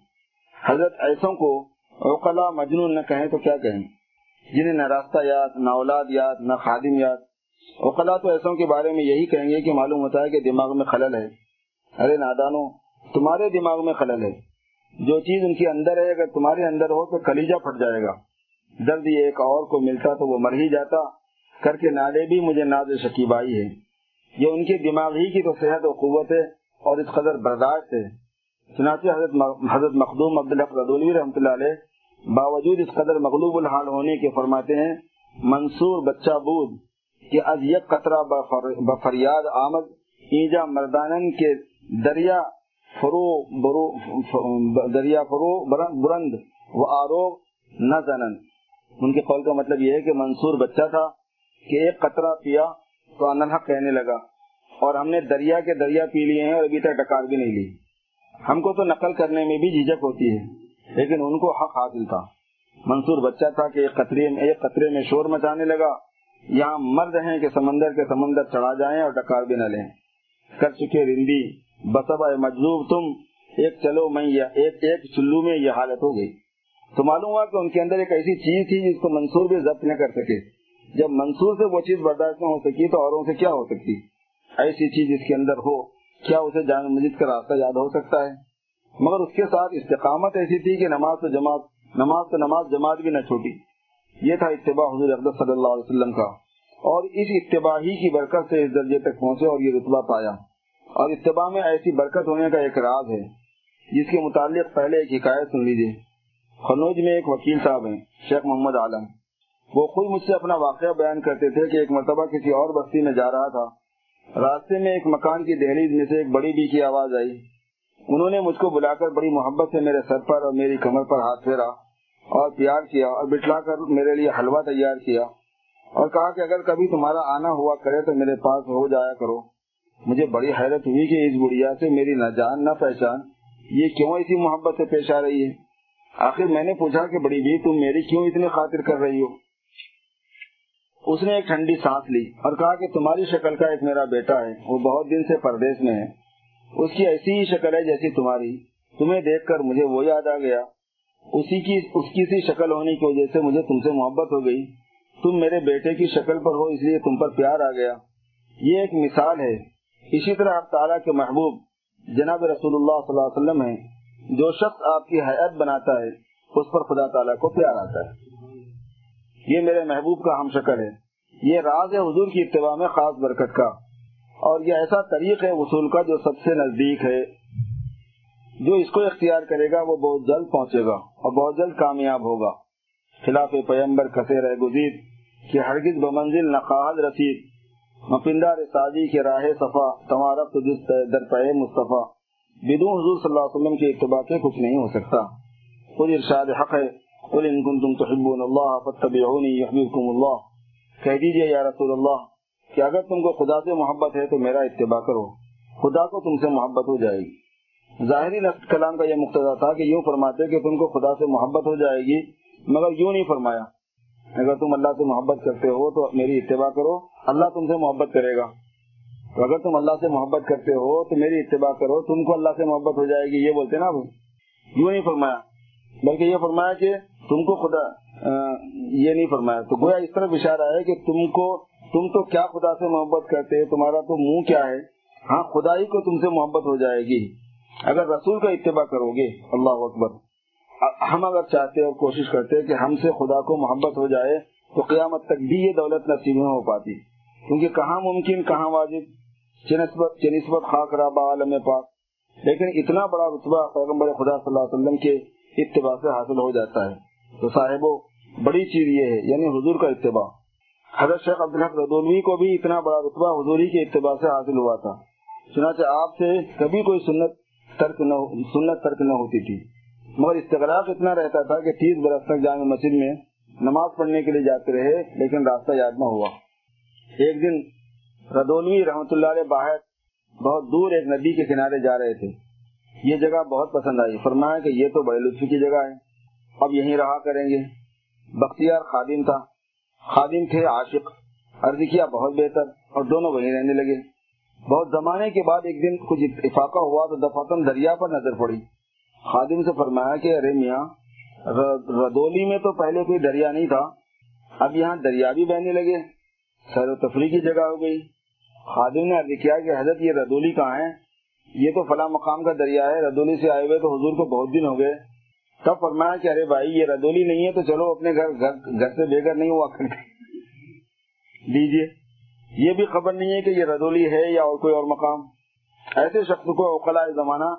حضرت ایسوں کو اوقلا مجنون نہ کہیں تو کیا کہیں؟ جنہیں نہ راستہ یاد، نہ اولاد یاد، نہ خادم یاد۔ اوقلا تو ایسوں کے بارے میں یہی کہیں گے کہ معلوم ہوتا ہے کہ دماغ میں خلل ہے۔ ارے نادانو تمہارے دماغ میں خلل ہے۔ جو چیز ان کے اندر ہے، اگر تمہارے اندر ہو تو کلیجا پھٹ جائے گا۔ درد یہ ایک اور کو ملتا تو وہ مر ہی جاتا۔ کر کے نالے بھی مجھے ناز شکیب آئی ہے۔ یہ ان کے دماغ ہی کی تو صحت و قوت ہے اور اس قدر برداشت ہے۔ چنانچہ حضرت حضرت مخدوم عبدالحق ردولوی رحمۃ اللہ علیہ باوجود اس قدر مغلوب الحال ہونے کے فرماتے ہیں، منصور بچہ بود کہ از یک قطرہ بفریاد آمد ایجا مردانن کے دریا فرو برو دریا فرو برند و آروغ نہ زنن ان کے قول کا مطلب یہ ہے کہ منصور بچہ تھا کہ ایک قطرہ پیا تو انحق کہنے لگا، اور ہم نے دریا کے دریا پی لیے ہیں اور ابھی تک ڈکار بھی نہیں لی۔ ہم کو تو نقل کرنے میں بھی جھجک ہوتی ہے، لیکن ان کو حق حاصل تھا۔ منصور بچہ تھا کہ ایک قطرے میں ایک قطرے میں شور مچانے لگا۔ یہاں مرد ہیں کہ سمندر کے سمندر چڑھا جائیں اور ڈکار بھی نہ لیں۔ کر چکے رندی۔ بسب مجلوب تم ایک چلو، میں ایک ایک چلو میں یہ حالت ہو گئی۔ تو معلوم ہوا کہ ان کے اندر ایک ایسی چیز تھی جس کو منصور بھی ضبط نہ کر سکے۔ جب منصور سے وہ چیز برداشت نہ ہو سکی تو اوروں سے کیا ہو سکتی؟ ایسی چیز اس کے اندر ہو، کیا اسے جامع مسجد کا راستہ یاد ہو سکتا ہے؟ مگر اس کے ساتھ استقامت ایسی تھی کہ نماز تو جماعت، نماز تو نماز جماعت بھی نہ چھوٹی۔ یہ تھا اتباع حضور اقدس صلی اللہ علیہ وسلم کا۔ اور اس اتباع ہی کی برکت سے اس درجے تک پہنچے اور یہ رتبہ پایا۔ اور اتباع میں ایسی برکت ہونے کا ایک راز ہے، جس کے متعلق پہلے ایک حکایت سن لیجیے خنوج میں ایک وکیل صاحب ہیں، شیخ محمد عالم۔ وہ خود مجھ سے اپنا واقعہ بیان کرتے تھے کہ ایک مرتبہ کسی اور بستی میں جا رہا تھا۔ راستے میں ایک مکان کی دہلیز میں سے ایک بڑی بی کی آواز آئی۔ انہوں نے مجھ کو بلا کر بڑی محبت سے میرے سر پر اور میری کمر پر ہاتھ پھیرا اور پیار کیا اور بٹلا کر میرے لیے حلوہ تیار کیا اور کہا کہ اگر کبھی تمہارا آنا ہوا کرے تو میرے پاس ہو جایا کرو۔ مجھے بڑی حیرت ہوئی کہ اس گڑیا سے میری نہ جان نہ پہچان یہ کیوں ایسی محبت سے پیش آ رہی ہے؟ آخر میں نے پوچھا کہ بڑی بھی تم میری کیوں اتنی خاطر کر رہی ہو؟ اس نے ایک ٹھنڈی سانس لی اور کہا کہ تمہاری شکل کا ایک میرا بیٹا ہے، وہ بہت دن سے پردیش میں ہے۔ اس کی ایسی ہی شکل ہے جیسی تمہاری۔ تمہیں دیکھ کر مجھے وہ یاد آ گیا۔ اسی کی، اس کی سی شکل ہونے کی وجہ سے مجھے تم سے محبت ہو گئی۔ تم میرے بیٹے کی شکل پر ہو، اس لیے تم پر پیار آ گیا۔ یہ ایک مثال ہے۔ اسی طرح آپ تعالیٰ کے محبوب جناب رسول اللہ صلی اللہ علیہ وسلم ہے جو شخص آپ کی حیات بناتا ہے، اس پر خدا تعالیٰ کو پیار آتا ہے۔ یہ میرے محبوب کا ہم شکل ہے۔ یہ راز ہے حضور کی اتباع میں خاص برکت کا۔ اور یہ ایسا طریق ہے وصول کا جو سب سے نزدیک ہے۔ جو اس کو اختیار کرے گا، وہ بہت جلد پہنچے گا اور بہت جلد کامیاب ہوگا۔ خلاف پیمبر کثیر گزید کہ ہرگز بمنزل نقاہد رسید مپندار سازی کے راہ صفا، تمہارا در مصطفیٰ۔ بدون حضور صلی اللہ علیہ وسلم کے اتباع کے کچھ نہیں ہو سکتا۔ خود ارشاد حق ہے۔ قل ان کنتم تحبون اللہ فاتبعونی یحببکم اللہ۔ کہہ دیجیے یا رسول اللہ کہ اگر تم کو خدا سے محبت ہے تو میرا اتباع کرو۔ خدا کو تم سے محبت ہو جائے گی۔ ظاہری کلام کا یہ مقتضا تھا کہ یوں فرماتے کہ تم کو خدا سے محبت ہو جائے گی، مگر یوں نہیں فرمایا۔ اگر تم اللہ سے محبت کرتے ہو تو میری اتباع کرو۔ اللہ تم سے محبت کرے گا۔ تو اگر تم اللہ سے محبت کرتے ہو، تو میری اتباع کرو، تم کو اللہ سے محبت ہو جائے گی، یہ بولتے نا یوں نہیں فرمایا، بلکہ یہ فرمایا کہ تم کو خدا یہ نہیں فرمایا۔ تو گویا اس طرح اشارہ ہے کہ تم کو، تم تو کیا خدا سے محبت کرتے تمہارا تو منہ کیا ہے؟ ہاں خدا ہی کو تم سے محبت ہو جائے گی۔ اگر رسول کا اتباع کرو گے، اللہ اکبر۔ ہم اگر چاہتے اور کوشش کرتے کہ ہم سے خدا کو محبت ہو جائے تو قیامت تک بھی یہ دولت نصیب میں ہو پاتی۔ کیونکہ کہاں ممکن، کہاں واجب۔ چنسبت خاک رابا عالم پاک۔ لیکن اتنا بڑا رتبہ پیغمبر خدا صلی اللہ علیہ وسلم کے اتباع سے حاصل ہو جاتا ہے۔ تو صاحب بڑی چیز یہ ہے یعنی حضور کا اتباع۔ حضرت شیخ عبدالحق ردولوی کو بھی اتنا بڑا رتبہ حضوری کے اتباع سے حاصل ہوا تھا۔ چنانچہ آپ سے کبھی کوئی سنت ترک نہ سنت ترک نہ ہوتی تھی۔ مگر استغراق اتنا رہتا تھا کہ تیس برس تک جامع مسجد میں نماز پڑھنے کے لیے جاتے رہے، لیکن راستہ یاد نہ ہوا۔ ایک دن ردولوی رحمت اللہ علیہ باہر بہت دور ایک ندی کے کنارے جا رہے تھے۔ یہ جگہ بہت پسند آئی۔ فرمایا کہ یہ تو بڑے لطف کی جگہ ہے۔ اب یہیں رہا کریں گے۔ بختیار خادم تھا۔ خادم تھے عاشق۔ عرض کیا، بہت بہتر۔ اور دونوں وہیں رہنے لگے۔ بہت زمانے کے بعد ایک دن کچھ افاقہ ہوا تو دفاتن دریا پر نظر پڑی۔ خادم سے فرمایا کہ، ارے میاں ردولی میں تو پہلے کوئی دریا نہیں تھا، اب یہاں دریا بھی بہنے لگے، سیر و تفریح کی جگہ ہو گئی۔ خادم نے عرض کیا کہ حضرت یہ ردولی کہاں ہے؟ یہ تو فلاں مقام کا دریا ہے، ردولی سے آئے ہوئے تو حضور کو بہت دن ہو گئے۔ تب فرمایا کہ ارے بھائی، یہ ردولی نہیں ہے تو چلو اپنے گھر گھر سے بے گھر نہیں ہوا لیجیے یہ بھی خبر نہیں ہے کہ یہ ردولی ہے یا اور کوئی اور مقام۔ ایسے شخص کو اوقلا زمانہ،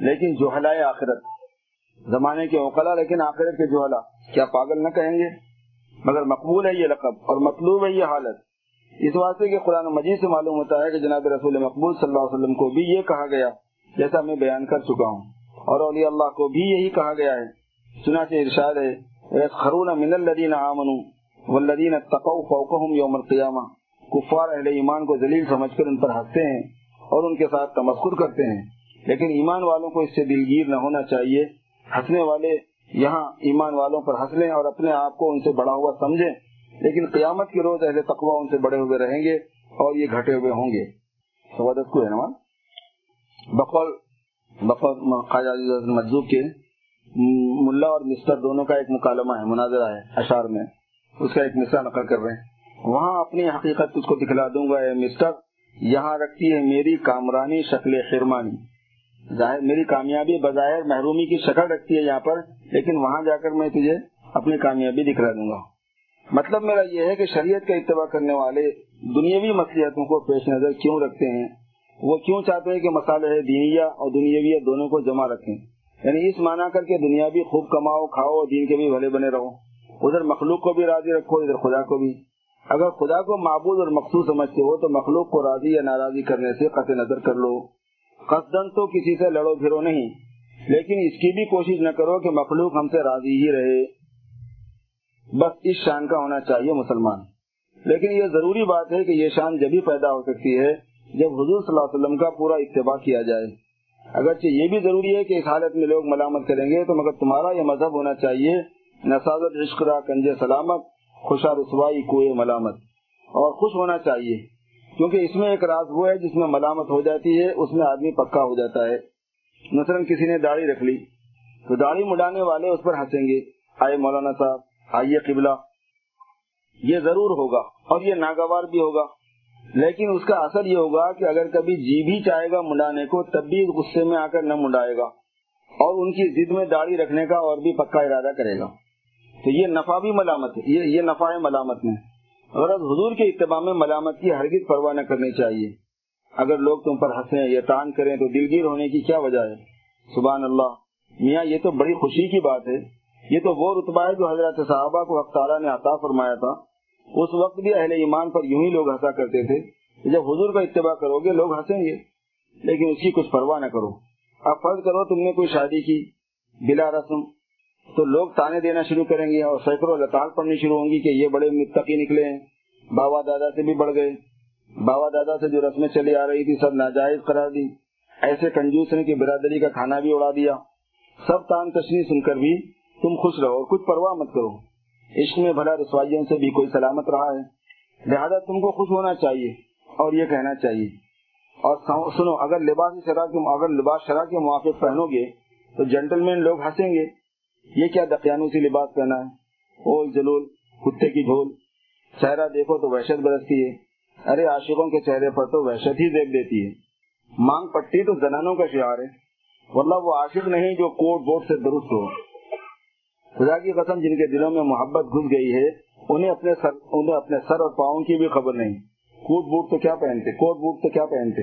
لیکن جوہلا آخرت۔ زمانے کے اوقلا، لیکن آخرت کے جوہلا کیا پاگل نہ کہیں گے؟ مگر مقبول ہے یہ لقب اور مطلوب ہے یہ حالت۔ اس واسطے کہ قرآن مجید سے معلوم ہوتا ہے کہ جناب رسول مقبول صلی اللہ علیہ وسلم کو بھی یہ کہا گیا، جیسا میں بیان کر چکا ہوں۔ اور اولیاء اللہ کو بھی یہی کہا گیا ہے۔ سنا سے ارشاد ہے خرون من الذین آمنوا والذین اتقوا فوقهم یوم القیامہ۔ کفار اہل ایمان کو ذلیل سمجھ کر ان پر ہنستے ہیں اور ان کے ساتھ تمسکر کرتے ہیں۔ لیکن ایمان والوں کو اس سے دلگیر نہ ہونا چاہیے۔ ہنسنے والے، یہاں ایمان والوں پر ہنس لیں اور اپنے آپ کو ان سے بڑا ہوا سمجھیں، لیکن قیامت کے روز اہل تقوا ان سے بڑے ہوئے رہیں گے اور یہ گھٹے ہوئے ہوں گے۔ سوادت کو ہے بقول بقول مجذوب کے ملا اور مسٹر دونوں کا ایک مکالمہ ہے، مناظرہ ہے اشار میں۔ اس کا ایک مثال نقل کر رہے ہیں۔ وہاں اپنی حقیقت اس کو دکھلا دوں گا، اے مسٹر یہاں رکھتی ہے میری کامرانی شکل خرمانی۔ ظاہر میری کامیابی بظاہر محرومی کی شکل رکھتی ہے یہاں پر، لیکن وہاں جا کر میں تجھے اپنی کامیابی دکھلا دوں گا۔ مطلب میرا یہ ہے کہ شریعت کا اتباع کرنے والے دنیاوی مسلحتوں کو پیش نظر کیوں رکھتے ہیں؟ وہ کیوں چاہتے ہیں کہ مسالے دینیا اور دنیاوی دونوں کو جمع رکھیں؟ یعنی اس معنی کر کے دنیا بھی خوب کماؤ، کھاؤ اور دین کے بھی بھلے بنے رہو۔ ادھر مخلوق کو بھی راضی رکھو، ادھر خدا کو بھی۔ اگر خدا کو معبود اور مخصوص سمجھتے ہو تو مخلوق کو راضی یا ناراضی کرنے سے قطع نظر کر لو۔ قصدن تو کسی سے لڑو پھرو نہیں، لیکن اس کی بھی کوشش نہ کرو کہ مخلوق ہم سے راضی ہی رہے۔ بس اس شان کا ہونا چاہیے مسلمان۔ لیکن یہ ضروری بات ہے کہ یہ شان جبھی پیدا ہو سکتی ہے جب حضور صلی اللہ علیہ وسلم کا پورا اتباع کیا جائے۔ اگرچہ یہ بھی ضروری ہے کہ اس حالت میں لوگ ملامت کریں گے، تو مگر تمہارا یہ مذہب ہونا چاہیے، نسازت عشقرا کنج سلامت خوشا رسوائی، کوئے، ملامت۔ اور خوش ہونا چاہیے۔ کیونکہ اس میں ایک راز وہ ہے جس میں ملامت ہو جاتی ہے، اس میں آدمی پکا ہو جاتا ہے۔ مثلا کسی نے داڑھی رکھ لی، تو داڑھی مڈانے والے اس پر ہنسیں گے۔ آئے مولانا صاحب، آئیے قبلہ۔ یہ ضرور ہوگا اور یہ ناگوار بھی ہوگا۔ لیکن اس کا اثر یہ ہوگا کہ اگر کبھی جی بھی چاہے گا منڈانے کو، تب بھی غصے میں آ کر نہ منڈائے گا۔ اور ان کی ضد میں داڑھی رکھنے کا اور بھی پکا ارادہ کرے گا۔ تو یہ نفع بھی ملامت ہے، یہ نفع ہے ملامت میں۔ غرض حضور کے اتباع میں ملامت کی ہرگز پرواہ نہ کرنی چاہیے۔ اگر لوگ تم پر ہنسیں یا تان کریں تو دلگیر ہونے کی کیا وجہ ہے؟ سبحان اللہ۔ میاں، یہ تو بڑی خوشی کی بات ہے۔ یہ تو وہ رتبہ ہے جو حضرت صحابہ کو تعالیٰ نے عطا فرمایا تھا۔ اس وقت بھی اہل ایمان پر یوں ہی لوگ ہنسا کرتے تھے جب حضور کا اتباع کرو گے، لوگ ہنسیں گے۔ لیکن اس کی کچھ پرواہ نہ کرو۔ اب فرض کرو تم نے کوئی شادی کی بلا رسم تو لوگ تانے دینا شروع کریں گے اور سینکڑوں لتال پڑنی شروع ہوں گی کہ یہ بڑے متقی نکلے ہیں۔ بابا دادا سے بھی بڑھ گئے۔ بابا دادا سے جو رسمیں چلی آ رہی تھی، سب ناجائز قرار دی۔ ایسے کنجوس نے کہ برادری کا کھانا بھی اڑا دیا۔ سب تان تشریح سن کر بھی تم خوش رہو اور کچھ پرواہ مت کرو۔ عشق میں بھلا رسوائیوں سے بھی کوئی سلامت رہا ہے۔ لہذا تم کو خوش ہونا چاہیے اور یہ کہنا چاہیے۔ اور سنو، اگر لباس شرح کے اگر لباس شرح کے موافق پہنو گے تو جینٹل مین لوگ ہنسیں گے۔ یہ کیا دقیانوسی لباس پہنا ہے؟ اول جلول، کتے کی جھول۔ چہرہ دیکھو تو وحشت برستی ہے۔ ارے، عاشقوں کے چہرے پر تو وحشت ہی دیکھ دیتی ہے۔ مانگ پٹی تو زنانوں کا شعار ہے۔ مطلب وہ عاشق نہیں جو کوٹ بوٹ سے درست ہو۔ خدا کی قسم، جن کے دلوں میں محبت گھس گئی ہے، انہیں اپنے سر، انہیں اپنے سر اور پاؤں کی بھی خبر نہیں۔ کوٹ بوٹ تو کیا پہنتے؟ کوٹ بوٹ تو کیا پہنتے؟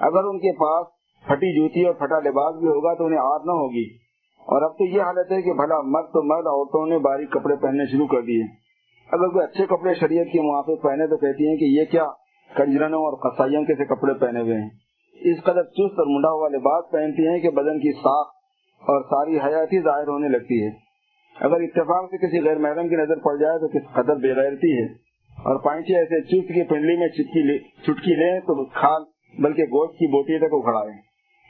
اگر ان کے پاس پھٹی جوتی اور پھٹا لباس بھی ہوگا تو انہیں آر نہ ہوگی۔ اور اب تو یہ حالت ہے کہ بھلا مرد تو مرد، عورتوں نے باریک کپڑے پہننے شروع کر دیے۔ اگر کوئی اچھے کپڑے شریعت کے موافق پہنے تو کہتی ہیں کہ یہ کیا کنجرنوں اور قصائیوں کے سے کپڑے پہنے ہوئے ہیں۔ اس قدر چست اور منڈا ہوا لباس پہنتی ہیں کہ بدن کی ساخ اور ساری حیاتی ظاہر ہونے لگتی ہے۔ اگر اتفاق سے کسی غیر محرم کی نظر پڑ جائے تو کس قدر بے غیرتی ہے۔ اور پائنچے ایسے چست کی پنڈلی میں چٹکی لیں تو کھال، بلکہ گوشت کی بوٹی تک اکھڑائے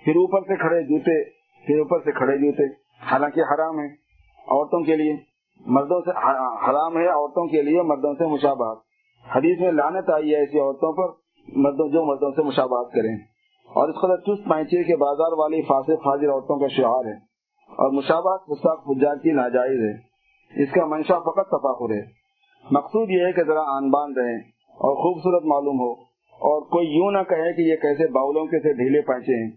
پھر اوپر سے کھڑے جوتے، پھر اوپر سے کھڑے جوتے۔ حالانکہ حرام ہے عورتوں کے لیے، مردوں سے حرام ہے عورتوں کے لیے، مردوں سے مشابہت۔ حدیث میں لانت آئی ہے ایسی عورتوں پر، مردوں، جو مردوں سے مشابہت کریں۔ اور اس قدر چست پائچے کے بازار والی فاصل فاضر عورتوں کا شعار ہے۔ اور مشابہت فجار کی ناجائز ہے۔ اس کا منشا فقط تفاخر ہے۔ مقصود یہ ہے کہ ذرا آن باندھ رہے اور خوبصورت معلوم ہو۔ اور کوئی یوں نہ کہے کہ یہ کیسے باولوں کے سے ڈھیلے پائچے ہیں۔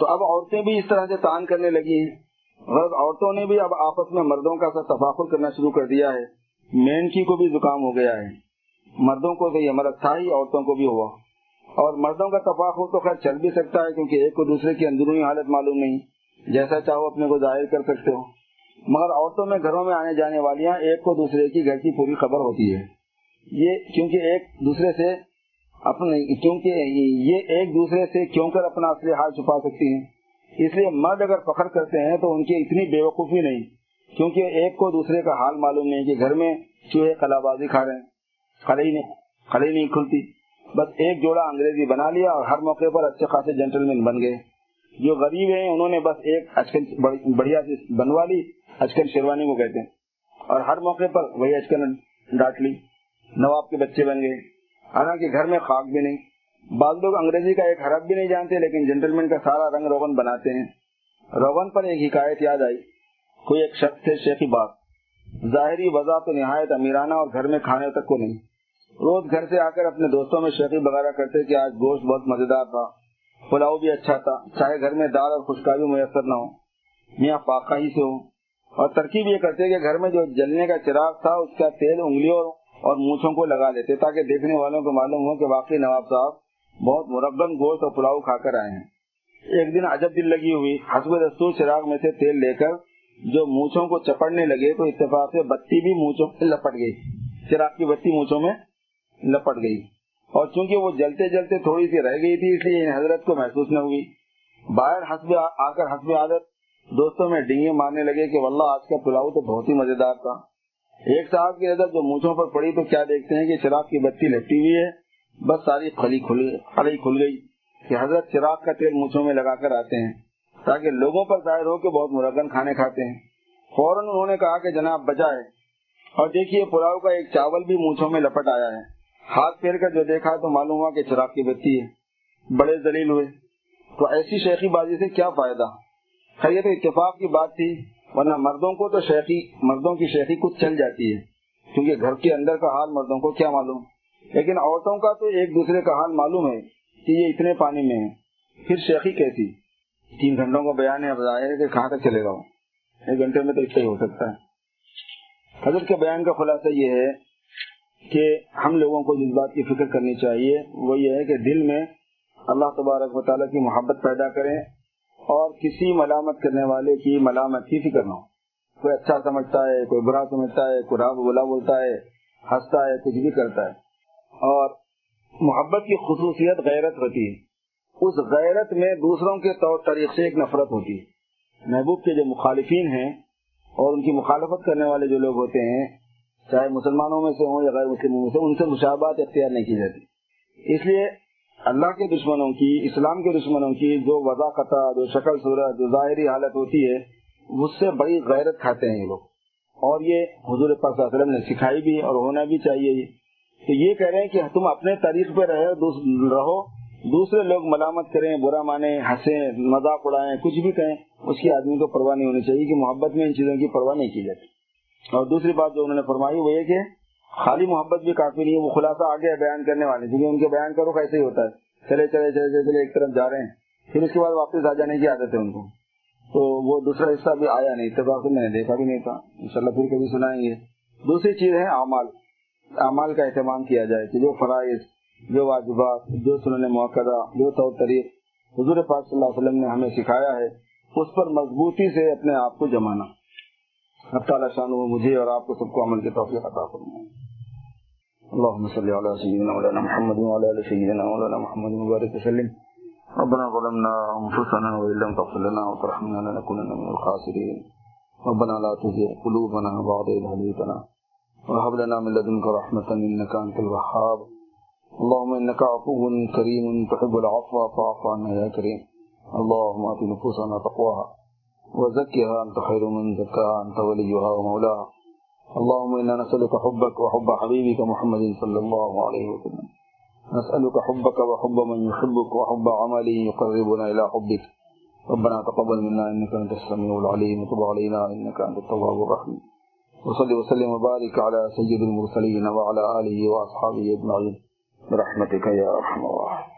تو اب عورتیں بھی اس طرح سے تان کرنے لگی ہیں۔ غرض عورتوں نے بھی اب آپس میں مردوں کا سا تفاخر کرنا شروع کر دیا ہے۔ مینکی کو بھی زکام ہو گیا ہے۔ مردوں کو تو یہ مرض تھا ہی، عورتوں کو بھی ہوا۔ اور مردوں کا تفاخر تو خیر چل بھی سکتا ہے، کیونکہ ایک کو دوسرے کی اندرونی حالت معلوم نہیں۔ جیسا چاہو اپنے کو ظاہر کر سکتے ہو۔ مگر عورتوں میں گھروں میں آنے جانے والیاں ایک کو دوسرے کی گھر کی پوری خبر ہوتی ہے۔ یہ کیونکہ ایک دوسرے سے اپنے، کیونکہ یہ ایک دوسرے سے کیوں کر اپنا اصلی حال چھپا سکتی ہیں؟ اس لیے مرد اگر فخر کرتے ہیں تو ان کی اتنی بے وقوفی نہیں، کیونکہ ایک کو دوسرے کا حال معلوم نہیں کہ گھر میں چوہے کلا بازی کھا رہے ہیں کھڑی نہیں کھڑی نہیں کھلتی۔ بس ایک جوڑا انگریزی بنا لیا اور ہر موقع پر اچھے خاصے جینٹل بن گئے۔ جو غریب ہیں، انہوں نے بس ایک اچکن بڑھیا سی بنوا لی اچکن شیروانی کو کہتے ہیں۔ اور ہر موقع پر وہی اچکن ڈانٹ لی۔ نواب کے بچے بن گئے۔ حالانکہ گھر میں خاک بھی نہیں بعض لوگ انگریزی کا ایک حرف بھی نہیں جانتے، لیکن جینٹلمین کا سارا رنگ روغن بناتے ہیں۔ روغن پر ایک حکایت یاد آئی۔ کوئی ایک شخص تھے، شیخی بات ظاہری وضع تو نہایت امیرانہ اور گھر میں کھانے تک کو نہیں۔ روز گھر سے آ کر اپنے دوستوں میں شیخی وغیرہ کرتے کہ آج گوشت بہت مزیدار تھا، پلاؤ بھی اچھا تھا، چاہے گھر میں دال اور خشکا بھی میسر نہ ہو۔ میاں پاکا ہی سے ہو اور ترکیب یہ کرتے کہ گھر میں جو جلنے کا چراغ تھا، اس کا تیل انگلیوں اور مونچھوں کو لگا لیتے تاکہ دیکھنے والوں کو معلوم ہو کہ واقعی نواب صاحب بہت مرغن گوشت اور پلاؤ کھا کر آئے ہیں۔ ایک دن عجب دل لگی ہوئی، حسب دستور چراغ میں سے تیل لے کر جو مونچھوں کو چپڑنے لگے تو اتفاق سے بتی بھی مونچھوں سے لپٹ گئی۔ چراغ کی بتی مونچھوں میں لپٹ گئی۔ اور چونکہ وہ جلتے جلتے تھوڑی سی رہ گئی تھی، اس لیے حضرت کو محسوس نہ ہوئی۔ باہر حسب آ کر حسب عادت دوستوں میں ڈینگے مارنے لگے کہ واللہ آج کا پلاؤ تو بہت ہی مزیدار تھا۔ ایک صاحب کی نظر جو مونچھوں پر پڑی تو کیا دیکھتے ہیں کہ چراغ کی بتی لٹی ہوئی ہے۔ بس ساری کھلی کھلی کھل گئی کہ حضرت چراغ کا تیل مونچھوں میں لگا کر آتے ہیں تاکہ لوگوں پر ظاہر ہو کہ بہت مرغن کھانے کھاتے ہیں۔ فوراً انہوں نے کہا کہ جناب بجائے۔ اور دیکھیے پلاؤ کا ایک چاول بھی مونچھوں میں لپٹ آیا ہے۔ ہاتھ پھیر کر جو دیکھا تو معلوم ہوا کہ چراغ کی بتی ہے۔ بڑے دلیل ہوئے۔ تو ایسی شیخی بازی سے کیا فائدہ؟ خیریت تو اتفاق کی بات تھی، ورنہ مردوں کو تو شیخی مردوں کی شیخی کچھ چل جاتی ہے۔ کیونکہ گھر کے اندر کا حال مردوں کو کیا معلوم؟ لیکن عورتوں کا تو ایک دوسرے کا حال معلوم ہے کہ یہ اتنے پانی میں ہے پھر شیخی کیسی؟ تین گھنٹوں کا بیان ہے کہ کہاں تک چلے گا ایک گھنٹے میں تو اس ہی ہو سکتا ہے۔ حضرت کے بیان کا خلاصہ یہ ہے کہ ہم لوگوں کو جس بات کی فکر کرنی چاہیے، وہ یہ ہے کہ دل میں اللہ تبارک و تعالیٰ کی محبت پیدا کریں اور کسی ملامت کرنے والے کی ملامت کی فکر نہ ہو۔ کوئی اچھا سمجھتا ہے، کوئی برا سمجھتا ہے، کوئی راہ بولا بولتا ہے، ہنستا ہے، کچھ بھی کرتا ہے۔ اور محبت کی خصوصیت غیرت ہوتی ہے۔ اس غیرت میں دوسروں کے طور طریق سے ایک نفرت ہوتی ہے۔ محبوب کے جو مخالفین ہیں اور ان کی مخالفت کرنے والے جو لوگ ہوتے ہیں، چاہے مسلمانوں میں سے ہوں یا غیر مسلموں میں سے، ان سے مشابات اختیار نہیں کی جاتی۔ اس لیے اللہ کے دشمنوں کی، اسلام کے دشمنوں کی جو وضاحت، جو شکل صورت، جو ظاہری حالت ہوتی ہے، اس سے بڑی غیرت کھاتے ہیں یہ لوگ۔ اور یہ حضور پاک صلی اللہ علیہ وسلم نے سکھائی بھی اور ہونا بھی چاہیے۔ یہ تو یہ کہہ رہے ہیں کہ تم اپنے تاریخ پہ رہے رہو۔ دوسرے لوگ ملامت کریں، برا مانے ہنسیں، مذاق اڑائیں، کچھ بھی کہیں، اس کی آدمی کو پرواہ نہیں ہونی چاہیے کہ محبت میں ان چیزوں کی پرواہ نہیں کی جاتی۔ اور دوسری بات جو انہوں نے فرمائی وہ یہ کہ خالی محبت بھی کافی نہیں ہے، وہ خلاصہ آگے بیان کرنے والے کیونکہ ان کے بیان کرو کیسے ہی ہوتا ہے۔ چلے چلے چلے چلے چلے، ایک طرف جا رہے ہیں۔ پھر اس کے بعد واپس آ جانے کی عادت ہے ان کو۔ تو وہ دوسرا حصہ بھی آیا نہیں، اتفاق میں نے دیکھا بھی نہیں تھا۔ ان شاء اللہ پھر کبھی سنائیں گے۔ دوسری چیز ہے اعمال۔ اعمال کا اہتمام کیا جائے کہ جو فرائض، جو واجبات، جو سنن موقع جو طور طریق حضور پاک صلی اللہ علیہ وسلم نے ہمیں سکھایا ہے، اس پر مضبوطی سے اپنے آپ کو جمانا۔ اب تعالیٰ شان مجھے اور آپ کو سب کو عمل کے توفیق عطا فرمائے۔ اللهم صل على سيدنا مولانا محمد وعلى ال سيدنا مولانا محمد وبارك وسلم۔ ربنا ظلمنا أنفسنا وإن لم تغفر لنا وترحمنا لنكونن من الخاسرين ربنا لا تزغ قلوبنا بعد إذ هديتنا۔ وهب لنا من لدنك رحمة إنك أنت الوهاب. اللهم إنك عفو كريم تحب العفو فاعف عنا يا كريم. اللهم آت نفوسنا تقواها وزكها أنت خير من زكاها أنت وليها ومولاها. اللهم إنا نسألك حبك وحب حبيبك محمد صلى الله عليه وسلم. نسألك حبك وحب من يحبك وحب عمل يقربنا إلى حبك. ربنا تقبل منا إنك أنت السميع العليم. وتب علينا إنك أنت التواب الرحيم. وصل وسلم وبارك على سيد المرسلين وعلى آله وأصحابه أجمعين. برحمتك يا أرحم الراحمين.